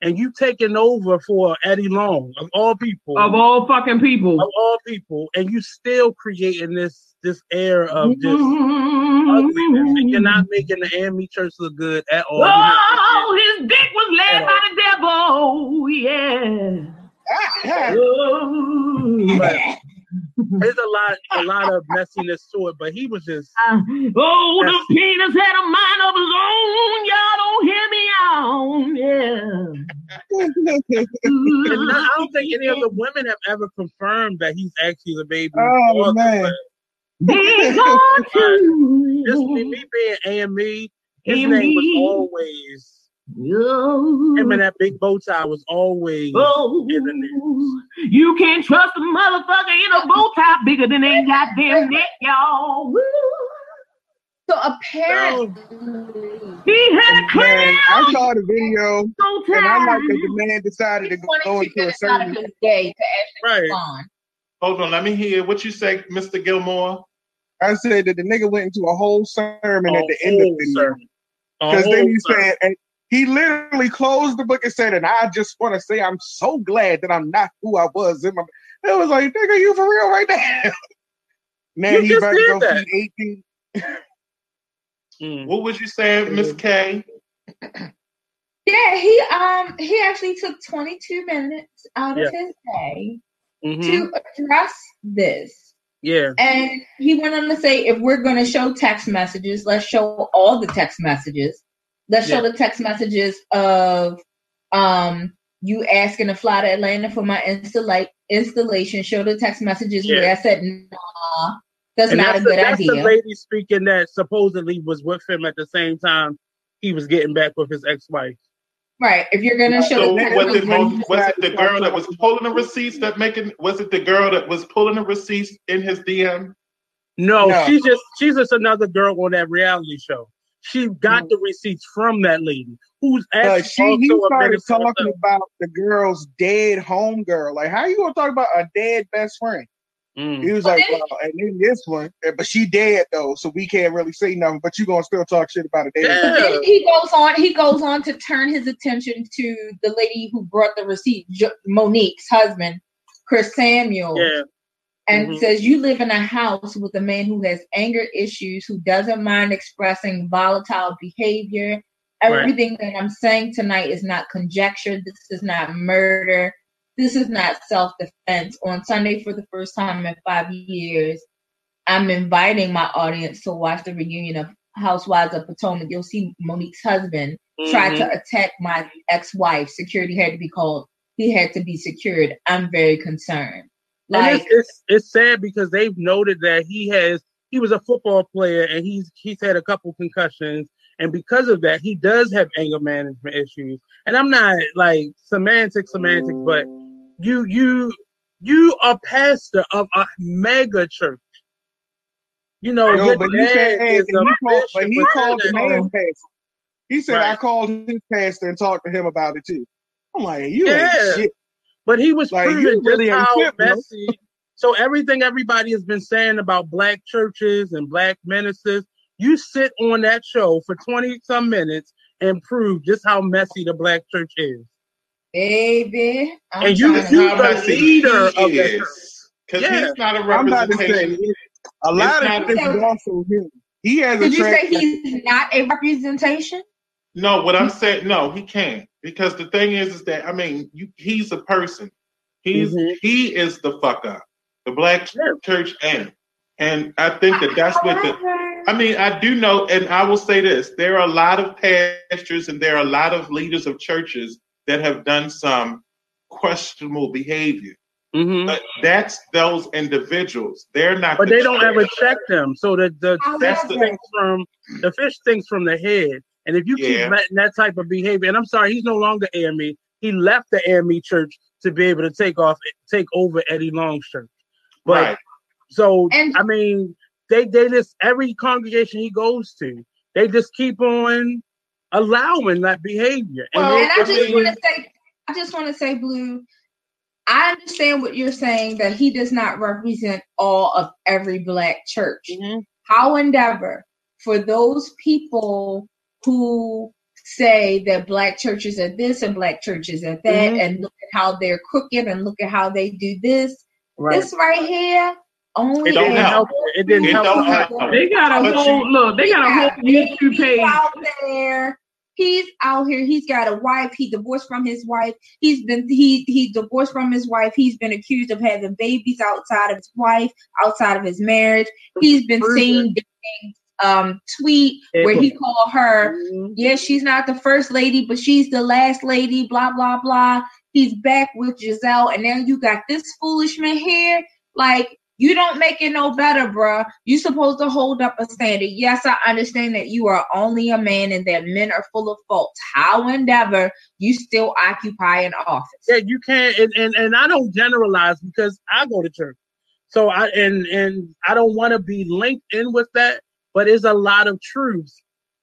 Speaker 6: and you taking over for Eddie Long of all people,
Speaker 4: Of all fucking people.
Speaker 6: of all people, and you still creating this this air of just
Speaker 4: Mm-hmm.
Speaker 6: ugliness, and you're not making the AME church look good at all.
Speaker 4: Oh, his dick was led by the devil. Yeah. Oh,
Speaker 6: But there's a lot a lot of messiness to it, but he was just uh,
Speaker 4: oh, the penis had a mind of his own. Y'all don't hear me out. Yeah.
Speaker 6: and I don't think any of the women have ever confirmed that he's actually the baby.
Speaker 8: Oh,
Speaker 6: father,
Speaker 8: man.
Speaker 6: but
Speaker 4: They got
Speaker 6: Just me, me being AME, his
Speaker 4: AME.
Speaker 6: name was always him and that big bow tie was always
Speaker 4: Oh,
Speaker 6: in the oh, news.
Speaker 4: you can't trust a motherfucker in a bow tie bigger than they goddamn neck, y'all. Woo.
Speaker 3: So apparently, oh.
Speaker 4: He had a
Speaker 8: Man,
Speaker 4: clown.
Speaker 8: I saw the video,
Speaker 4: so
Speaker 8: and I like
Speaker 4: tired.
Speaker 8: that the man decided to go
Speaker 3: 22
Speaker 8: into a
Speaker 3: minutes
Speaker 8: certain.
Speaker 3: day to actually
Speaker 6: Right.
Speaker 3: respond.
Speaker 1: Hold on, let me hear what you say, Mr. Gilmore.
Speaker 8: I said that the nigga went into a whole sermon
Speaker 6: A
Speaker 8: at the end of
Speaker 6: whole
Speaker 8: the
Speaker 6: sermon.
Speaker 8: Because then
Speaker 6: whole
Speaker 8: he
Speaker 6: sermon.
Speaker 8: said, and he literally closed the book and said, and I just want to say I'm so glad that I'm not who I was. In my, it was like, nigga, you for real right now? now
Speaker 6: You
Speaker 8: he's
Speaker 6: just
Speaker 8: about to
Speaker 6: did
Speaker 8: go
Speaker 6: that.
Speaker 8: feed 18.
Speaker 6: Mm.
Speaker 1: What was you saying, Miss K?
Speaker 3: Yeah, he um he actually took 22 minutes out of
Speaker 6: Yeah.
Speaker 3: his day
Speaker 6: Mhm.
Speaker 3: to address this.
Speaker 6: Yeah.
Speaker 3: And he went on to say, if we're going to show text messages, let's show all the text messages. Let's show the text messages of um you asking to fly to Atlanta for my installa- installation. Show the text messages where
Speaker 6: Yeah.
Speaker 3: I said, nah, that's
Speaker 6: And
Speaker 3: not
Speaker 6: that's
Speaker 3: a
Speaker 6: the,
Speaker 3: good
Speaker 6: that's
Speaker 3: idea.
Speaker 6: the lady speaking that supposedly was with him at the same time he was getting back with his ex-wife.
Speaker 3: right. If you're going to show
Speaker 1: So
Speaker 3: the
Speaker 1: was it
Speaker 3: messages,
Speaker 1: Mo- was it the girl that was pulling the receipts that making was it the girl that was pulling the receipts in his DM?
Speaker 6: No,
Speaker 8: No.
Speaker 6: she's just she's just another girl on that reality show. She got the receipts from that lady who's
Speaker 8: But
Speaker 6: actually
Speaker 8: she, he
Speaker 6: also a
Speaker 8: started
Speaker 6: minister
Speaker 8: talking about the girl's dead home girl. Like, how you gonna talk about a dead best friend?
Speaker 6: Mm.
Speaker 8: He was
Speaker 3: But
Speaker 8: like,
Speaker 3: then-
Speaker 8: well, and then this one, eh, but she dead though, so we can't really say nothing. But you gonna still talk shit about a dead.
Speaker 6: Yeah.
Speaker 3: He goes on. He goes on to turn his attention to the lady who brought the receipt, Monique's husband, Chris Samuel,
Speaker 6: Yeah.
Speaker 3: And
Speaker 6: Mhm.
Speaker 3: says you live in a house with a man who has anger issues, who doesn't mind expressing volatile behavior.
Speaker 6: Right.
Speaker 3: Everything that I'm saying tonight is not conjecture. This is not murder. This is not self defense. On Sunday, for the first time in five years, I'm inviting my audience to watch the reunion of Housewives of Potomac. You'll see Monique's husband try
Speaker 6: Mhm.
Speaker 3: to attack my ex-wife. Security had to be called. He had to be secured. I'm very concerned.
Speaker 6: And
Speaker 3: Like
Speaker 6: it's, it's it's sad because they've noted that he has he was a football player and he's he's had a couple concussions and because of that he does have anger management issues. And I'm not like semantic semantics, but you you you are pastor of a mega church. You know,
Speaker 8: No,
Speaker 6: your
Speaker 8: but he said, hey,
Speaker 6: is
Speaker 8: he
Speaker 6: a
Speaker 8: called, but he called the man pastor. He said I called his pastor and talked to him about it too. I'm like, you
Speaker 6: Yeah.
Speaker 8: ain't shit.
Speaker 6: But he was
Speaker 8: Like,
Speaker 6: proving
Speaker 8: really
Speaker 6: just
Speaker 8: ain't
Speaker 6: how
Speaker 8: shit, bro.
Speaker 6: messy. So everything everybody has been saying about black churches and black ministers, you sit on that show for 20 some minutes and prove just how messy the black church is.
Speaker 3: baby, I'm
Speaker 6: And you-
Speaker 3: trying
Speaker 1: It's
Speaker 3: to-
Speaker 6: you
Speaker 1: how
Speaker 6: the leader
Speaker 1: he
Speaker 6: of that
Speaker 1: is. Because
Speaker 6: Yeah.
Speaker 1: he's not a
Speaker 8: I'm about say
Speaker 1: representation.
Speaker 8: a lot
Speaker 1: It's
Speaker 8: of this is also him. He has a
Speaker 3: Did you say he's not a representation?
Speaker 1: No, what I'm saying, no, he can't because the thing is, is that I mean, you, he's a person. He's
Speaker 6: Mhm.
Speaker 1: he is the fuck up. The black church ain't, and I think that that's what the. I mean, I do know, and I will say this: there are a lot of pastors and there are a lot of leaders of churches that have done some questionable behavior.
Speaker 6: Mhm.
Speaker 1: But that's those individuals. They're not.
Speaker 6: But
Speaker 1: the
Speaker 6: they don't ever check them. So the the
Speaker 1: That's
Speaker 6: fish
Speaker 1: the-
Speaker 6: things from the fish things from the head. And if you
Speaker 1: Yeah.
Speaker 6: keep letting that type of behavior, and I'm sorry, he's no longer AME. He left the AME church to be able to take off, take over Eddie Long's church. But
Speaker 1: Right.
Speaker 6: so
Speaker 3: And-
Speaker 6: I mean, they they just every congregation he goes to, they just keep on allowing that behavior. And
Speaker 1: Well,
Speaker 6: they-
Speaker 3: And I just want to say, I just want to say, Blue. I understand what you're saying that he does not represent all of every black church.
Speaker 6: Mhm.
Speaker 3: However, for those people who say that black churches are this and black churches are that,
Speaker 6: Mhm.
Speaker 3: and look at how they're crooked and look at how they do this,
Speaker 6: right.
Speaker 3: this right here only
Speaker 6: It
Speaker 1: don't
Speaker 6: didn't
Speaker 1: help.
Speaker 6: help. It didn't
Speaker 1: It
Speaker 6: help.
Speaker 1: don't help.
Speaker 4: They got a
Speaker 1: But
Speaker 4: whole
Speaker 1: you-
Speaker 4: look. They got a whole YouTube
Speaker 3: He's
Speaker 4: page.
Speaker 3: out there. He's out here. He's got a wife. He divorced from his wife. He's been he he divorced from his wife. He's been accused of having babies outside of his wife, outside of his marriage. He's been seen doing um tweet where he called her
Speaker 6: Mhm.
Speaker 3: yeah, she's not the first lady, but she's the last lady, blah, blah, blah. He's back with Gizelle, and now you got this foolish man here. Like, you don't make it no better, bruh. you supposed to hold up a standard. Yes, I understand that you are only a man and that men are full of faults. However, you still occupy an office.
Speaker 6: Yeah, you can't, and, and and I don't generalize because I go to church, so I and and I don't want to be linked in with that, but it's a lot of truth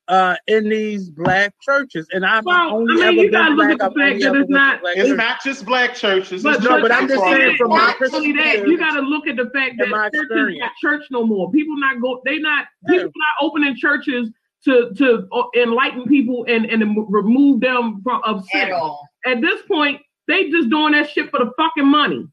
Speaker 6: uh in these black churches, and I've
Speaker 4: Well,
Speaker 6: only
Speaker 4: I mean,
Speaker 6: ever
Speaker 4: you
Speaker 6: been
Speaker 4: gotta look
Speaker 6: black.
Speaker 4: at the fact that it's not-
Speaker 1: It's
Speaker 6: church.
Speaker 1: not just black churches.
Speaker 4: But,
Speaker 6: no, but I'm just saying
Speaker 1: over.
Speaker 6: from my
Speaker 4: not
Speaker 6: Christian
Speaker 4: only that, you got to look at the fact that churches
Speaker 6: experience.
Speaker 4: got church no more. People not go. They not
Speaker 6: Yeah.
Speaker 4: people not opening churches to to uh, enlighten people and and remove them from of sin.
Speaker 3: At.
Speaker 4: At this point, they just doing that shit for the fucking money.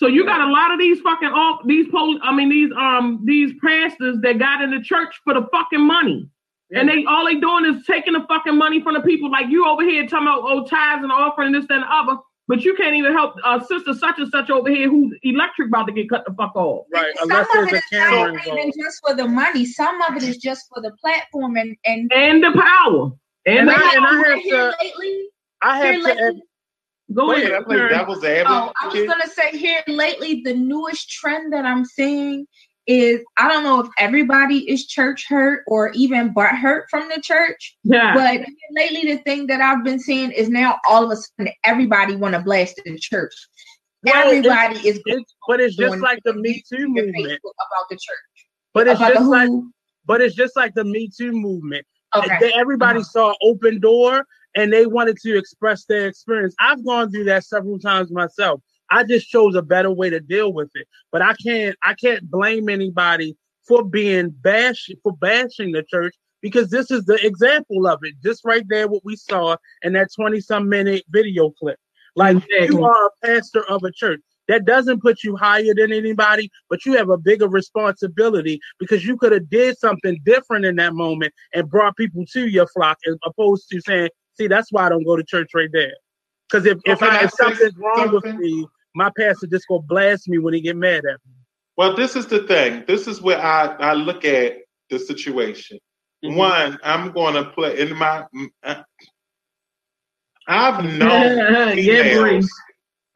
Speaker 4: So you got a lot of these fucking all these pol I mean these um these pastors that got in the church for the fucking money. And they all they doing is taking the fucking money from the people. Like you over here talking about oh tithes and offering this that, and the other, but you can't even help uh, sister such and such over here who's electric about to get cut the fuck off.
Speaker 6: Right,
Speaker 3: Some
Speaker 6: unless
Speaker 3: of
Speaker 6: there's
Speaker 3: it
Speaker 6: a
Speaker 3: is
Speaker 6: camera
Speaker 3: not even just for the money. Some of it is just for the platform and and,
Speaker 4: And the power. And,
Speaker 6: And I- and I have to-
Speaker 3: lately.
Speaker 6: I have
Speaker 3: Here
Speaker 6: to.
Speaker 3: Lately
Speaker 4: Go
Speaker 1: Wait,
Speaker 4: ahead.
Speaker 1: I play
Speaker 4: Karen.
Speaker 1: devil's
Speaker 3: Oh, I was gonna say here lately, the newest trend that I'm seeing is I don't know if everybody is church hurt or even butt hurt from the church,
Speaker 4: Yeah.
Speaker 3: but lately the thing that I've been seeing is now all of a sudden everybody want to blast the church.
Speaker 6: Well,
Speaker 3: everybody is
Speaker 6: It's, but it's just like the Me Too movement.
Speaker 3: Facebook about the church.
Speaker 6: But it's just like, but it's just like the Me Too movement.
Speaker 3: Okay.
Speaker 6: They- everybody uh-huh. saw open door and they wanted to express their experience. I've gone through that several times myself. I just chose a better way to deal with it. But I can't I can't blame anybody for being bash for bashing the church because this is the example of it. Just right there, what we saw in that 20 some minute video clip. Like you are a pastor of a church. That doesn't put you higher than anybody, but you have a bigger responsibility because you could have did something different in that moment and brought people to your flock as opposed to saying, see, that's why I don't go to church right there. Because if, if,
Speaker 1: Okay,
Speaker 6: I,
Speaker 1: I
Speaker 6: if something's wrong with me, my pastor just gonna blast me when he get mad at me.
Speaker 1: Well, this is the thing. This is where I, I look at the situation.
Speaker 6: Mhm.
Speaker 1: One, I'm to play in my. uh, I've known females.
Speaker 4: Bree.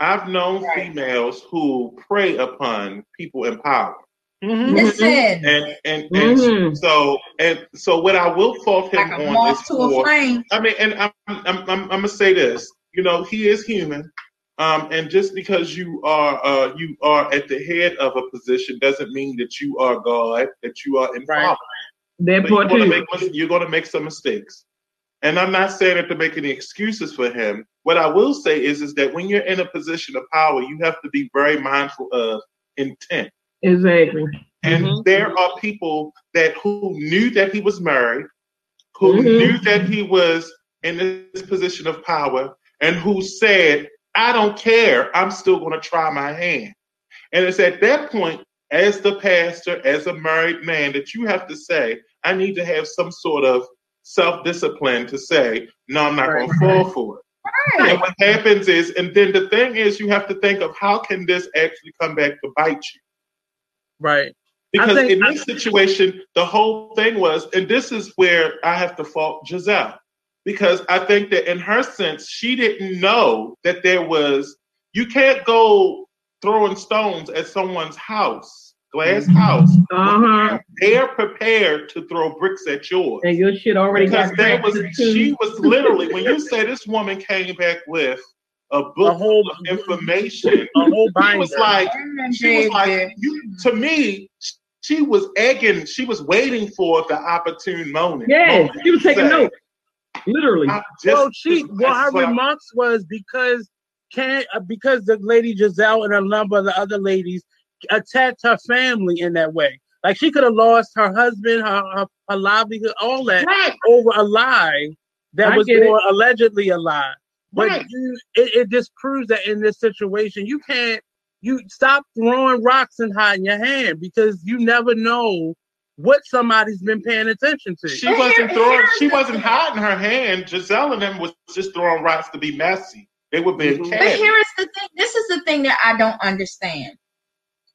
Speaker 1: I've known
Speaker 3: Right.
Speaker 1: females who prey upon people in power,
Speaker 6: Mhm.
Speaker 3: Listen,
Speaker 1: and and, and
Speaker 4: Mhm.
Speaker 1: so and so what I will fault him
Speaker 3: like a
Speaker 1: on is
Speaker 3: moth to a
Speaker 1: for.
Speaker 3: flame.
Speaker 1: I mean, and I'm I'm I'm, I'm gonna say this. You know, he is human. Um, and just because you are uh, you are at the head of a position doesn't mean that you are God, that you are
Speaker 6: Right.
Speaker 1: infallible.
Speaker 4: That
Speaker 1: So you're
Speaker 4: part
Speaker 1: gonna make you're gonna make some mistakes. And I'm not saying it to make any excuses for him. What I will say is is that when you're in a position of power, you have to be very mindful of intent.
Speaker 4: Exactly.
Speaker 1: And
Speaker 6: Mhm.
Speaker 1: there are people that who knew that he was married, who
Speaker 4: Mhm.
Speaker 1: knew that he was in this position of power, and who said, I don't care, I'm still going to try my hand. And it's at that point, as the pastor, as a married man, that you have to say, I need to have some sort of self discipline to say, no, I'm not going to fall for it. Right. And what happens is, and then the thing is, you have to think of how can this actually come back to bite you.
Speaker 6: Right.
Speaker 1: Because in this situation, the whole thing was, and this is where I have to fault Gizelle, because I think that in her sense, she didn't know that there was, you can't go throwing stones at someone's house, glass mm-hmm. house. Uh-huh. They're prepared to throw bricks at yours.
Speaker 4: And your shit already because
Speaker 1: got was, she was literally, when you say this woman came back with a book a whole, of information, a whole binder. was like, she was like, you, to me, she was egging, she was waiting for the opportune moment.
Speaker 4: Yeah, moment she was taking notes. Literally.
Speaker 6: Just, well, she well her remarks was because can uh, because the lady Gizelle and a number of the other ladies attacked her family in that way. Like she could have lost her husband, her, her, her livelihood, all that right. over a lie that I was more it. allegedly a lie. But right. you, it, it just proves that in this situation, you can't you stop throwing rocks and hiding your hand because you never know what somebody's been paying attention to.
Speaker 1: She wasn't throwing. She wasn't hiding her hand. Gizelle and them was just throwing rocks to be messy. They were being. Mm-hmm.
Speaker 3: But here is the thing. This is the thing that I don't understand.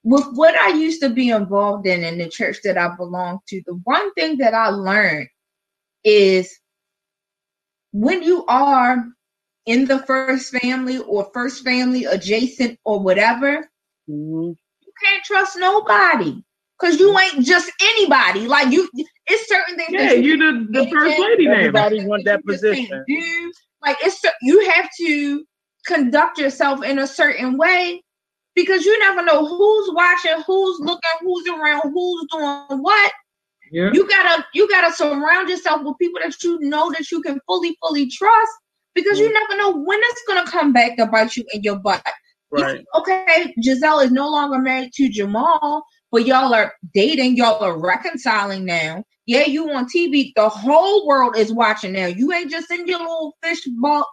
Speaker 3: With what I used to be involved in in the church that I belong to, the one thing that I learned is when you are in the first family or first family adjacent or whatever, mm-hmm. you can't trust nobody because you ain't just anybody. Like you, it's certain things.
Speaker 4: Yeah, you the, the first lady.
Speaker 6: Everybody want that position.
Speaker 3: Do. Like it's you have to conduct yourself in a certain way because you never know who's watching, who's looking, who's around, who's doing what. Yeah. You gotta you gotta surround yourself with people that you know that you can fully fully trust because you never know when it's gonna come back to bite you in your butt.
Speaker 6: Right.
Speaker 3: okay, Gizelle is no longer married to Jamal, but y'all are dating, y'all are reconciling now. Yeah, you on TV. The whole world is watching now. You ain't just in your little fish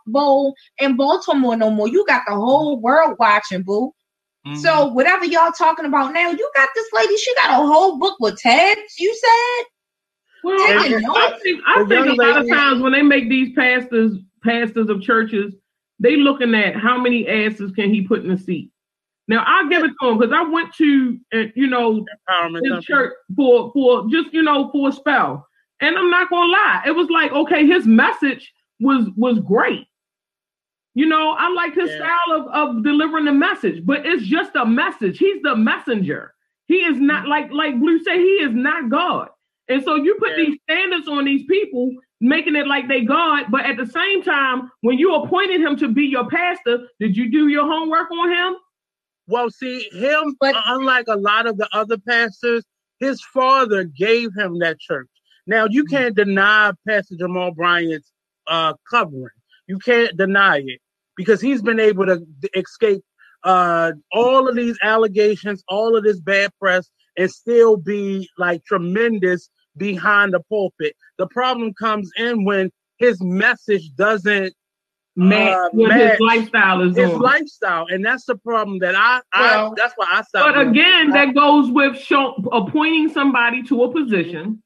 Speaker 3: bowl in Baltimore no more. You got the whole world watching, boo. Mm-hmm. So whatever y'all talking about now, you got this lady. She got a whole book with tags. You said.
Speaker 4: Well, I, I, think, I think a lot of times when they make these pastors pastors of churches, they looking at how many asses can he put in the seat. Now I'll give it to him because I went to uh, you know his church for for just you know for a spell, and I'm not gonna lie, it was like okay, his message was was great. You know, I like his yeah. style of, of delivering the message, but it's just a message. He's the messenger. He is not mm-hmm. like like Blue say he is not God. And so you put yeah. these standards on these people, making it like they God, but at the same time, when you appointed him to be your pastor, did you do your homework on him?
Speaker 6: Well, see, him, but unlike a lot of the other pastors, his father gave him that church. Now, you mm-hmm. can't deny Pastor Jamal Bryant's uh, covering. You can't deny it because he's been able to escape uh, all of these allegations, all of this bad press, and still be like tremendous behind the pulpit. The problem comes in when his message doesn't
Speaker 4: match uh, match his lifestyle is
Speaker 6: his on. lifestyle, and that's the problem that I, well, I that's why I stopped.
Speaker 4: But again, that goes with show, appointing somebody to a position.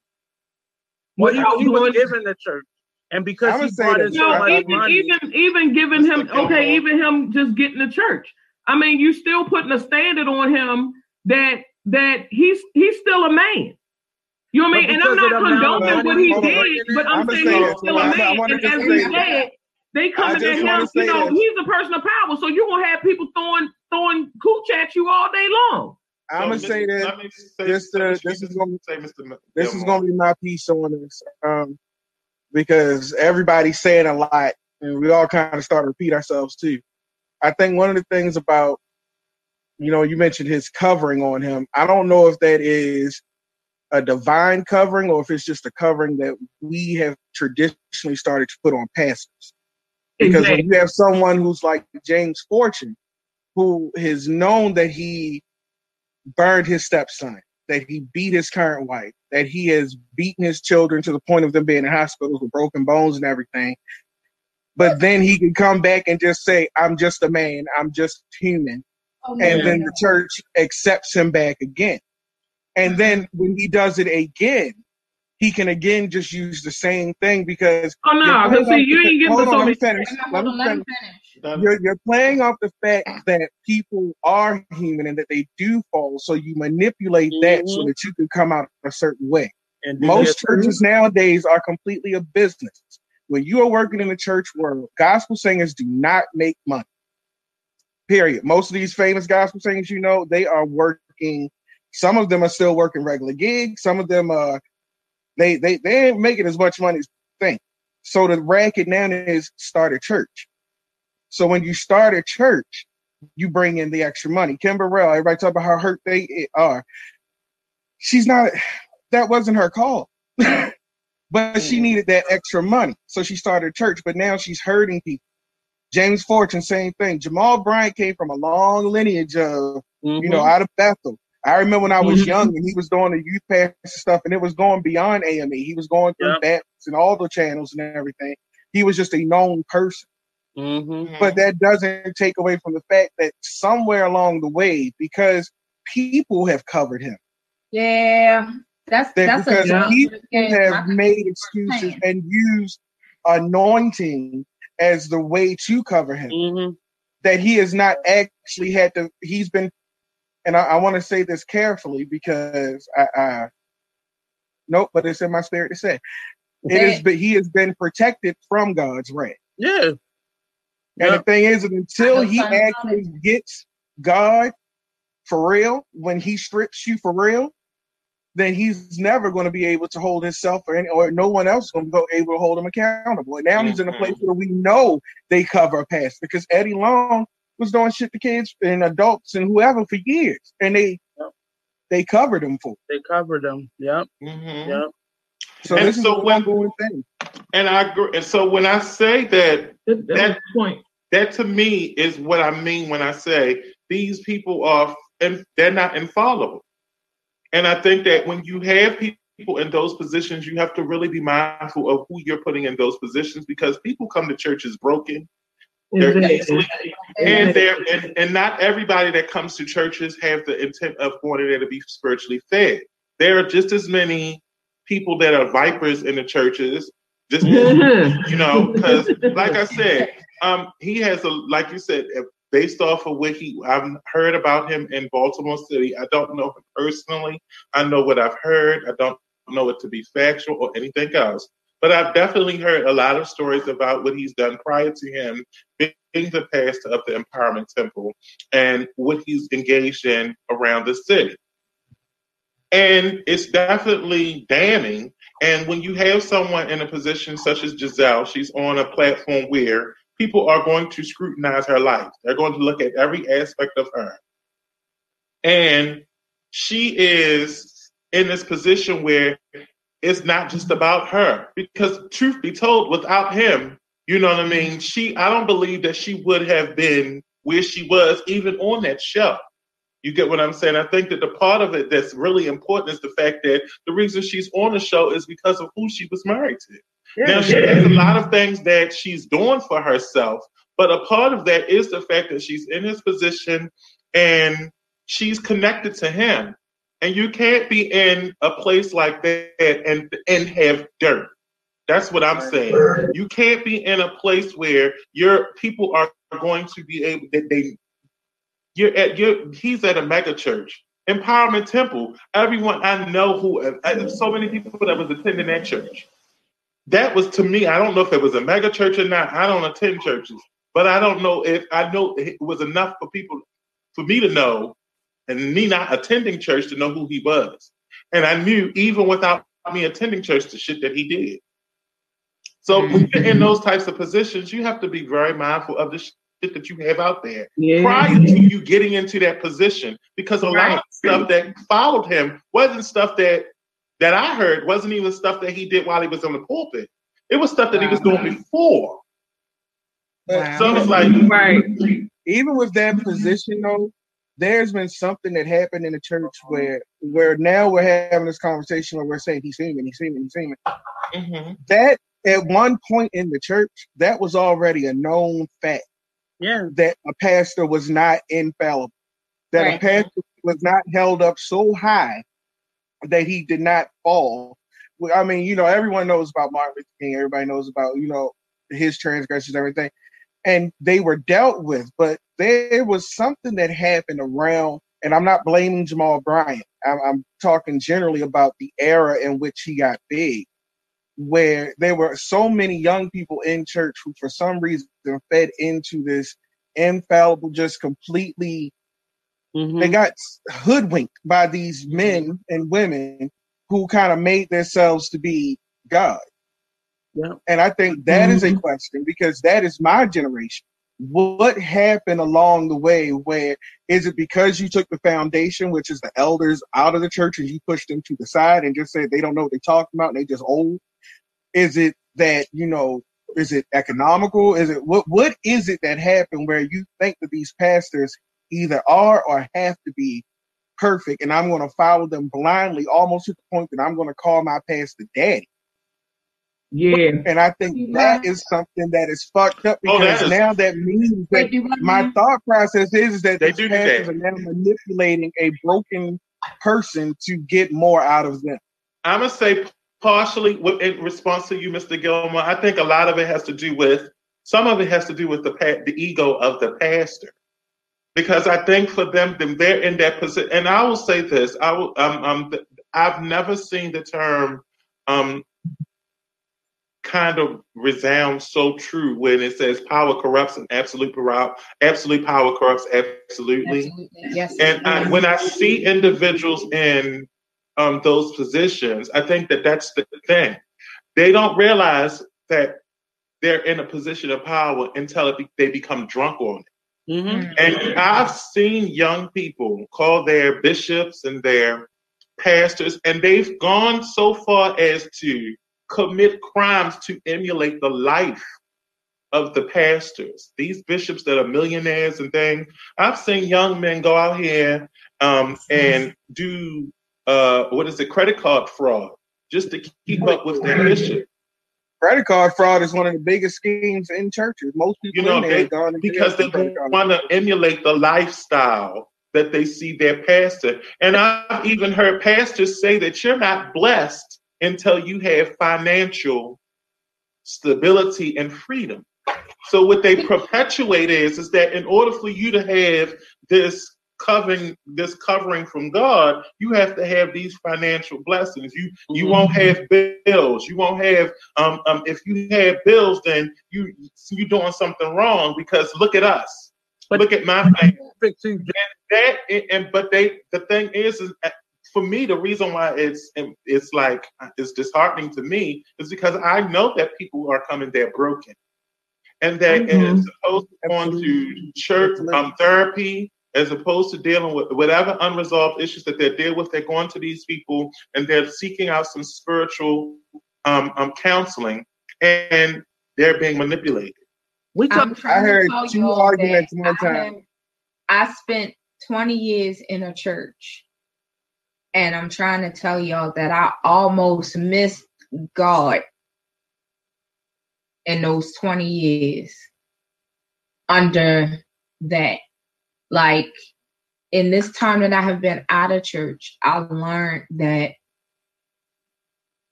Speaker 6: Well, he, he was given the church. And because he brought his
Speaker 4: no, even, money, even even giving him okay, even him just getting the church. I mean, you're still putting a standard on him that that he's he's still a man. You know what I mean? And I'm not condoning what he did, but I'm, saying he's still a man. And as we said, they coming at him, you know, this. he's a person of power. So you're gonna have people throwing throwing cooch at you all day long.
Speaker 8: I'm gonna say that this uh, this is gonna say Mr. this is gonna be my piece on this, um, because everybody's saying a lot, and we all kind of start to repeat ourselves too. I think one of the things about, you know, you mentioned his covering on him. I don't know if that is a divine covering or if it's just a covering that we have traditionally started to put on pastors. Because exactly. when you have someone who's like James Fortune, who has known that he burned his stepson, that he beat his current wife, that he has beaten his children to the point of them being in hospitals with broken bones and everything. But then he can come back and just say, I'm just a man, I'm just human. Oh, and then the church accepts him back again. And then when he does it again, he can again just use the same thing because
Speaker 4: oh no, because see you ain't getting the
Speaker 8: let me finish. Let me finish. You're, you're playing off the fact that people are human and that they do fall, so you manipulate mm-hmm. that so mm-hmm. that you can come out a certain way. And most churches nowadays are completely a business. When you are working in the church world, gospel singers do not make money. Period. Most of these famous gospel singers, you know, they are working. Some of them are still working regular gigs. Some of them are uh, they they they ain't making as much money as think. So the racket now is start a church. So when you start a church, you bring in the extra money. Kim Burrell, everybody talk about how hurt they are. She's not. That wasn't her call. but she mm. needed that extra money. So she started a church, but now she's hurting people. James Fortune, same thing. Jamal Bryant came from a long lineage of, mm-hmm. you know, mm-hmm. out of Bethel. I remember when I was mm-hmm. young and he was doing the youth pastor stuff and it was going beyond AME. He was going through yep. Baptist and all the channels and everything. He was just a known person. Mm-hmm. But that doesn't take away from the fact that somewhere along the way, because people have covered him.
Speaker 3: Yeah, that's that that's
Speaker 8: because a people have made excuses and used anointing as the way to cover him. Mm-hmm. That he has not actually had to. He's been, and I, I want to say this carefully because I, I, nope, but it's in my spirit to say it is. But he has been protected from God's wrath.
Speaker 6: Yeah.
Speaker 8: And yep. the thing is, until he actually gets God for real, when he strips you for real, then he's never going to be able to hold himself or any, or no one else is going to be able to hold him accountable. And now mm-hmm. he's in a place mm-hmm. where we know they cover a past because Eddie Long was doing shit to kids and adults and whoever for years, and they yep. they covered them for.
Speaker 6: They covered them. Yep. Mm-hmm. Yep.
Speaker 8: So and this so is when, ongoing thing.
Speaker 1: And I agree. And so when I say that, that, that point, that to me is what I mean when I say these people are, and they're not infallible. And I think that when you have people in those positions, you have to really be mindful of who you're putting in those positions because people come to churches broken. They're easily, and they're and, and not everybody that comes to churches have the intent of going there to be spiritually fed. There are just as many people that are vipers in the churches. Just you know, because like I said, um, he has a like you said, based off of what he I've heard about him in Baltimore City. I don't know him personally. I know what I've heard. I don't know it to be factual or anything else. But I've definitely heard a lot of stories about what he's done prior to him being the pastor of the Empowerment Temple and what he's engaged in around the city. And it's definitely damning. And when you have someone in a position such as Gizelle, she's on a platform where people are going to scrutinize her life. They're going to look at every aspect of her. And she is in this position where it's not just about her. Because truth be told, without him, you know what I mean? She I don't believe that she would have been where she was even on that show. You get what I'm saying? I think that the part of it that's really important is the fact that the reason she's on the show is because of who she was married to. Yeah, now she has a lot of things that she's doing for herself, but a part of that is the fact that she's in his position and she's connected to him. And you can't be in a place like that and and have dirt. That's what I'm saying. You can't be in a place where your people are going to be able that they you're at you're he's at a mega church. Empowerment Temple. Everyone I know who uh, so many people that was attending that church that was to me, I don't know if it was a mega church or not. I don't attend churches, but I don't know if I know it was enough for people for me to know and me not attending church to know who he was. And I knew even without me attending church the shit that he did. So mm-hmm. when you're in those types of positions, you have to be very mindful of the shit that you have out there yeah. prior to you getting into that position. Because a right. lot of stuff that followed him wasn't stuff that that I heard wasn't even stuff that he did while he was on the pulpit. It was stuff that wow. he was doing before. Wow. So it's like
Speaker 8: right. Even with that position though, there's been something that happened in the church where where now we're having this conversation where we're saying he's human, he's human, he's human. Mm-hmm. That at one point in the church, that was already a known fact.
Speaker 6: Yeah.
Speaker 8: That a pastor was not infallible. That right. a pastor was not held up so high that he did not fall I mean, you know, everyone knows about Martin Luther King. Everybody knows about you know his transgressions, everything, and they were dealt with. But there was something that happened around, and I'm not blaming Jamal Bryant. I'm, I'm talking generally about the era in which he got big, where there were so many young people in church who, for some reason, fed into this infallible, just completely. Mm-hmm. They got hoodwinked by these men and women who kind of made themselves to be God. Yeah. And I think that mm-hmm. is a mm-hmm. question because that is my generation. What happened along the way where is it because you took the foundation, which is the elders out of the church and you pushed them to the side and just said they don't know what they're talking about and they just old? Is it that, you know, is it economical? Is it what what is it that happened where you think that these pastors either are or have to be perfect, and I'm going to follow them blindly, almost to the point that I'm going to call my pastor daddy.
Speaker 4: Yeah,
Speaker 8: and I think that is something that is fucked up because oh, that now that means that my thought process is, is that they do pastors that. are now manipulating a broken person to get more out of them.
Speaker 1: I'm gonna say partially in response to you, Mr. Gilmore. I think a lot of it has to do with some of it has to do with the the ego of the pastor because I think for them, them they're in that position. And I will say this: I will, um, um, I've never seen the term um, kind of resounds so true when it says power corrupts and absolute power, absolute power corrupts absolutely. absolutely. Yes. And I, when I see individuals in um, those positions, I think that that's the thing. They don't realize that they're in a position of power until they become drunk on it. Mm-hmm. And I've seen young people call their bishops and their pastors, and they've gone so far as to commit crimes to emulate the life of the pastors. These bishops that are millionaires and things. I've seen young men go out here um, and do uh, what is it, credit card fraud, just to keep up with their bishop
Speaker 8: credit card fraud is one of the biggest schemes in churches. Most people, you know, they,
Speaker 1: because they want to emulate the lifestyle that they see their pastor. And I've even heard pastors say that you're not blessed until you have financial stability and freedom. So what they perpetuate is is that in order for you to have this covering this covering from God, you have to have these financial blessings. You you mm-hmm. won't have bills. You won't have um, um if you have bills, then you you doing something wrong because look at us. But look at my family. And that and but they the thing is is for me the reason why it's it's like it's disheartening to me is because I know that people are coming there broken and that mm-hmm. is supposed to go on to church um, therapy as opposed to dealing with whatever unresolved issues that they're dealing with. They're going to these people and they're seeking out some spiritual um, um, counseling, and they're being manipulated.
Speaker 3: We talk, I heard two arguments one time. I spent 20 years in a church, and I'm trying to tell y'all that I almost missed God in those 20 years under that like in this time that I have been out of church, I've learned that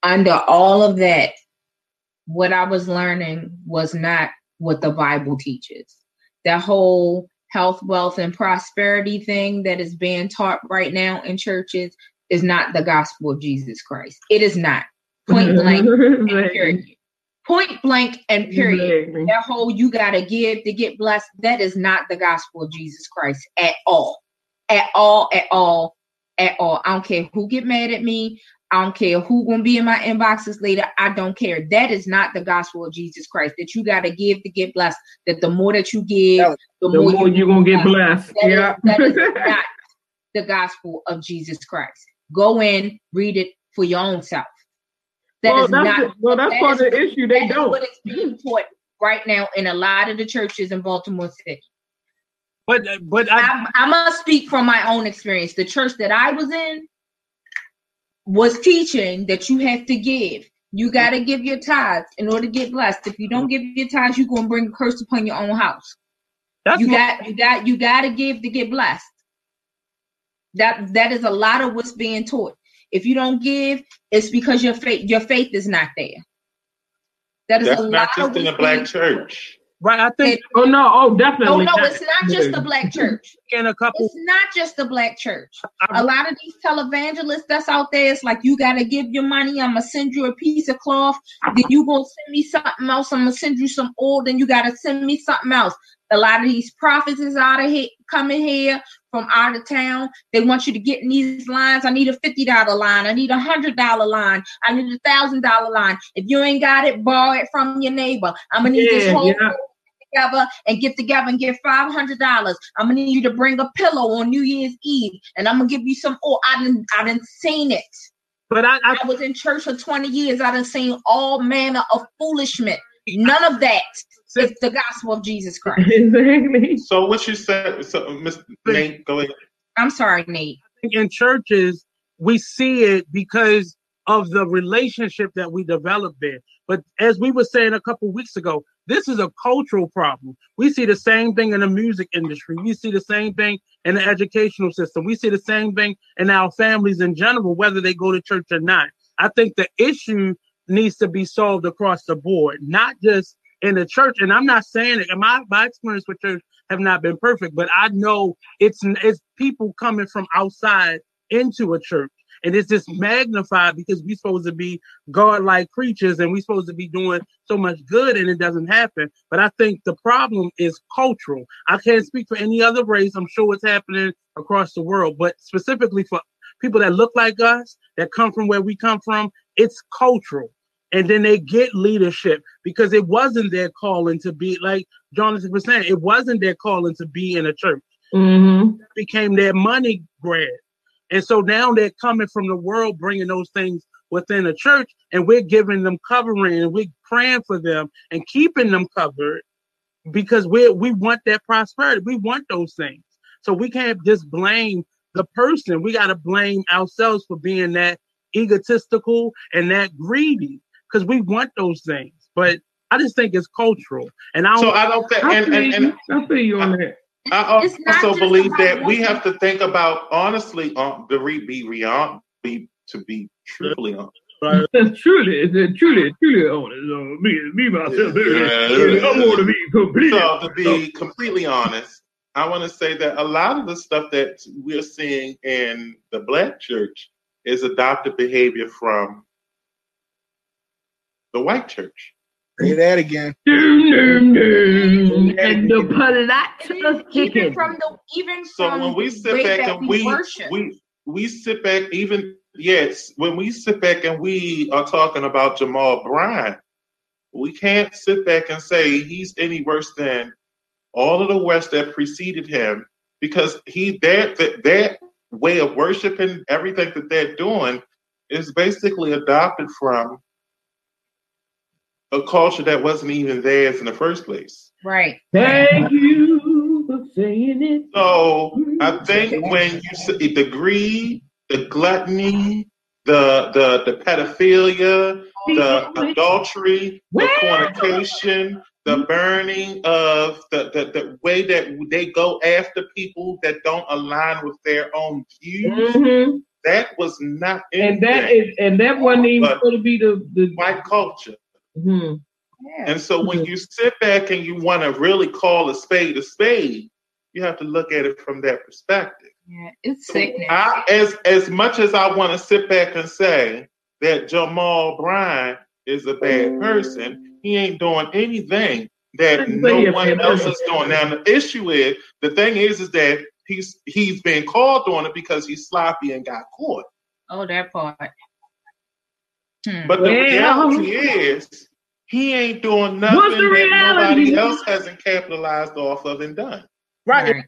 Speaker 3: under all of that, what I was learning was not what the Bible teaches. That whole health, wealth, and prosperity thing that is being taught right now in churches is not the gospel of Jesus Christ. It is not. Point blank. and period point blank and period. That whole you gotta give to get blessed, that is not the gospel of Jesus Christ at all. At all, at all, at all. I don't care who get mad at me. I don't care who gonna be in my inboxes later. I don't care. That is not the gospel of Jesus Christ. That you gotta give to get blessed. That the more that you give,
Speaker 4: the, the more, more you're gonna get blessed.
Speaker 3: That yeah. Is, that is not the gospel of Jesus Christ. Go in, read it for your own self.
Speaker 4: That well, is that's not. well, that's that part is, of the issue. They don't.
Speaker 3: what is being taught right now in a lot of the churches in Baltimore City.
Speaker 6: But but I,
Speaker 3: I, I must speak from my own experience. The church that I was in was teaching that you have to give. You got to give your tithes in order to get blessed. If you don't give your tithes, you're gonna bring a curse upon your own house. That's you got you got you got to give to get blessed. That that is a lot of what's being taught. If you don't give, it's because your faith your faith is not there.
Speaker 1: That is That's not just in the black church.
Speaker 6: Right, I think.
Speaker 4: oh no, oh, oh definitely.
Speaker 3: Oh no, it's not just the black church.
Speaker 6: In a couple.
Speaker 3: It's not just the black church. A lot of these televangelists that's out there, it's like you gotta give your money. I'm gonna send you a piece of cloth. Then you gonna send me something else. I'm gonna send you some oil. Then you gotta send me something else. A lot of these prophets is out of here, coming here from out of town. They want you to get in these lines. I need a fifty dollar line. I need a hundred dollar line. I need a thousand dollar line. If you ain't got it, borrow it from your neighbor. I'm gonna need yeah, this whole. Yeah together and get together and get five hundred dollars. I'm gonna need you to bring a pillow on New Year's Eve, and I'm gonna give you some. Oh, I didn't, I didn't seen it.
Speaker 6: But I, I,
Speaker 3: I was in church for 20 years. I done seen all manner of foolishness. None of that is the gospel of Jesus Christ.
Speaker 1: so what you said, so Mr. Nate, go ahead.
Speaker 3: I'm sorry, Nate.
Speaker 6: In churches, we see it because of the relationship that we develop there. But as we were saying a couple weeks ago, this is a cultural problem. We see the same thing in the music industry. We see the same thing in the educational system. We see the same thing in our families in general, whether they go to church or not. I think the issue needs to be solved across the board, not just in the church. And I'm not saying it. My my experience with church have not been perfect, but I know it's it's people coming from outside into a church and it's just magnified because we're supposed to be God-like creatures and we're supposed to be doing so much good and it doesn't happen. But I think the problem is cultural. I can't speak for any other race. I'm sure it's happening across the world, but specifically for people that look like us, that come from where we come from, it's cultural. And then they get leadership because it wasn't their calling to be like Jonathan was saying, it wasn't their calling to be in a church.
Speaker 4: Mm-hmm.
Speaker 6: It became their money grab. And so now they're coming from the world, bringing those things within the church, and we're giving them covering and we're praying for them and keeping them covered because we we want that prosperity. We want those things. So we can't just blame the person. We got to blame ourselves for being that egotistical and that greedy because we want those things. But I just think it's cultural. And I
Speaker 1: so I don't think and, and, and,
Speaker 4: I feel you on that.
Speaker 1: I also believe that we have to think about honestly, um, to be beyond, be to be truly honest.
Speaker 4: Right. truly, truly, truly honest. Uh, me, me myself, yeah. I want to be completely.
Speaker 1: So to be completely honest, I want to say that a lot of the stuff that we're seeing in the black church is adopted behavior from the white church.
Speaker 8: Say that again.
Speaker 4: and the palate of chicken.
Speaker 3: Even from the even
Speaker 1: so when we sit back and we we we sit back even yes when we sit back and we are talking about Jamal Bryant, we can't sit back and say he's any worse than all of the West that preceded him because he that that, that way of worshiping everything that they're doing is basically adopted from a culture that wasn't even theirs in the first place.
Speaker 3: Right.
Speaker 4: Thank you for saying it.
Speaker 1: So I think when you see the greed, the gluttony, the the the pedophilia, the adultery, the fornication, the burning of the, the, the way that they go after people that don't align with their own views.
Speaker 4: Mm-hmm.
Speaker 1: That was not
Speaker 4: and that is and that wasn't even going to be the, the
Speaker 1: white culture.
Speaker 4: Mm-hmm.
Speaker 1: Yeah. And so when you sit back and you want to really call a spade a spade, you have to look at it from that perspective.
Speaker 3: Yeah, it's so.
Speaker 1: I, as as much as I want to sit back and say that Jamal Bryant is a bad person, he ain't doing anything that no one else is doing. Now the issue is the thing is is that he's he's been called on it because he's sloppy and got caught.
Speaker 3: Oh, that part.
Speaker 1: Hmm. But the reality is he ain't doing nothing that nobody else hasn't capitalized off of and done.
Speaker 6: Right.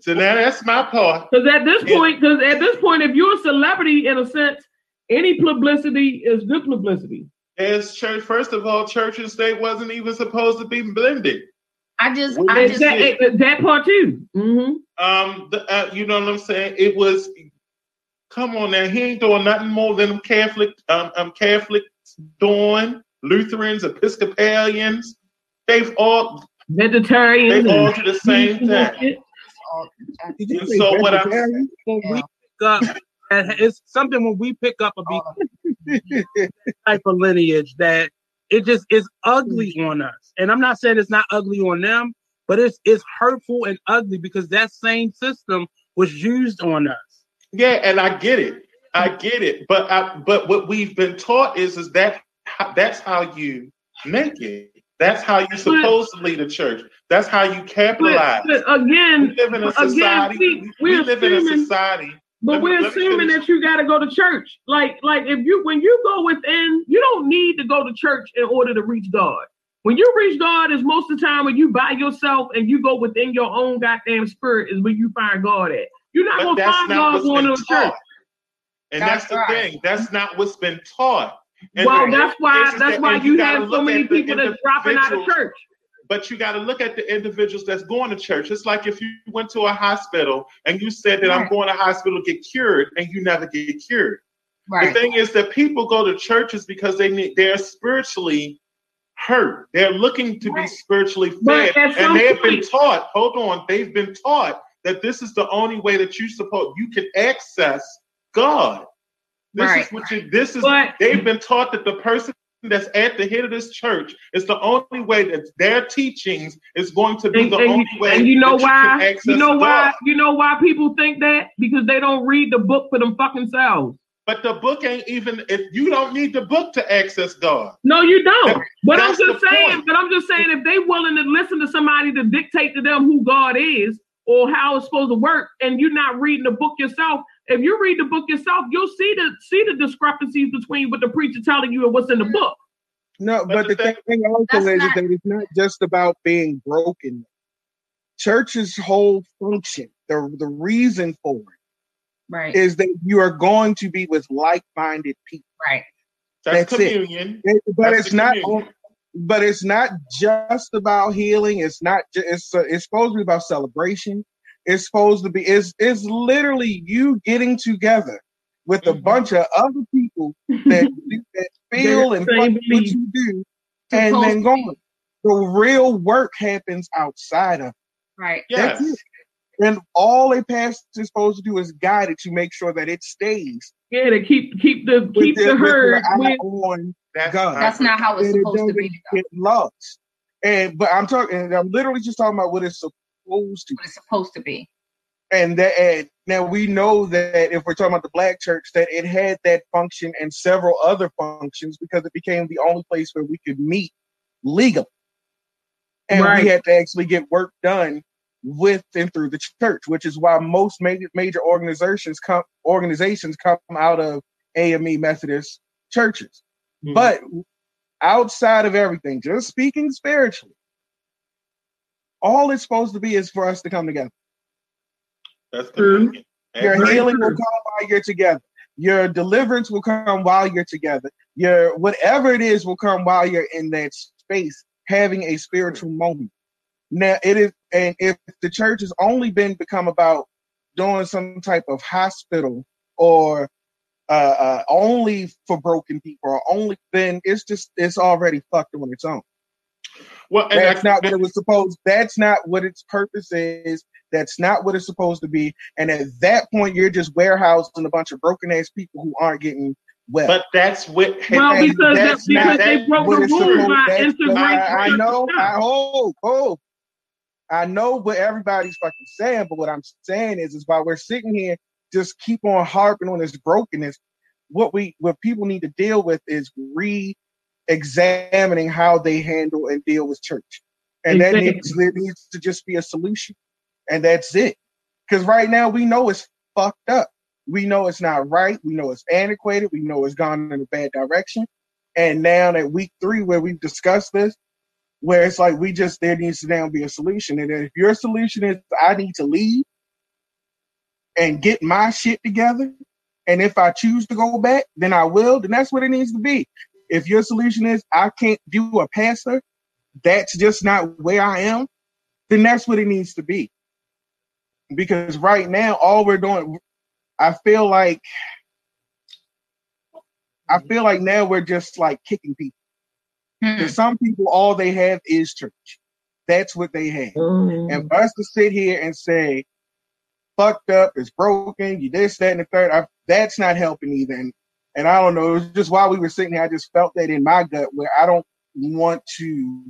Speaker 1: so now that's my part.
Speaker 4: Because at this point, because at this point, if you're a celebrity in a sense, any publicity is good publicity.
Speaker 1: As church, first of all, church and state wasn't even supposed to be blended.
Speaker 3: I just, I just
Speaker 4: that, that, part too. Mm-hmm.
Speaker 1: Um, the, uh, you know what I'm saying? It was Come on now, he ain't doing nothing more than Catholic, um, um Catholics doing, Lutherans, Episcopalians. They've all
Speaker 4: vegetarians.
Speaker 1: They all do the same thing. And so what I'm
Speaker 6: when we got And it's something when we pick up a type of lineage that it just is ugly on us. And I'm not saying it's not ugly on them, but it's it's hurtful and ugly because that same system was used on us.
Speaker 1: Yeah, and I get it. I get it. But I, but what we've been taught is is that that's how you make it. That's how you're supposed but, to lead a church. That's how you capitalize.
Speaker 4: But, but again,
Speaker 1: we live in a society. Again, we, we live in a society.
Speaker 4: But we're assuming that you got to go to church. Like, like if you when you go within, you don't need to go to church in order to reach God. When you reach God, is most of the time when you by yourself and you go within your own goddamn spirit is where you find God at. You're not but gonna find God going to church.
Speaker 1: And that's, that's the right. thing. That's not what's been taught.
Speaker 4: And well, that's why that's why you, you have so many people that's dropping out of church.
Speaker 1: But you got to look at the individuals that's going to church. It's like if you went to a hospital and you said that right. I'm going to hospital to get cured, and you never get cured. Right. The thing is that people go to churches because they need they're spiritually hurt. They're looking to right. be spiritually fed, and they have been taught. Hold on, they've been taught that this is the only way that you suppose you can access God. This right. is what you, this is. But, they've been taught that the person that's at the head of this church is the only way that their teachings is going to be
Speaker 4: and,
Speaker 1: the
Speaker 4: and,
Speaker 1: only way.
Speaker 4: And you know why? You, you know why? You know why people think that? Because they don't read the book for them fucking selves.
Speaker 1: But the book ain't even if you don't need the book to access God.
Speaker 4: No, you don't. That, but I'm just saying, point. but I'm just saying if they willing to listen to somebody to dictate to them who God is or how it's supposed to work, and you're not reading the book yourself, if you read the book yourself, you'll see the see the discrepancies between what the preacher telling you and what's in the book.
Speaker 8: No, but, but the, thing, thing also is not, that it's not just about being broken. Church's whole function, the the reason for it,
Speaker 3: right,
Speaker 8: is that you are going to be with like-minded people.
Speaker 3: Right.
Speaker 1: That's, That's communion.
Speaker 8: It. But That's it's not. But it's not just about healing. It's not. Just, it's uh, it's supposed to be about celebration. It's supposed to be. It's it's literally you getting together with a mm-hmm. bunch of other people that, that feel and what you do, and then going. The real work happens outside of.
Speaker 3: Right.
Speaker 1: Yes. That's it.
Speaker 8: And all a pastor is supposed to do is guide it to make sure that it stays.
Speaker 4: Yeah, to keep keep the keep the, the herd with,
Speaker 8: on
Speaker 3: that's, God. That's not how it's and supposed it to be. It
Speaker 8: loves. And but I'm talking I'm literally just talking about what it's supposed to
Speaker 3: what it's supposed to be.
Speaker 8: And that and now we know that if we're talking about the black church, that it had that function and several other functions because it became the only place where we could meet legally. And right. we had to actually get work done with and through the church, which is why most major major organizations come organizations come out of AME Methodist churches. Mm-hmm. But outside of everything, just speaking spiritually, all it's supposed to be is for us to come together.
Speaker 1: That's true.
Speaker 8: Your healing will come while you're together. Your deliverance will come while you're together. Your whatever it is will come while you're in that space having a spiritual moment. Now it is, and if the church has only been become about doing some type of hospital or uh, uh, only for broken people or only then it's just it's already fucked on its own. Well, that's not what it was supposed. That's not what its purpose is. That's not what it's supposed to be. And at that point, you're just warehousing a bunch of broken ass people who aren't getting well.
Speaker 1: But that's what.
Speaker 4: Well, because, that's because they broke the rules by integrating.
Speaker 8: I, I know. I oh oh. I know what everybody's fucking saying, but what I'm saying is, is while we're sitting here, just keep on harping on this brokenness. What we, what people need to deal with is re-examining how they handle and deal with church, and that needs, there needs to just be a solution, and that's it. Because right now we know it's fucked up. We know it's not right. We know it's antiquated. We know it's gone in a bad direction. And now that week three, where we've discussed this, where it's like we just there needs to now be a solution. And if your solution is I need to leave and get my shit together, and if I choose to go back, then I will, then that's what it needs to be. If your solution is I can't do a pastor, that's just not where I am, then that's what it needs to be. Because right now, all we're doing, I feel like, I feel like now we're just like kicking people. Mm. some people, all they have is church. That's what they have. Mm. And for us to sit here and say, fucked up, it's broken, you this, that, and the third. I, that's not helping either. And, and I don't know. It was just while we were sitting here, I just felt that in my gut where I don't want to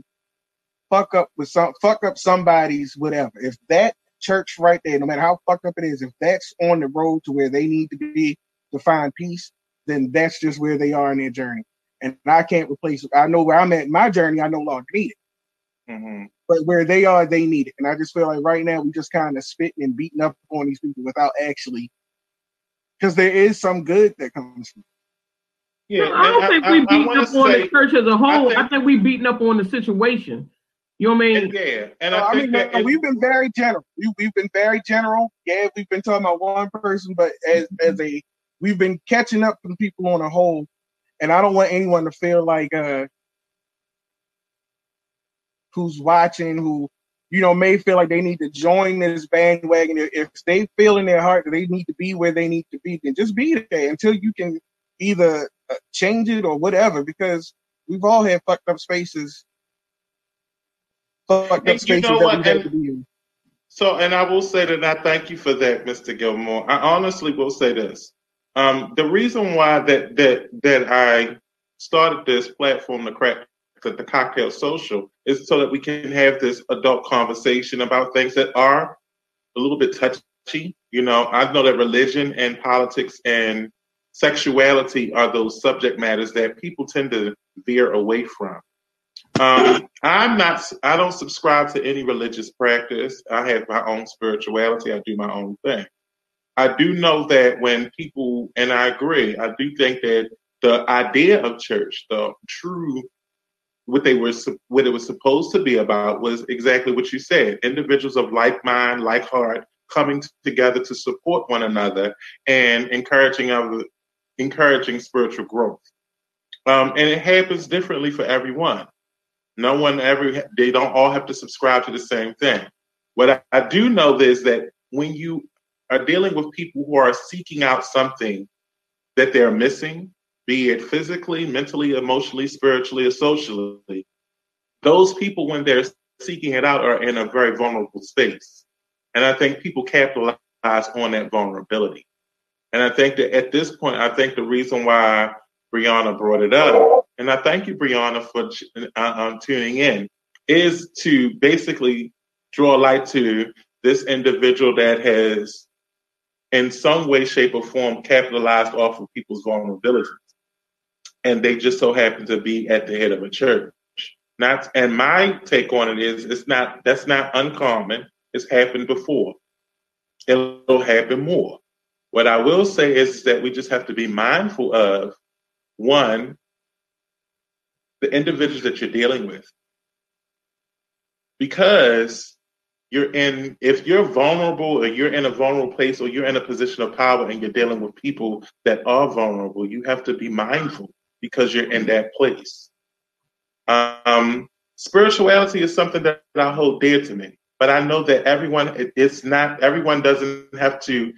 Speaker 8: fuck up with some fuck up somebody's whatever. If that church right there, no matter how fucked up it is, if that's on the road to where they need to be to find peace, then that's just where they are in their journey. And I can't replace it. I know where I'm at in my journey, I no longer need it. Mm-hmm. But where they are, they need it. And I just feel like right now we just kind of spitting and beating up on these people without actually because there is some good that comes from
Speaker 4: yeah, no, I don't think I, we beating up on the church as a whole. I think, I think we beating up on the situation. You know what I mean?
Speaker 1: Yeah, and I, I mean,
Speaker 8: that we've been very general. We, we've been very general. Yeah, we've been talking about one person, but as as a we've been catching up from people on a whole, and I don't want anyone to feel like uh who's watching who you know may feel like they need to join this bandwagon. If they feel in their heart that they need to be where they need to be, then just be there until you can either change it or whatever. Because we've all had fucked up spaces fucked up spaces that we have to be in.
Speaker 1: So, and I will say that I thank you for that, Mr. Gilmore. I honestly will say this. Um, the reason why that that that I started this platform, the crack the, the cocktail social, is so that we can have this adult conversation about things that are a little bit touchy. You know, I know that religion and politics and sexuality are those subject matters that people tend to veer away from. Um, I'm not. I don't subscribe to any religious practice. I have my own spirituality. I do my own thing. I do know that when people, and I agree, I do think that the idea of church, the true, what they were, what it was supposed to be about, was exactly what you said: individuals of like mind, like heart, coming together to support one another and encouraging other, encouraging spiritual growth. Um, and it happens differently for everyone. No one ever, they don't all have to subscribe to the same thing. What I, I do know is that when you are dealing with people who are seeking out something that they're missing, be it physically, mentally, emotionally, spiritually, or socially, those people, when they're seeking it out, are in a very vulnerable space. And I think people capitalize on that vulnerability. And I think that at this point, I think the reason why Brianna brought it up, and I thank you, Brianna, for uh, um, tuning in, is to basically draw light to this individual that has, in some way, shape, or form, capitalized off of people's vulnerabilities. And they just so happen to be at the head of a church. Not, and my take on it is, it's not that's not uncommon. It's happened before. It'll happen more. What I will say is that we just have to be mindful of one, the individuals that you're dealing with. Because you're in, if you're vulnerable or you're in a vulnerable place or you're in a position of power and you're dealing with people that are vulnerable, you have to be mindful because you're in that place. Um, spirituality is something that I hold dear to me, but I know that everyone, it's not, everyone doesn't have to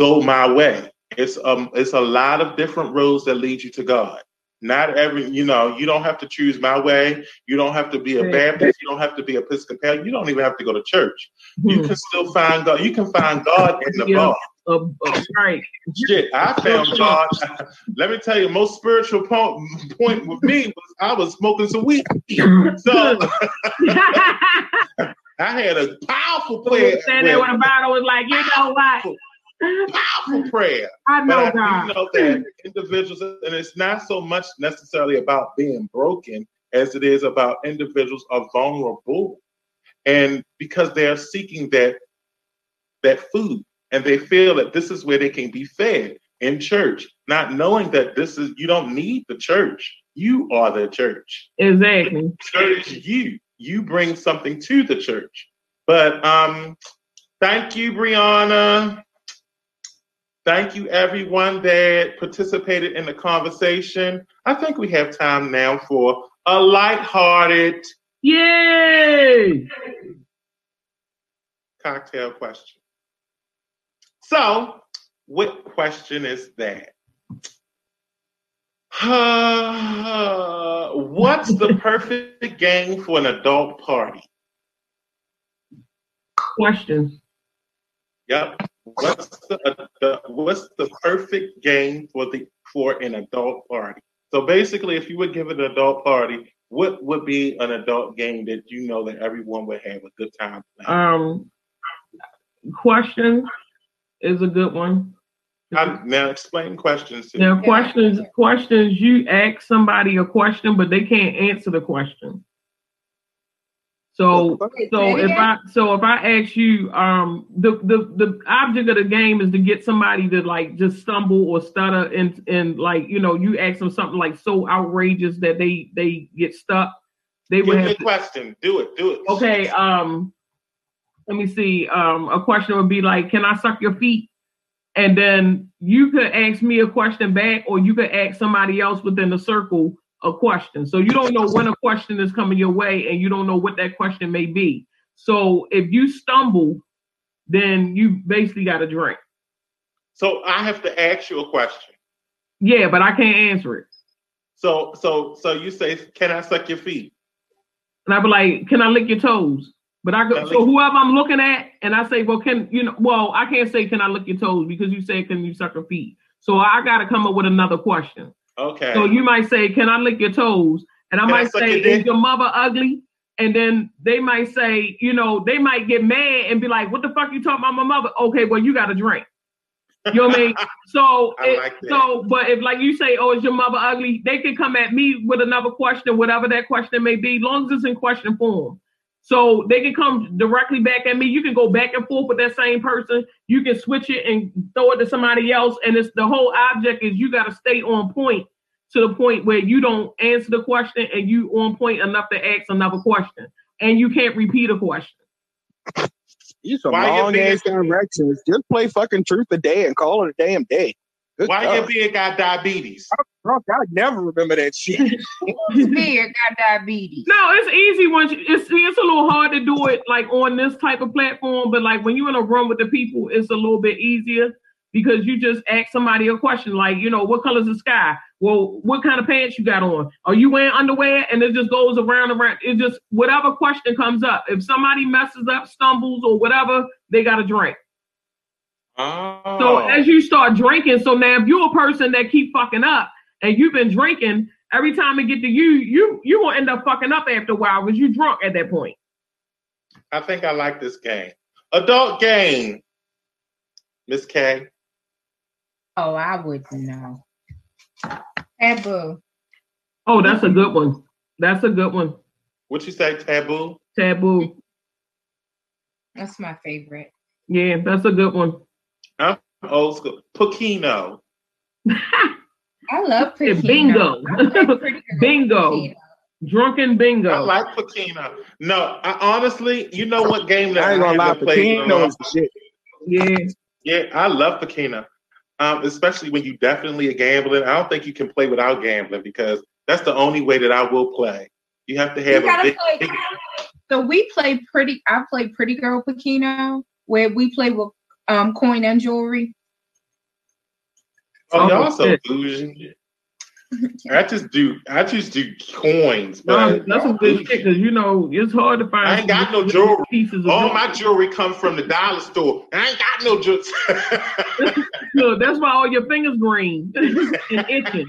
Speaker 1: go my way. It's um it's a lot of different roads that lead you to God. Not every, you know, you don't have to choose my way. You don't have to be a Baptist. You don't have to be Episcopal. You don't even have to go to church. You hmm. can still find God. You can find God in the yeah. bar. Uh, uh, right. Shit, I found God. Let me tell you, most spiritual point, point with me was I was smoking some weed. So I had a powerful prayer.
Speaker 4: Stand there with a bottle was like, you know what?
Speaker 1: Powerful prayer.
Speaker 4: I know I
Speaker 1: know that individuals, and it's not so much necessarily about being broken as it is about individuals are vulnerable, and because they are seeking that that food, and they feel that this is where they can be fed in church, not knowing that this is you don't need the church. You are the church.
Speaker 4: Exactly.
Speaker 1: The church, you you bring something to the church. But um, thank you, Brianna. Thank you, everyone that participated in the conversation. I think we have time now for a light-hearted,
Speaker 4: yay,
Speaker 1: cocktail question. So, what question is that? Uh, what's the perfect game for an adult party?
Speaker 4: Question.
Speaker 1: Yep. What's the, the what's the perfect game for the for an adult party? So basically, if you would give an adult party, what would be an adult game that you know that everyone would have a good time
Speaker 4: playing? Um, question is a good one.
Speaker 1: I, now explain questions.
Speaker 4: Now questions, questions. You ask somebody a question, but they can't answer the question. So, so if I so if I ask you, um, the the the object of the game is to get somebody to like just stumble or stutter and and like you know you ask them something like so outrageous that they they get stuck. They
Speaker 1: Give would have to, question. Do it. Do it.
Speaker 4: Okay. Um, let me see. Um, a question would be like, "Can I suck your feet?" And then you could ask me a question back, or you could ask somebody else within the circle a question. So you don't know when a question is coming your way and you don't know what that question may be. So if you stumble, then you basically got a drink.
Speaker 1: So I have to ask you a question.
Speaker 4: Yeah, but I can't answer it.
Speaker 1: So so so you say, "Can I suck your feet?"
Speaker 4: And I be like, "Can I lick your toes?" But I go so whoever I'm looking at, and I say, "Well, can you know?" Well, I can't say, "Can I lick your toes?" because you say, "Can you suck your feet?" So I got to come up with another question.
Speaker 1: Okay.
Speaker 4: So you might say, "Can I lick your toes?" And I Can might I say, "Is your mother ugly?" And then they might say, you know, they might get mad and be like, "What the fuck you talking about my mother?" Okay, well you got a drink. You know what I mean? So, I like so, but if like you say, "Oh, is your mother ugly?" They can come at me with another question, whatever that question may be, long as it's in question form. So they can come directly back at me. You can go back and forth with that same person. You can switch it and throw it to somebody else. And it's the whole object is you got to stay on point to the point where you don't answer the question and you on point enough to ask another question. And you can't repeat a question.
Speaker 8: You some long ass directions. Just play fucking truth a day and call it a damn day.
Speaker 1: Good Why God. your beard got diabetes?
Speaker 8: Oh, I, I never remember that shit.
Speaker 3: beard got diabetes.
Speaker 4: No, it's easy once you, it's it's a little hard to do it like on this type of platform, but like when you're in a room with the people, it's a little bit easier because you just ask somebody a question like, you know, what color's the sky? Well, what kind of pants you got on? Are you wearing underwear? And it just goes around and around. It just whatever question comes up. If somebody messes up, stumbles, or whatever, they got a drink.
Speaker 1: Oh.
Speaker 4: So as you start drinking, so now if you're a person that keep fucking up and you've been drinking, every time it get to you, you you will end up fucking up after a while because you're drunk at that point.
Speaker 1: I think I like this game. Adult game. Miss K.
Speaker 3: Oh, I wouldn't know. Taboo.
Speaker 4: Oh, that's a good one. That's a good one.
Speaker 1: What you say, taboo?
Speaker 4: Taboo.
Speaker 3: That's my favorite.
Speaker 4: Yeah, that's a good one.
Speaker 1: I'm old school. Pokeno.
Speaker 3: I love Pokeno.
Speaker 4: Bingo. bingo. Drunken bingo.
Speaker 1: I like Pokeno. No, I honestly, you know what game that
Speaker 8: I ain't gonna lie, Pokeno is shit.
Speaker 4: Yeah.
Speaker 1: Yeah, I love Pokeno. Um, especially when you definitely are gambling. I don't think you can play without gambling because that's the only way that I will play. You have to have a big,
Speaker 3: play. big. So we play pretty. I play Pretty Girl Pokeno, where we play with um, coin and jewelry.
Speaker 1: Oh, y'all so bougie. I just do. I just do coins.
Speaker 4: But no, that's some good shit because you know it's hard to find.
Speaker 1: I ain't got no jewelry. Pieces All jewelry. my jewelry comes from the dollar store. I ain't got no jewelry.
Speaker 4: Look, that's why all your fingers green and itching.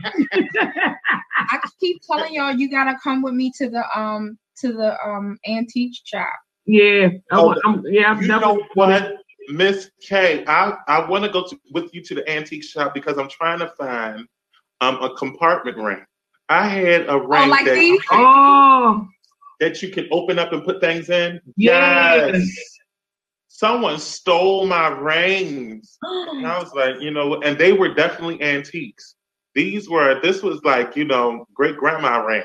Speaker 3: I keep telling y'all you gotta come with me to the um to the um antique shop.
Speaker 4: Yeah, oh, I'm, yeah.
Speaker 1: I'm you know what? Miss K, I, I want to go with you to the antique shop because I'm trying to find um a compartment ring. I had a ring oh, like that, these?
Speaker 4: oh.
Speaker 1: that you can open up and put things in.
Speaker 4: Yes. yes.
Speaker 1: Someone stole my rings. and I was like, you know, and they were definitely antiques. These were this was like, you know, great grandma ring.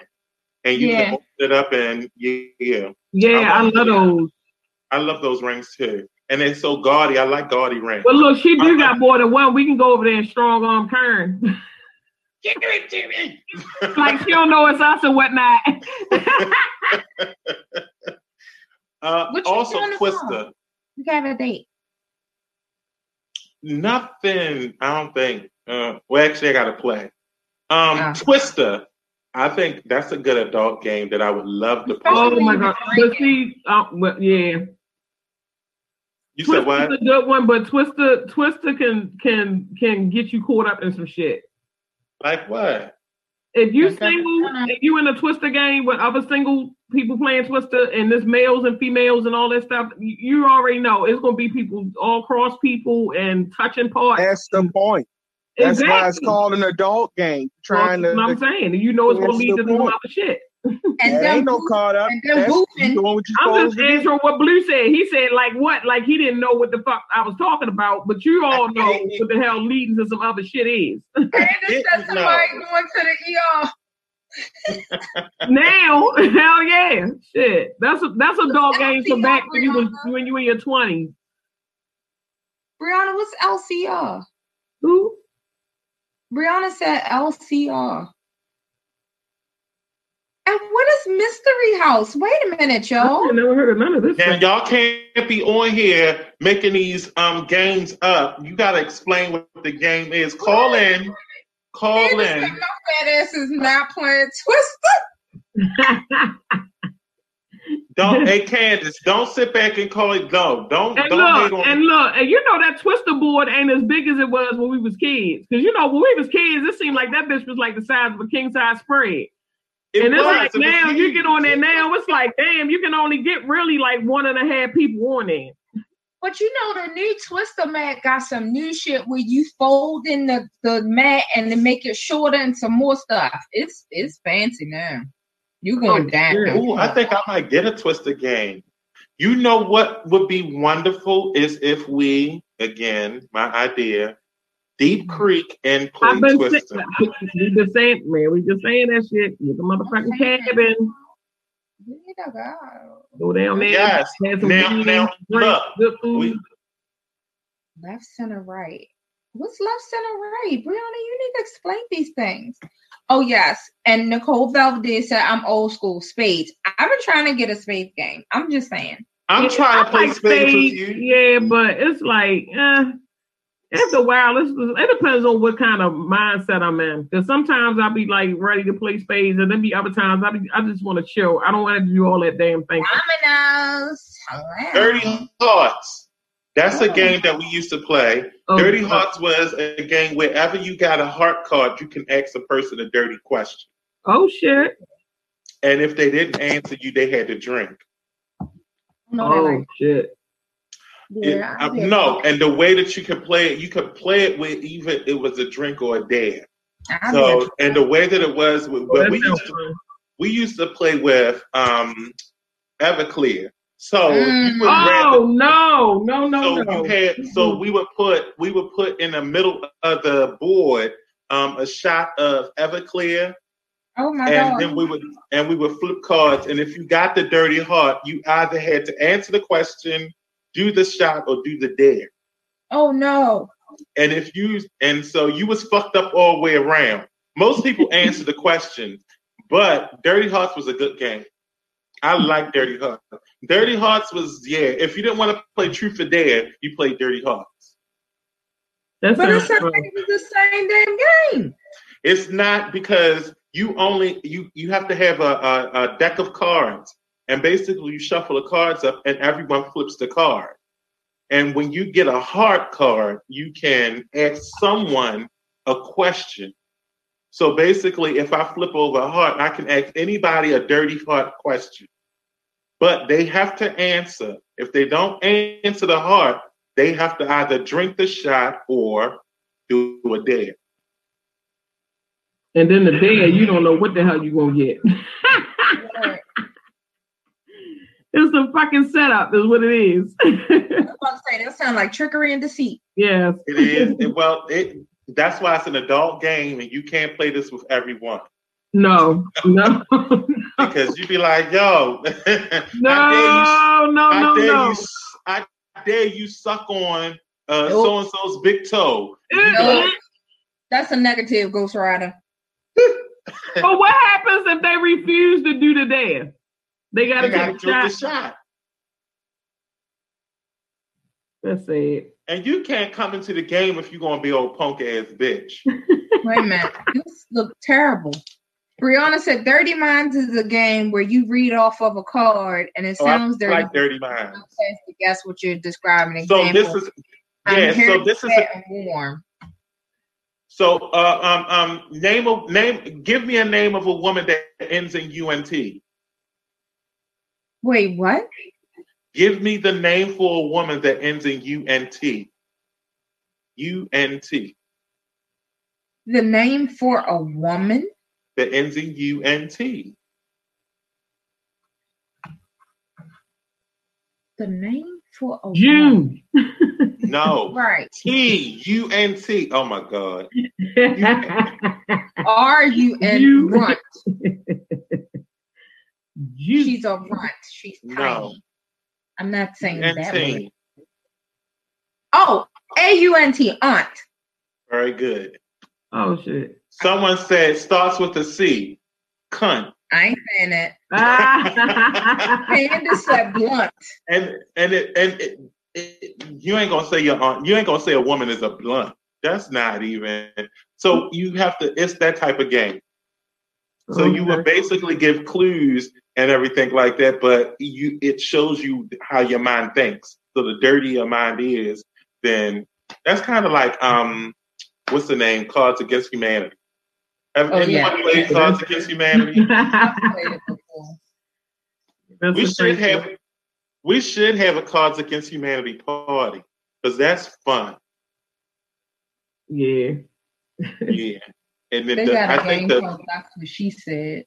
Speaker 1: And you yeah. can open it up and yeah.
Speaker 4: Yeah, I, I love those.
Speaker 1: I love those rings too and they're so gaudy. I like gaudy rings.
Speaker 4: Well, look, she do got more than one. We can go over there and strong arm Kern.
Speaker 1: Give it to me.
Speaker 4: like she don't know it's us and whatnot.
Speaker 1: uh, also, Twister.
Speaker 3: You have a date.
Speaker 1: Nothing. I don't think. Uh, well, actually, I got to play. Um. Twister. I think that's a good adult game that I would love to play.
Speaker 4: Oh my god! But see, uh, well, yeah,
Speaker 1: You Twister's said what?
Speaker 4: a good one, but Twister Twister can can can get you caught up in some shit.
Speaker 1: Like what?
Speaker 4: If you single, if you in a Twister game with other single people playing Twister, and there's males and females and all that stuff, you already know it's gonna be people all cross people and touching parts.
Speaker 8: That's the point. That's exactly. why it's called an adult game. Trying well, to.
Speaker 4: I'm saying you know it's gonna lead to some other shit.
Speaker 8: And then ain't no caught up. And then
Speaker 4: boofing. I'm just answering what Blue said. He said like what? Like he didn't know what the fuck I was talking about, but you all know what the hell leading to some other shit is.
Speaker 3: and just said somebody going to the ER.
Speaker 4: now, hell yeah, shit. That's a that's a dog game from back when you was when you were in your twenties.
Speaker 3: Brianna, what's LCR?
Speaker 4: Who?
Speaker 3: Brianna said LCR. And what is Mystery House? Wait a minute, y'all.
Speaker 4: I never heard of none of this.
Speaker 1: Now y'all can't be on here making these um games up. You gotta explain what the game is. Call in. Call in. My
Speaker 3: fat ass is not playing Twister.
Speaker 1: don't hey Candace, don't sit back and call it go. Don't
Speaker 4: and
Speaker 1: don't
Speaker 4: look, and look, and you know that twister board ain't as big as it was when we was kids. Cause you know when we was kids, it seemed like that bitch was like the size of a king size spread. It and it's like now you get on there now, it's like, damn, you can only get really like one and a half people on there.
Speaker 3: But you know the new Twister mat got some new shit where you fold in the, the mat and then make it shorter and some more stuff. It's it's fancy now. You oh, going oh, down.
Speaker 1: Ooh, I think I might get a Twister game. You know what would be wonderful is if we, again, my idea, Deep Creek and play I've been Twister.
Speaker 4: we just saying, man, we just saying that shit. Get the motherfucking cabin. Go down there.
Speaker 1: Yes. Now, now, look. We,
Speaker 3: left, center, right. What's left, center, right? Brianna, you need to explain these things. Oh, yes. And Nicole Velvet said, I'm old school spades. I've been trying to get a spades game. I'm just saying.
Speaker 1: I'm yeah, trying to play like spades, spades with you.
Speaker 4: Yeah, but it's like, eh after a while, it's, it depends on what kind of mindset I'm in. Because sometimes I'll be like ready to play spades, and then be other times I be, I just want to chill. I don't want to do all that damn thing.
Speaker 3: Dominoes.
Speaker 1: Dirty Hearts. That's a game that we used to play. Oh, dirty Hearts was a game wherever you got a heart card, you can ask a person a dirty question.
Speaker 4: Oh shit!
Speaker 1: And if they didn't answer you, they had to drink.
Speaker 4: oh shit!
Speaker 1: Yeah, it, uh, no, and the way that you could play it, you could play it with even it was a drink or a dare. So, and the way that it was, well, we used to, we used to play with um, Everclear. So
Speaker 4: mm. oh no, no, no,
Speaker 1: so
Speaker 4: no.
Speaker 1: You had, so we would put we would put in the middle of the board um, a shot of Everclear.
Speaker 3: Oh my
Speaker 1: and
Speaker 3: God.
Speaker 1: then we would and we would flip cards, and if you got the dirty heart, you either had to answer the question do the shot or do the dare.
Speaker 3: Oh no.
Speaker 1: And if you and so you was fucked up all the way around. Most people answer the question, but Dirty Hearts was a good game. I like Dirty Hearts. Dirty Hearts was yeah. If you didn't want to play Truth or Dare, you played Dirty Hearts.
Speaker 3: That's but it's the same damn game.
Speaker 1: It's not because you only you you have to have a, a, a deck of cards and basically, you shuffle the cards up and everyone flips the card. And when you get a heart card, you can ask someone a question. So basically, if I flip over a heart, I can ask anybody a dirty heart question. But they have to answer. If they don't answer the heart, they have to either drink the shot or do a dare.
Speaker 4: And then the dare, you don't know what the hell you're going to get. It's a fucking setup, is what it is.
Speaker 3: I was about to say that sounds like trickery and deceit.
Speaker 4: Yes,
Speaker 1: it is. It, well, it that's why it's an adult game, and you can't play this with everyone.
Speaker 4: No, no,
Speaker 1: because you'd be like, "Yo,
Speaker 4: no, you, no, no, no,
Speaker 1: you, I dare you suck on uh, so and so's big toe." No,
Speaker 3: that's a negative, Ghost Rider.
Speaker 4: but what happens if they refuse to do the dare? They gotta, they gotta
Speaker 1: take the shot.
Speaker 4: That's it.
Speaker 1: And you can't come into the game if you're gonna be old punk ass bitch.
Speaker 3: Wait a minute. This look terrible. Brianna said Dirty Minds is a game where you read off of a card and it sounds
Speaker 1: oh, I
Speaker 3: dirty.
Speaker 1: like Dirty Minds.
Speaker 3: To guess what you're describing.
Speaker 1: So this is yeah. So this is
Speaker 3: a, warm.
Speaker 1: So uh, um um name of name. Give me a name of a woman that ends in UNT.
Speaker 3: Wait, what?
Speaker 1: Give me the name for a woman that ends in UNT. UNT.
Speaker 3: The name for a woman
Speaker 1: that ends in UNT.
Speaker 3: The name for a
Speaker 4: June.
Speaker 1: no.
Speaker 3: Right.
Speaker 1: T U N T. Oh my God.
Speaker 3: R U N runt. She's a runt. She's tiny. No. I'm not saying U-N-T. that way. Oh, A U N T, aunt.
Speaker 1: Very good.
Speaker 4: Oh shit.
Speaker 1: Someone said starts with a C. Cunt.
Speaker 3: I ain't saying it. Panda said blunt.
Speaker 1: And and it, and it, it, you ain't gonna say your aunt. You ain't gonna say a woman is a blunt. That's not even. So you have to. It's that type of game. So oh, okay. you would basically give clues and everything like that, but you it shows you how your mind thinks. So the dirtier your mind is, then that's kind of like um, what's the name? Cards Against Humanity. Have oh, anyone yeah. played Cards Against Humanity? we should have we should have a Cards Against Humanity party because that's fun.
Speaker 4: Yeah.
Speaker 1: yeah. And then
Speaker 3: they
Speaker 1: the,
Speaker 3: got a
Speaker 1: I
Speaker 3: game the, called That's What She Said.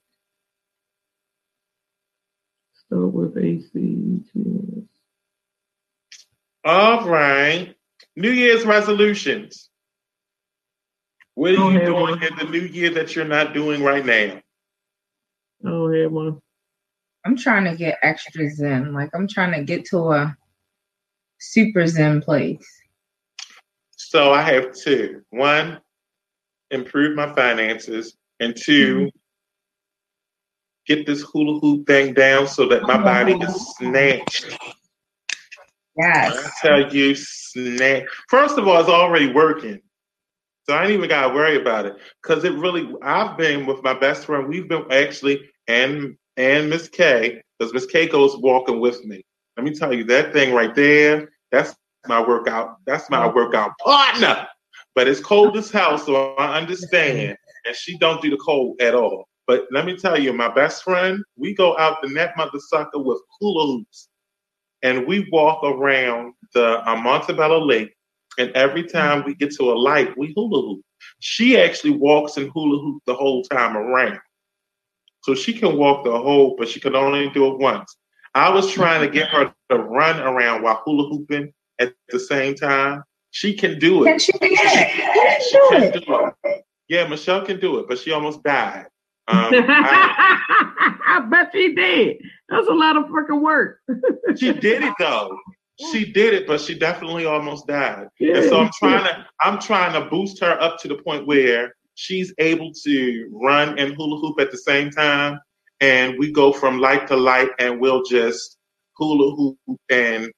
Speaker 4: So with AC.
Speaker 1: All right. New Year's resolutions. What are you doing one. in the new year that you're not doing right now?
Speaker 4: Oh, have one.
Speaker 3: I'm trying to get extra zen. Like I'm trying to get to a super zen place.
Speaker 1: So I have two. One, improve my finances, and 2 mm-hmm. Get this hula hoop thing down so that my body is oh. snatched.
Speaker 3: Yes.
Speaker 1: I tell you, snatch. First of all, it's already working. So I ain't even gotta worry about it because it really. I've been with my best friend. We've been actually and and Miss K because Miss K goes walking with me. Let me tell you that thing right there. That's my workout. That's my mm. workout partner. But it's cold as hell, so I understand. And she don't do the cold at all. But let me tell you, my best friend, we go out the net mother sucker with hula hoops, and we walk around the uh, Montebello Lake and every time we get to a light, we hula hoop. She actually walks and hula hoop the whole time around. So she can walk the whole, but she can only do it once. I was trying to get her to run around while hula hooping at the same time. She can do it.
Speaker 3: Can she do it?
Speaker 1: She can do it. Yeah, Michelle can do it, but she almost died. Um,
Speaker 4: I, I bet she did. That's a lot of freaking work.
Speaker 1: she did it though she did it, but she definitely almost died. Yeah, and so I'm trying to I'm trying to boost her up to the point where she's able to run and hula hoop at the same time. And we go from light to light and we'll just hula hoop. And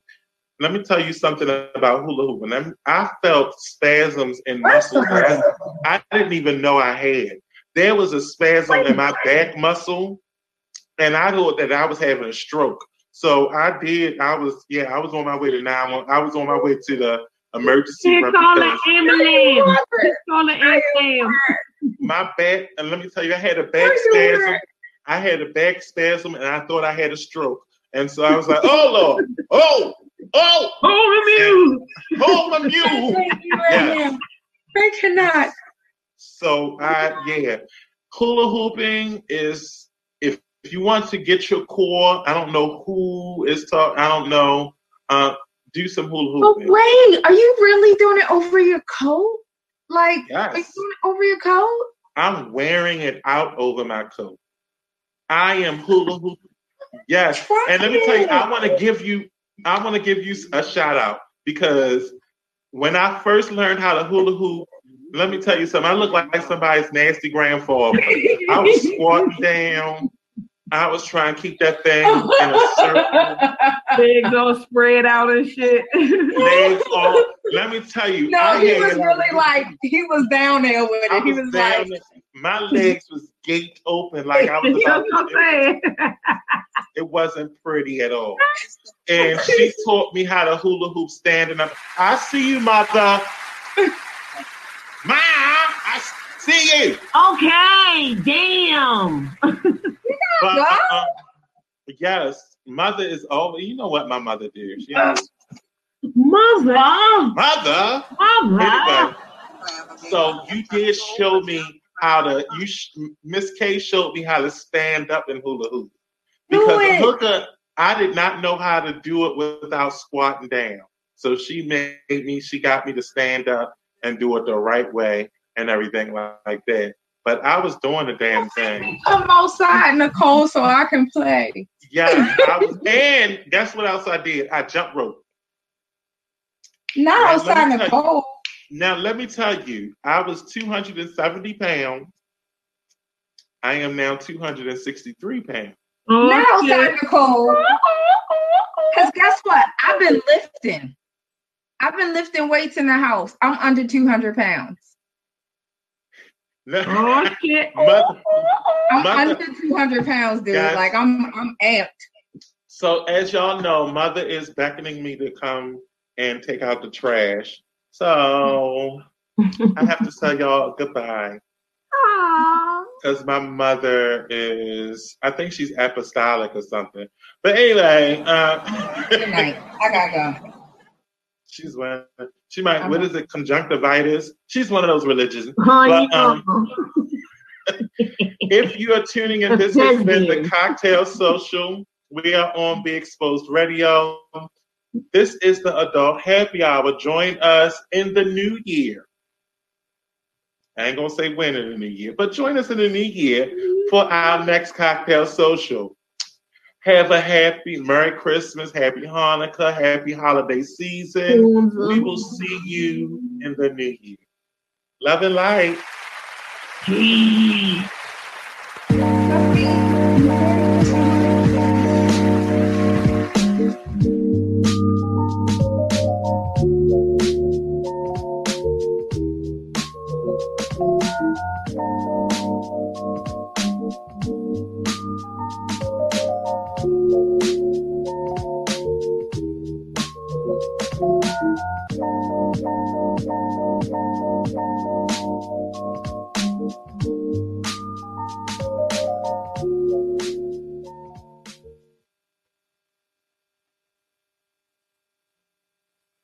Speaker 1: let me tell you something about hula hooping. I felt spasms in muscles I didn't even know I had. There was a spasm in my back muscle, and I thought that I was having a stroke. So I did. I was yeah. I was on my way to nine. I was on my way to the emergency room.
Speaker 4: Call an ambulance. Call an ambulance.
Speaker 1: My back, and let me tell you, I had a back spasm. I had a back spasm, and I thought I had a stroke. And so I was like, "Oh Lord, oh, oh,
Speaker 4: hold the mule,
Speaker 1: hold my mule."
Speaker 3: yes. I cannot.
Speaker 1: So I yeah, hula hooping is if if you want to get your core, I don't know who is talking. I don't know. Uh, do some hula hooping.
Speaker 3: But wait, are you really doing it over your coat? Like, yes. are you doing it over your coat?
Speaker 1: I'm wearing it out over my coat. I am hula hooping. Yes, Try and let me tell you, I want to give you, I want to give you a shout out because when I first learned how to hula hoop, let me tell you something. I look like somebody's nasty grandfather. I was squatting down. I was trying to keep that thing in a circle.
Speaker 4: Legs all spread out and shit.
Speaker 1: Legs all. Let me tell you.
Speaker 3: No, I he was really like he was down there with it. he was, was like,
Speaker 1: my legs was gaped open like I was about to. It wasn't pretty at all. And she taught me how to hula hoop standing up. I see you, mother. Ma, I see you.
Speaker 4: Okay, damn.
Speaker 1: but, uh, uh, yes, mother is over. You know what my mother did? She
Speaker 4: uh, mother.
Speaker 1: Mother.
Speaker 4: Mother. Anyway,
Speaker 1: so you did show me how to. You Miss K showed me how to stand up in hula hoop because the hooker. I did not know how to do it without squatting down. So she made me. She got me to stand up and do it the right way and everything like, like that. But I was doing the damn thing.
Speaker 3: Come outside, Nicole, so I can play.
Speaker 1: Yeah, I was, and guess what else I did? I jump rope.
Speaker 3: Not now, outside Nicole.
Speaker 1: You, now let me tell you, I was 270 pounds. I am now 263 pounds.
Speaker 3: Oh, now outside Nicole. Because guess what? I've been lifting. I've been lifting weights in the house. I'm under 200 pounds.
Speaker 4: oh shit!
Speaker 1: Mother,
Speaker 3: I'm mother, under 200 pounds, dude. Guys, like I'm, I'm amped.
Speaker 1: So as y'all know, mother is beckoning me to come and take out the trash. So I have to tell y'all goodbye. Because my mother is, I think she's apostolic or something. But anyway, uh,
Speaker 3: good night. I gotta go.
Speaker 1: She's one. She might. What is it? Conjunctivitis. She's one of those religions. Oh, but, um, if you are tuning in, this has been the Cocktail Social. We are on Be Exposed Radio. This is the Adult Happy Hour. Join us in the new year. I ain't gonna say when in the new year, but join us in the new year for our next cocktail social. Have a happy Merry Christmas, Happy Hanukkah, Happy Holiday Season. Mm-hmm. We will see you in the new year. Love and light.